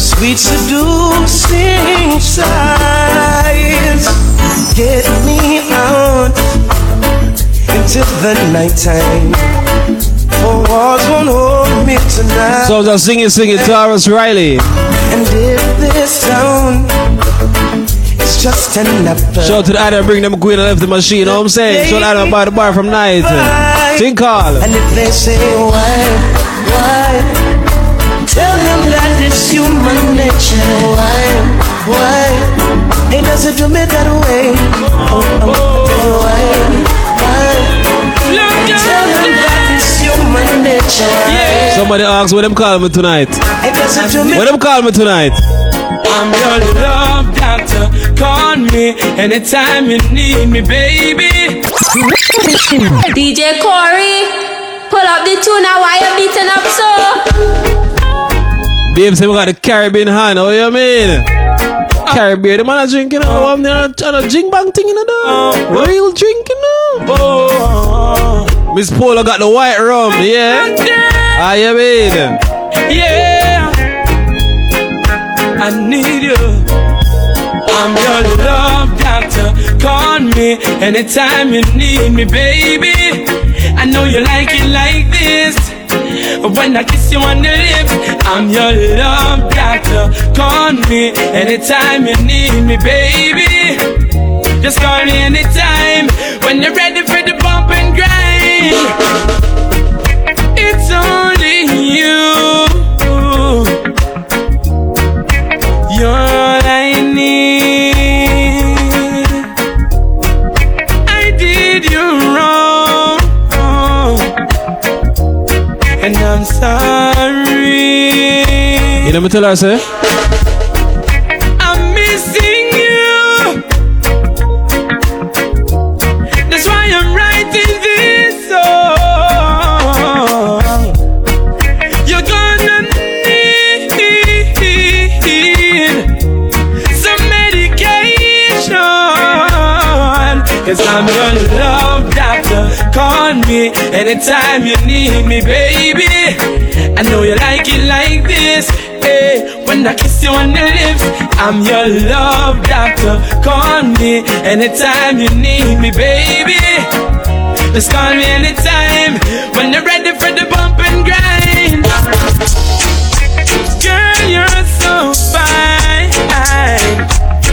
Sweet seducing sighs get me out into the nighttime. For walls won't hold me tonight. So just sing it, sing it, Tarrus Riley. And if this town is just an apple. Shout to the Adam, bring them a queen and left the machine, you know what I'm saying? Shout out by the bar from night. Think call. And if they say why, why, tell them that it's human nature. Why, why, it doesn't do me that way. Oh, oh, tell you why, why, tell them that it's human nature. Somebody asked what them call me tonight. It doesn't do me. What them call me tonight? I'm your love doctor. Call me anytime you need me, baby. DJ Corey, pull up the tune now. Why you beating up so? Babe say we got the Caribbean hand, oh you mean? Ah. Caribbean, the man a drinking, oh, ah. I'm not a jing bang thing in the door. Real drinking, no. Miss Paula got the white rum, yeah? Ah, you mean? Yeah, I need you. I'm your love doctor. Call me anytime you need me, baby. I know you like it like this. When I kiss you on the lips, I'm your love doctor. Call me anytime you need me, baby. Just call me anytime when you're ready for the bump and grind. It's only you. Sorry. You know me tell her, say? I'm missing you. That's why I'm writing this song. You're gonna need some medication. Cause I'm love Call me anytime you need me, baby. I know you like it like this. Hey, when I kiss you on the lips, I'm your love doctor. Call me anytime you need me, baby. Just call me anytime when you're ready for the bump and grind. Girl, you're so fine.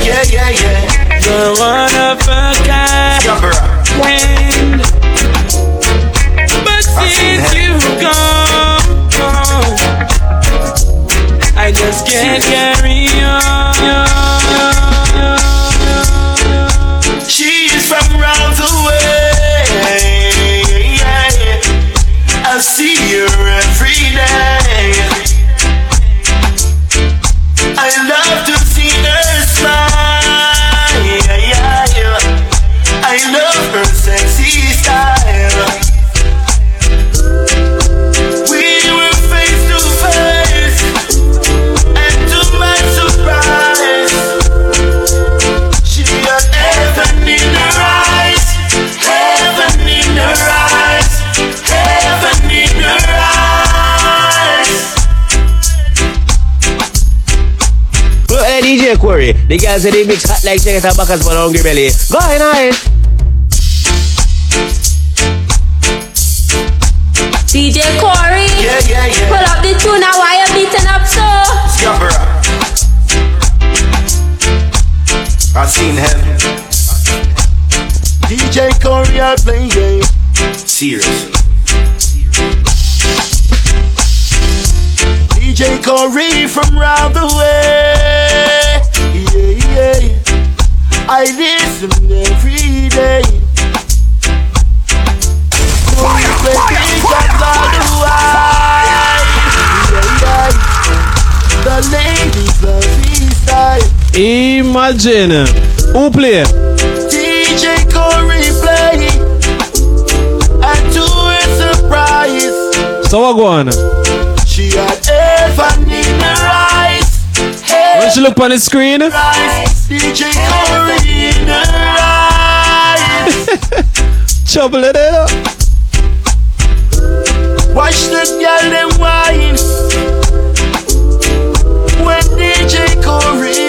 Yeah, yeah, yeah. You're one of a kind. Wind. Since you've gone, I just can't carry on. She's from round the I the guys say they mix hot like chicken and backers for the hungry belly. Go ahead, ahead. DJ Corey, Yeah, yeah, yeah. pull up the tune now. Why you beating up so? Scarborough. I seen him. DJ Corey, I play game. Seriously. DJ Corey from Imagine. Who play? DJ Corey play. And to her surprise, So what go on? she had heaven in her eyes. When she look on the screen, Eyes. DJ Corey in her eyes. trouble it eh, up. Watch the girl them wine when DJ Corey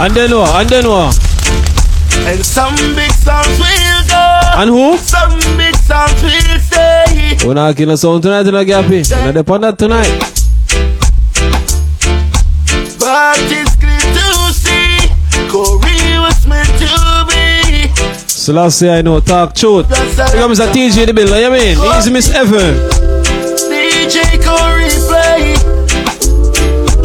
And then what? And then what? And some big songs will go. And who? Some big songs will stay. We're not getting a sound tonight, you know, Gappy. We're not upon that tonight. But it's clear to see Corey was meant to be. So last say I know, talk truth. Here comes a TJ in the building, you mean? Easy Miss Evan. DJ Corey play.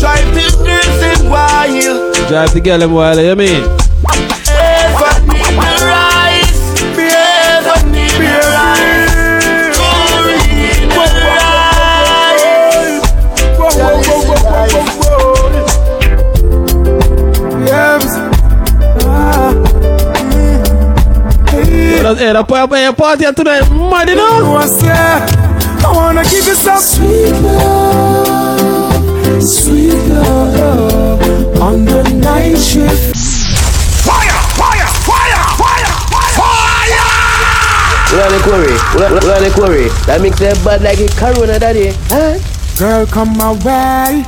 Drive the girls in wild. Drive the girl them while, you mean? Heaven in her eyes. Heaven in her eyes. Corey in. Whoa, whoa, whoa, whoa, whoa, whoa. Ah. Hey, a party tonight, mad you know? What's? I wanna give you some sweet love, night shift. Fire, fire, fire, fire, fire! Ula the quarry, ula, ula the quarry. That makes them bad like a corona daddy. Huh? Girl, come my way,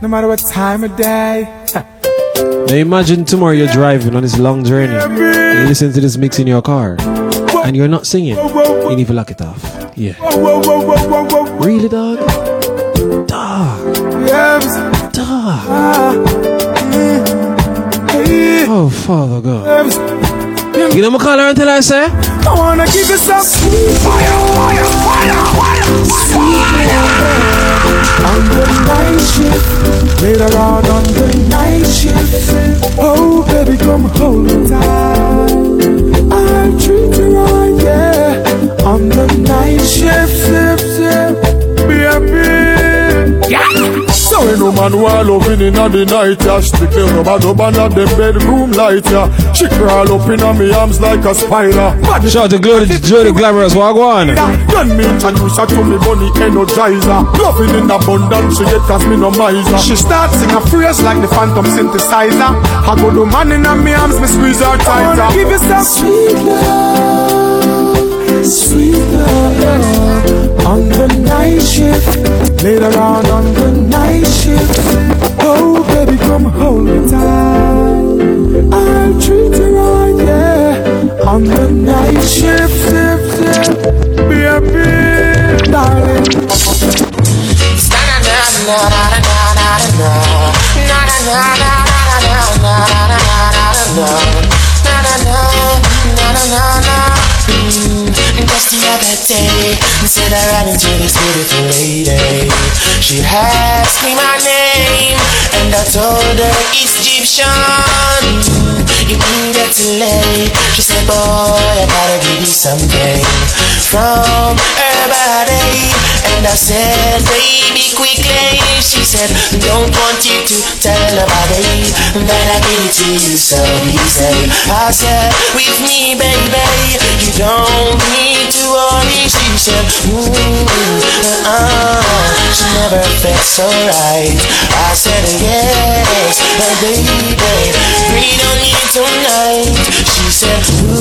no matter what time of day. Now imagine tomorrow you're driving on this long journey. You listen to this mix in your car. And you're not singing. You need to lock it off. Yeah. Whoa, whoa, whoa, whoa, whoa, whoa. Really, dog? Dog. Dog. Ah. Hey. Oh, Father God. Yes. You know, I call her until I say, I wanna give you some sweet fire, fire, fire, fire, sweet love on the night shift. Later on on the night shift. Oh, baby, come hold me tight. I'll treat you right, yeah. On the night shift, sip, sip, be happy. Yeah. So ain't no man who are loving in the night, yeah. Strictly rubber dub under the bedroom light, yeah. She crawl up in me arms like a spider. Shout out to Glory, Joe the Glamorous, what go on? When me introduce her to me bunny energizer Loving in abundance, she get cause me no miser She starts sing a phrase like the phantom synthesizer I go to man in her me arms, me squeeze her tighter Give you some sweet love, sweet love On the night shift, later on on the night shift Oh baby come hold me tight I'll treat you right, yeah On the night shift, sip Be happy, darling Just the other day, instead I ran into this beautiful lady. Eh? She asked me my name, and I told her Egyptian. You needed to lay. She said, Boy, I gotta give you something from her body. And I said, Baby, quickly. She said, Don't want you to tell nobody that I give it to you so easy. I said, With me, baby, you don't need to worry. She said, Ooh, uh, she never felt so right. I said, Yes, baby, breathe on me tonight. She said, Ooh,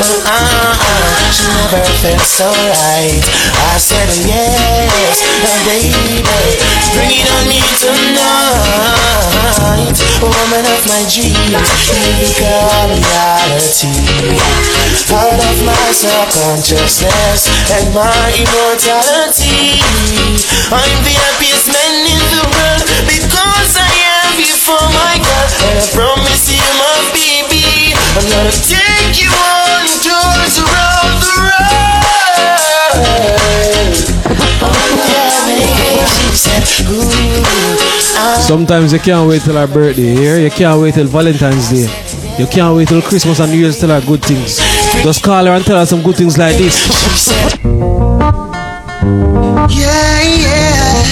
uh, uh, she never felt so right. I said, Yes, but baby, bring it on me tonight. night, woman of my dreams, become reality. Part of my subconsciousness and my immortality. I'm the happiest man in the world because I you for my girl, and I promise you, my baby, I'm gonna take you on tours around the world. Oh yeah, baby, she said, ooh, I Sometimes you can't wait till our birthday here. You can't wait till Valentine's Day. You can't wait till Christmas and New Year's to tell her good things. Just call her and tell her some good things like this. Yeah, yeah,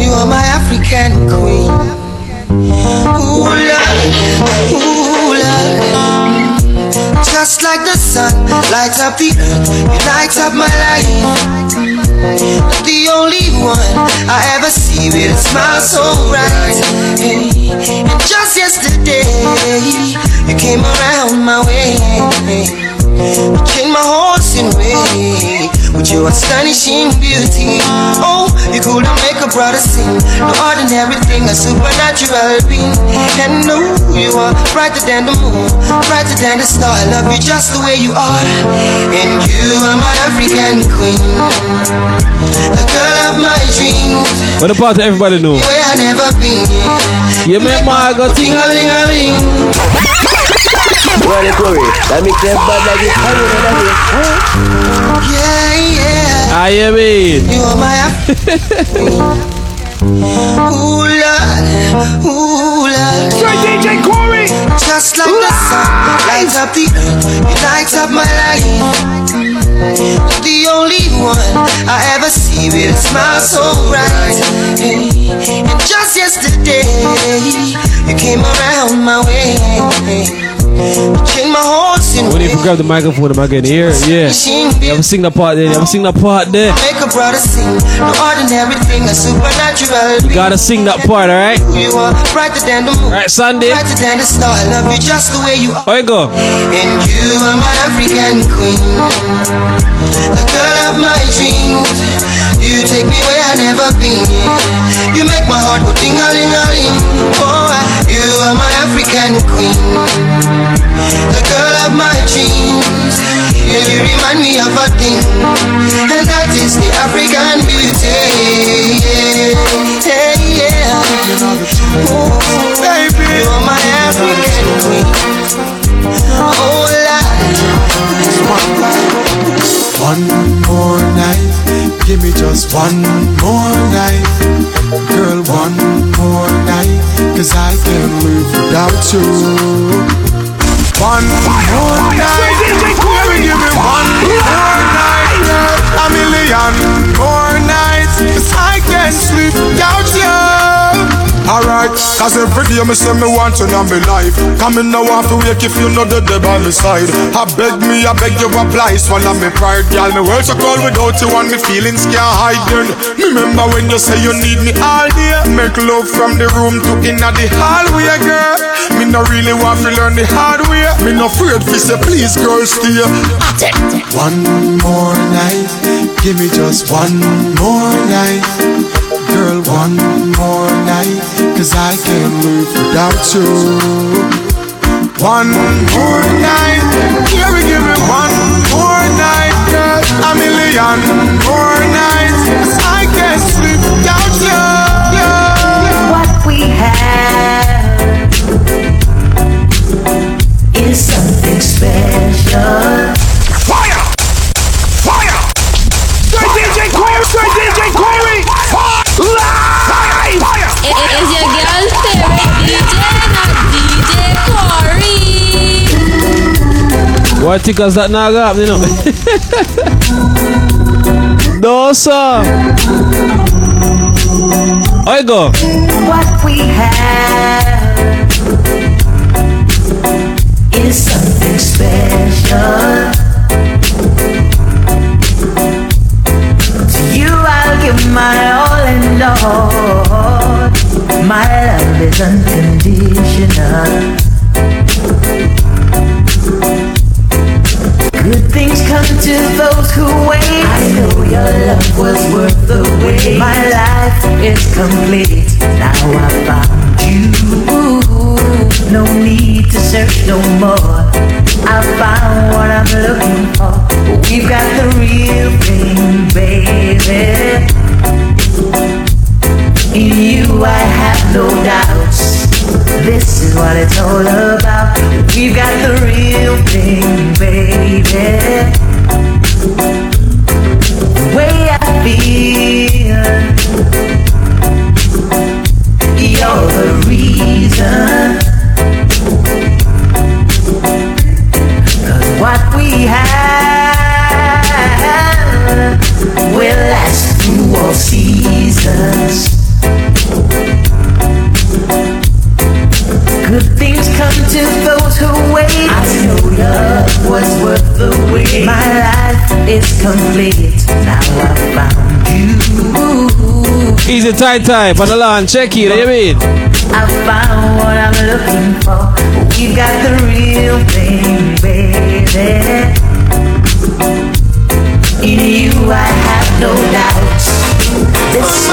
you are my African queen. Ooh, Lord, ooh, Lord. Just like the sun lights up the earth, you light up my life. The only one I ever see with a smile so bright. And just yesterday, you came around my way. You changed my horse in way with your astonishing beauty. Oh, you couldn't make a brother sing. No ordinary thing, a supernatural being. And no, you are brighter than the moon, brighter than the star. I love you just the way you are. And you are my African queen, the girl of my dreams. What about everybody know? Where I never been. You make my go ting a ling a ling. Well, Corey, that makes them bad like it. How you know that is? Yeah, yeah. I am it. You are my Ooh, Lord, ooh, Lord. Say DJ Corey. Just like the sun lights up the earth, you light up my life. You're The only one I ever see with a smile so bright. And just yesterday, you came around my way. You changed my horse in When you grab the microphone, am I getting here? Yeah. You ever sing that part there? You ever sing that part there? Make a brother sing, no ordinary thing, a supernatural You gotta sing that part, alright? You are brighter than the moon. Right, Sunday. Brighter than the star. I love you just the way you are. You go? And you are my African queen. The girl of my dreams. You take me where I never been. You make my heart go ding a ling a ling. Oh, you are my African queen. The girl of my dreams. Yeah, you remind me of a thing. And that is the African beauty. Yeah, yeah. Oh, baby, you are my African queen. Oh, One more night, give me just one more night. Girl, one more night, cause I can't live without you. One more night, give me one more night. A million more nights, cause I can't sleep without you. Alright, cause every day me say me want you in my life. Come in now want to wake if you know the day by my side. I beg me, I beg you apply, swallow me pride Girl, me world so cold without you and me feelings can't hide then Remember when you say you need me all day. Make love from the room to inna the hallway, girl. Me no really want to learn the hard way. Me no afraid fi say please girl stay. One more night, give me just one more night. Girl, one more night, cause I can't live without you. One more night, give me, give me one more night, girl. A million more nights, cause I can't sleep without you. What we have is something special. Corey. What tickers that now got you know? no, sir. How go? What we have is something special. To you, I'll give my all all. My love is unconditional. Good things come to those who wait. I know your love was worth the wait. My life is complete. Now I found you. No need to search no more. I found what I'm looking for. We've got the real thing, baby. In you, I have no doubts. This is what it's all about. We've got the real thing, baby. The way I feel, you're the reason. Cause what we have will last through all seasons. To those who wait. I know love was worth the wait. My life is complete. Now I found you. Easy tight type on the lawn. Check it. You mean? I found what I'm looking for. We've got the real thing, baby. In you, I have no doubts. This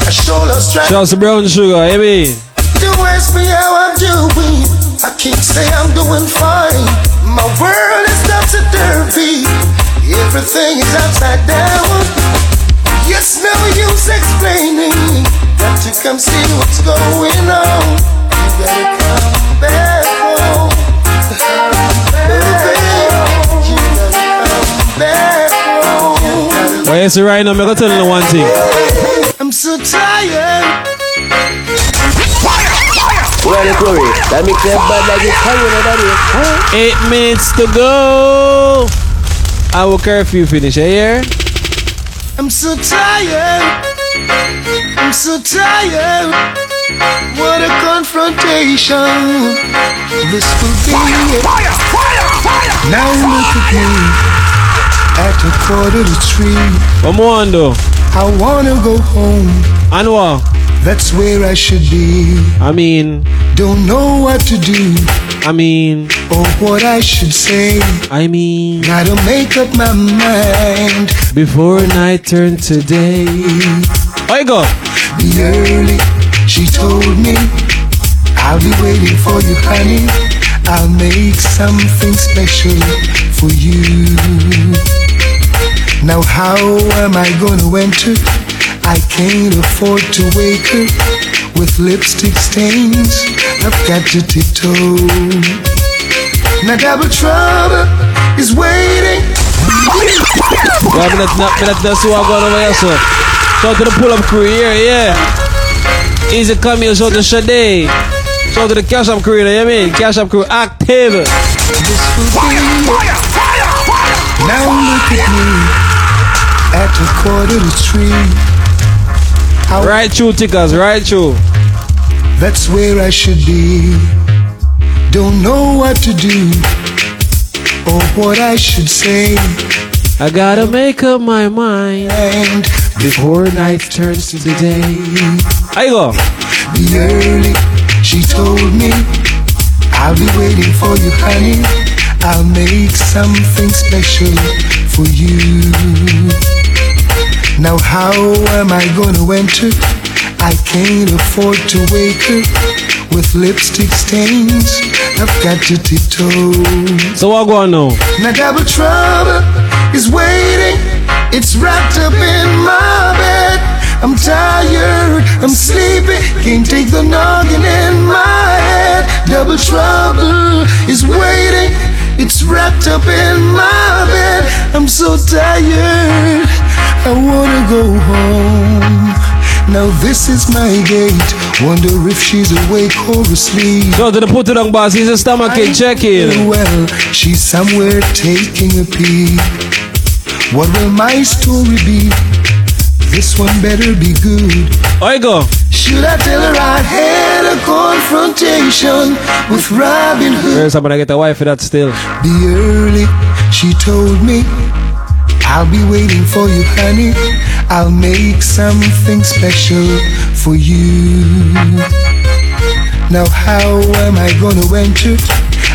I sure lost track. Shouts to Brown Sugar. You mean? Don't ask me how I'm doing. I can't say I'm doing fine. My world is. Everything is upside down. Yes, no use explaining. Got to come see what's going on. You gotta come back home. Baby, you gotta come back home. Well, you see right now, I'm going to tell you one thing. I'm so tired. Well, the that makes them bad like it's hanging on. Eight minutes to go. Our curfew finish. Eh, you hear? I'm so tired. I'm so tired. What a confrontation. This will be it. Fire! Fire! Fire! Now look at me. At a quarter to three. What more on though? I wanna go home. And what? That's where I should be. I mean, Don't know what to do I mean, or what I should say. I mean, Gotta make up my mind. Before night turned to day. I go. Early, she told me. I'll be waiting for you, honey. I'll make something special for you. Now, how am I gonna enter? I can't afford to wake her with lipstick stains. I've got to tiptoe. Now, double trouble is waiting. But that's not, but that's, that's what I'm going over here, so. Shout to the pull up crew here, yeah. Easy come here, shout to Sade. Shout to the Cash App crew, you know what I mean? Cash App crew active. Now look at me at a quarter to three. Right through, tickers, right through. That's where I should be. Don't know what to do or what I should say. I gotta make up my mind before night turns to the day. I go. be early, she told me. I'll be waiting for you, honey. I'll make something special for you. Now, how am I gonna enter? I can't afford to wake her with lipstick stains. I've got to tiptoe. So what going now? Now double trouble is waiting. It's wrapped up in my bed. I'm tired, I'm sleepy, can't take the noggin in my head. Double trouble is waiting. It's wrapped up in my bed. I'm so tired, I wanna go home. Now this is my gate. Wonder if she's awake or asleep. Shout to the put it on boss, he's a stomach kid, check it. Well, she's somewhere taking a peek. What will my story be? This one better be good. I go. Should I tell her I had a confrontation with Robin Hood? Where's I'm gonna get a wife for that still? Be early, she told me. I'll be waiting for you, honey. I'll make something special for you. Now, how am I gonna enter?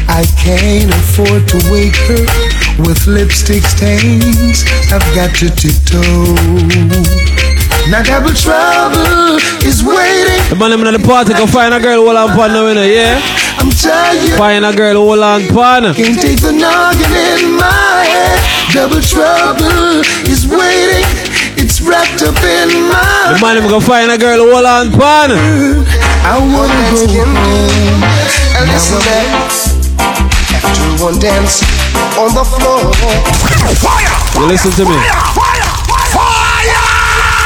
I can't afford to wake her with lipstick stains. I've got to tiptoe. Now, double trouble is waiting. The man in the party go find a girl hold on pan now, yeah? I'm tired. Find a girl hold on pan. Can't take the noggin in my head. Double trouble is waiting. It's wrapped up in my The man them go find a girl hold on pan. I wanna go home. And listen back. After one dance on the floor. You listen to me.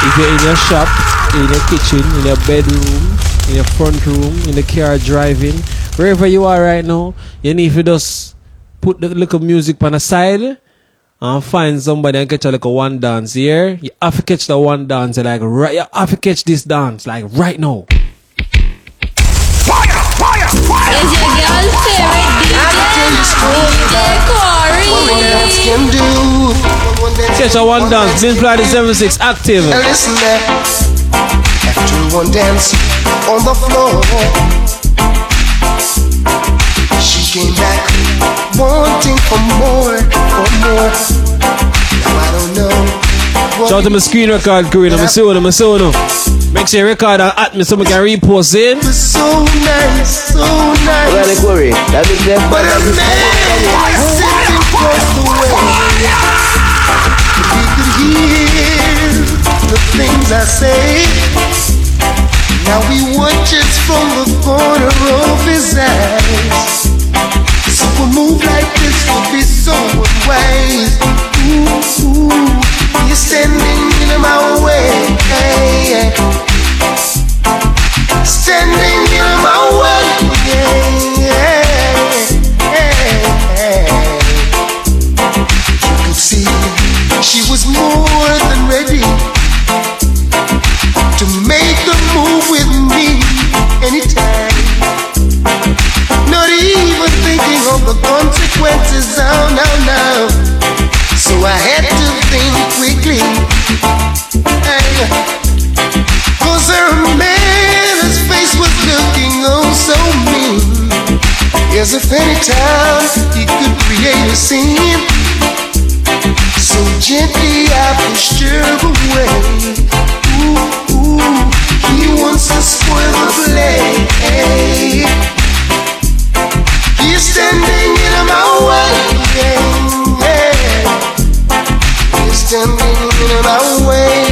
If you're in your shop, in your kitchen, in your bedroom, in your front room, in the car driving, wherever you are right now, you need to just put the little music on the side and find somebody and catch a little one dance here. You have to catch the one dance like right. You have to catch this dance like right now. Is your girl favorite DJ? DJ Corey. Catch a one dance. Been fly the 76 active. And listen there. After one dance on the floor, she came back wanting for more, for more. Now I don't know. what Shout out to my screen record crew, I'm soon, I'm soon. Make sure you record and at me so we can repost it. was so nice, so nice. Well, like worry. That means that. But a man was sitting across the way. He could hear the things I say. Now he watches from the corner of his eyes. So a move like this would be so unwise. Ooh, ooh, you're standing in my way. Standing As if any time he could create a scene. So gently I pushed her away. Ooh, ooh, he wants to spoil the play. He's standing in my way. He's standing in my way.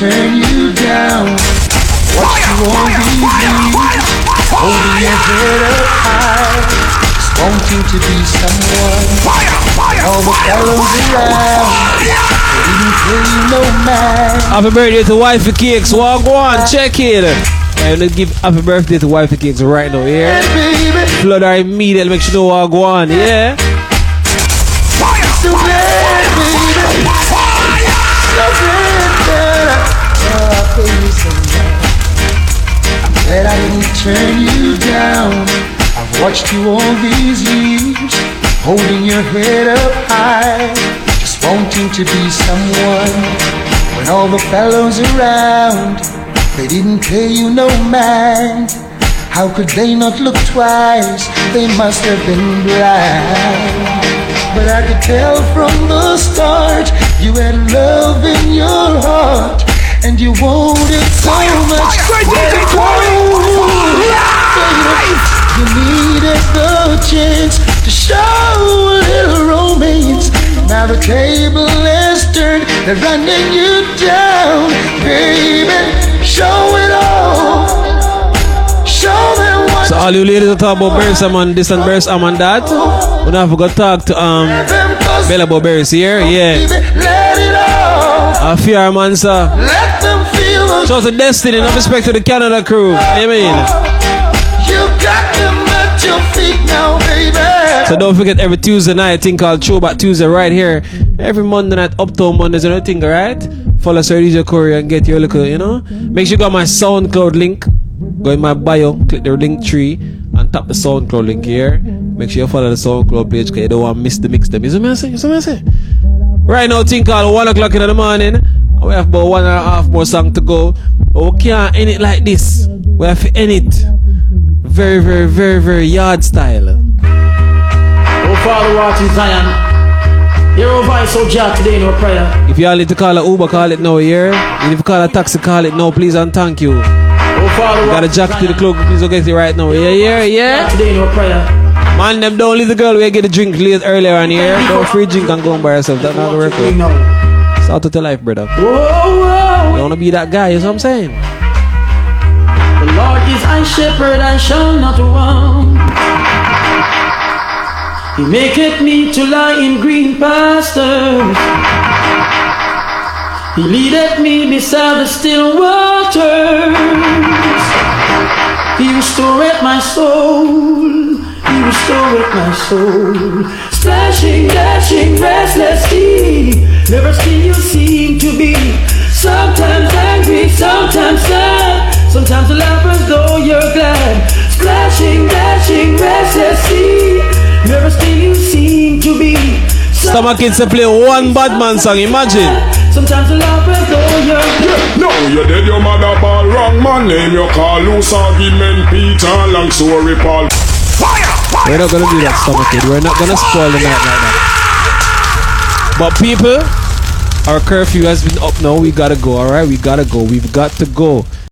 Turn you down. Watch you on these views, holding your head up high, just wanting to be someone. All the fellows around, they didn't pay you no mind. Happy birthday to Wifey Cakes. Walk on, check it. And let's give happy birthday to Wifey Cakes right now, yeah? Flood her immediately, make sure you know walk on, yeah? Glad I didn't turn you down. I've watched you all these years, holding your head up high, just wanting to be someone. When all the fellows around, they didn't pay you no mind. How could they not look twice? They must have been blind. But I could tell from the start you had love in your heart and you wanted so much. It. You needed the chance to show a little romance. Now the table is turned, they're running you down, baby. Show it all. Show them what. So all you ladies that talk about Burns and this and berries, I'm on that, we don't have to talk to um Bella about here, yeah. Let it all. I fear man sir. Let them feel you. Shout out to Destiny, no respect to the Canada crew. Amen. You got them at your feet now, baby. So don't forget every Tuesday night, thing called Throwback Tuesday right here. Every Monday night, Uptown Mondays, and thing, right? Follow Sir DJ Corey and get your little, you know. Make sure you got my SoundCloud link. Go in my bio, click the link tree, and tap the SoundCloud link here. Make sure you follow the SoundCloud page because you don't want to miss the mix them. You see what I say? You see what I say? Right now, thing called 1 o'clock in the morning. We have about one and a half more song to go. But we can't end it like this. We have to end it very, very, very, very yard style. Oh, Father, what is Zion? Hear our voice, oh Jah, today in our prayer. If you all need to call a Uber, call it now, here. And if you call a taxi, call it now, please and thank you. Oh, Father, You got a jacket to the cloak, please go get it right now. Yeah, yeah, yeah. Today in our prayer. Man, them don't leave the girl we get a drink late earlier on here. Don't free drink and go on by yourself. That's not gonna work out. Of the life, brother. Whoa, whoa. You wanna be that guy, is what I'm saying? The Lord is my shepherd, I shall not want. He maketh me to lie in green pastures. He leadeth me beside the still waters. He restoreth my soul. He restoreth my soul. Splashing, dashing, restless sea. Never still you seem to be. Sometimes angry, sometimes sad. Sometimes you laugh as though you're glad. Splashing, dashing, restless sea. Never still you seem to be. Stomach kids to play one bad man song, imagine. Sometimes you laugh as though you're No, you dead, your mother ball wrong man name you call loose argument Peter long story Paul Fire! We're not gonna do that, stomach kid. We're not gonna spoil the night like that. But people, our curfew has been up now. We gotta go, alright? We gotta go. We've got to go.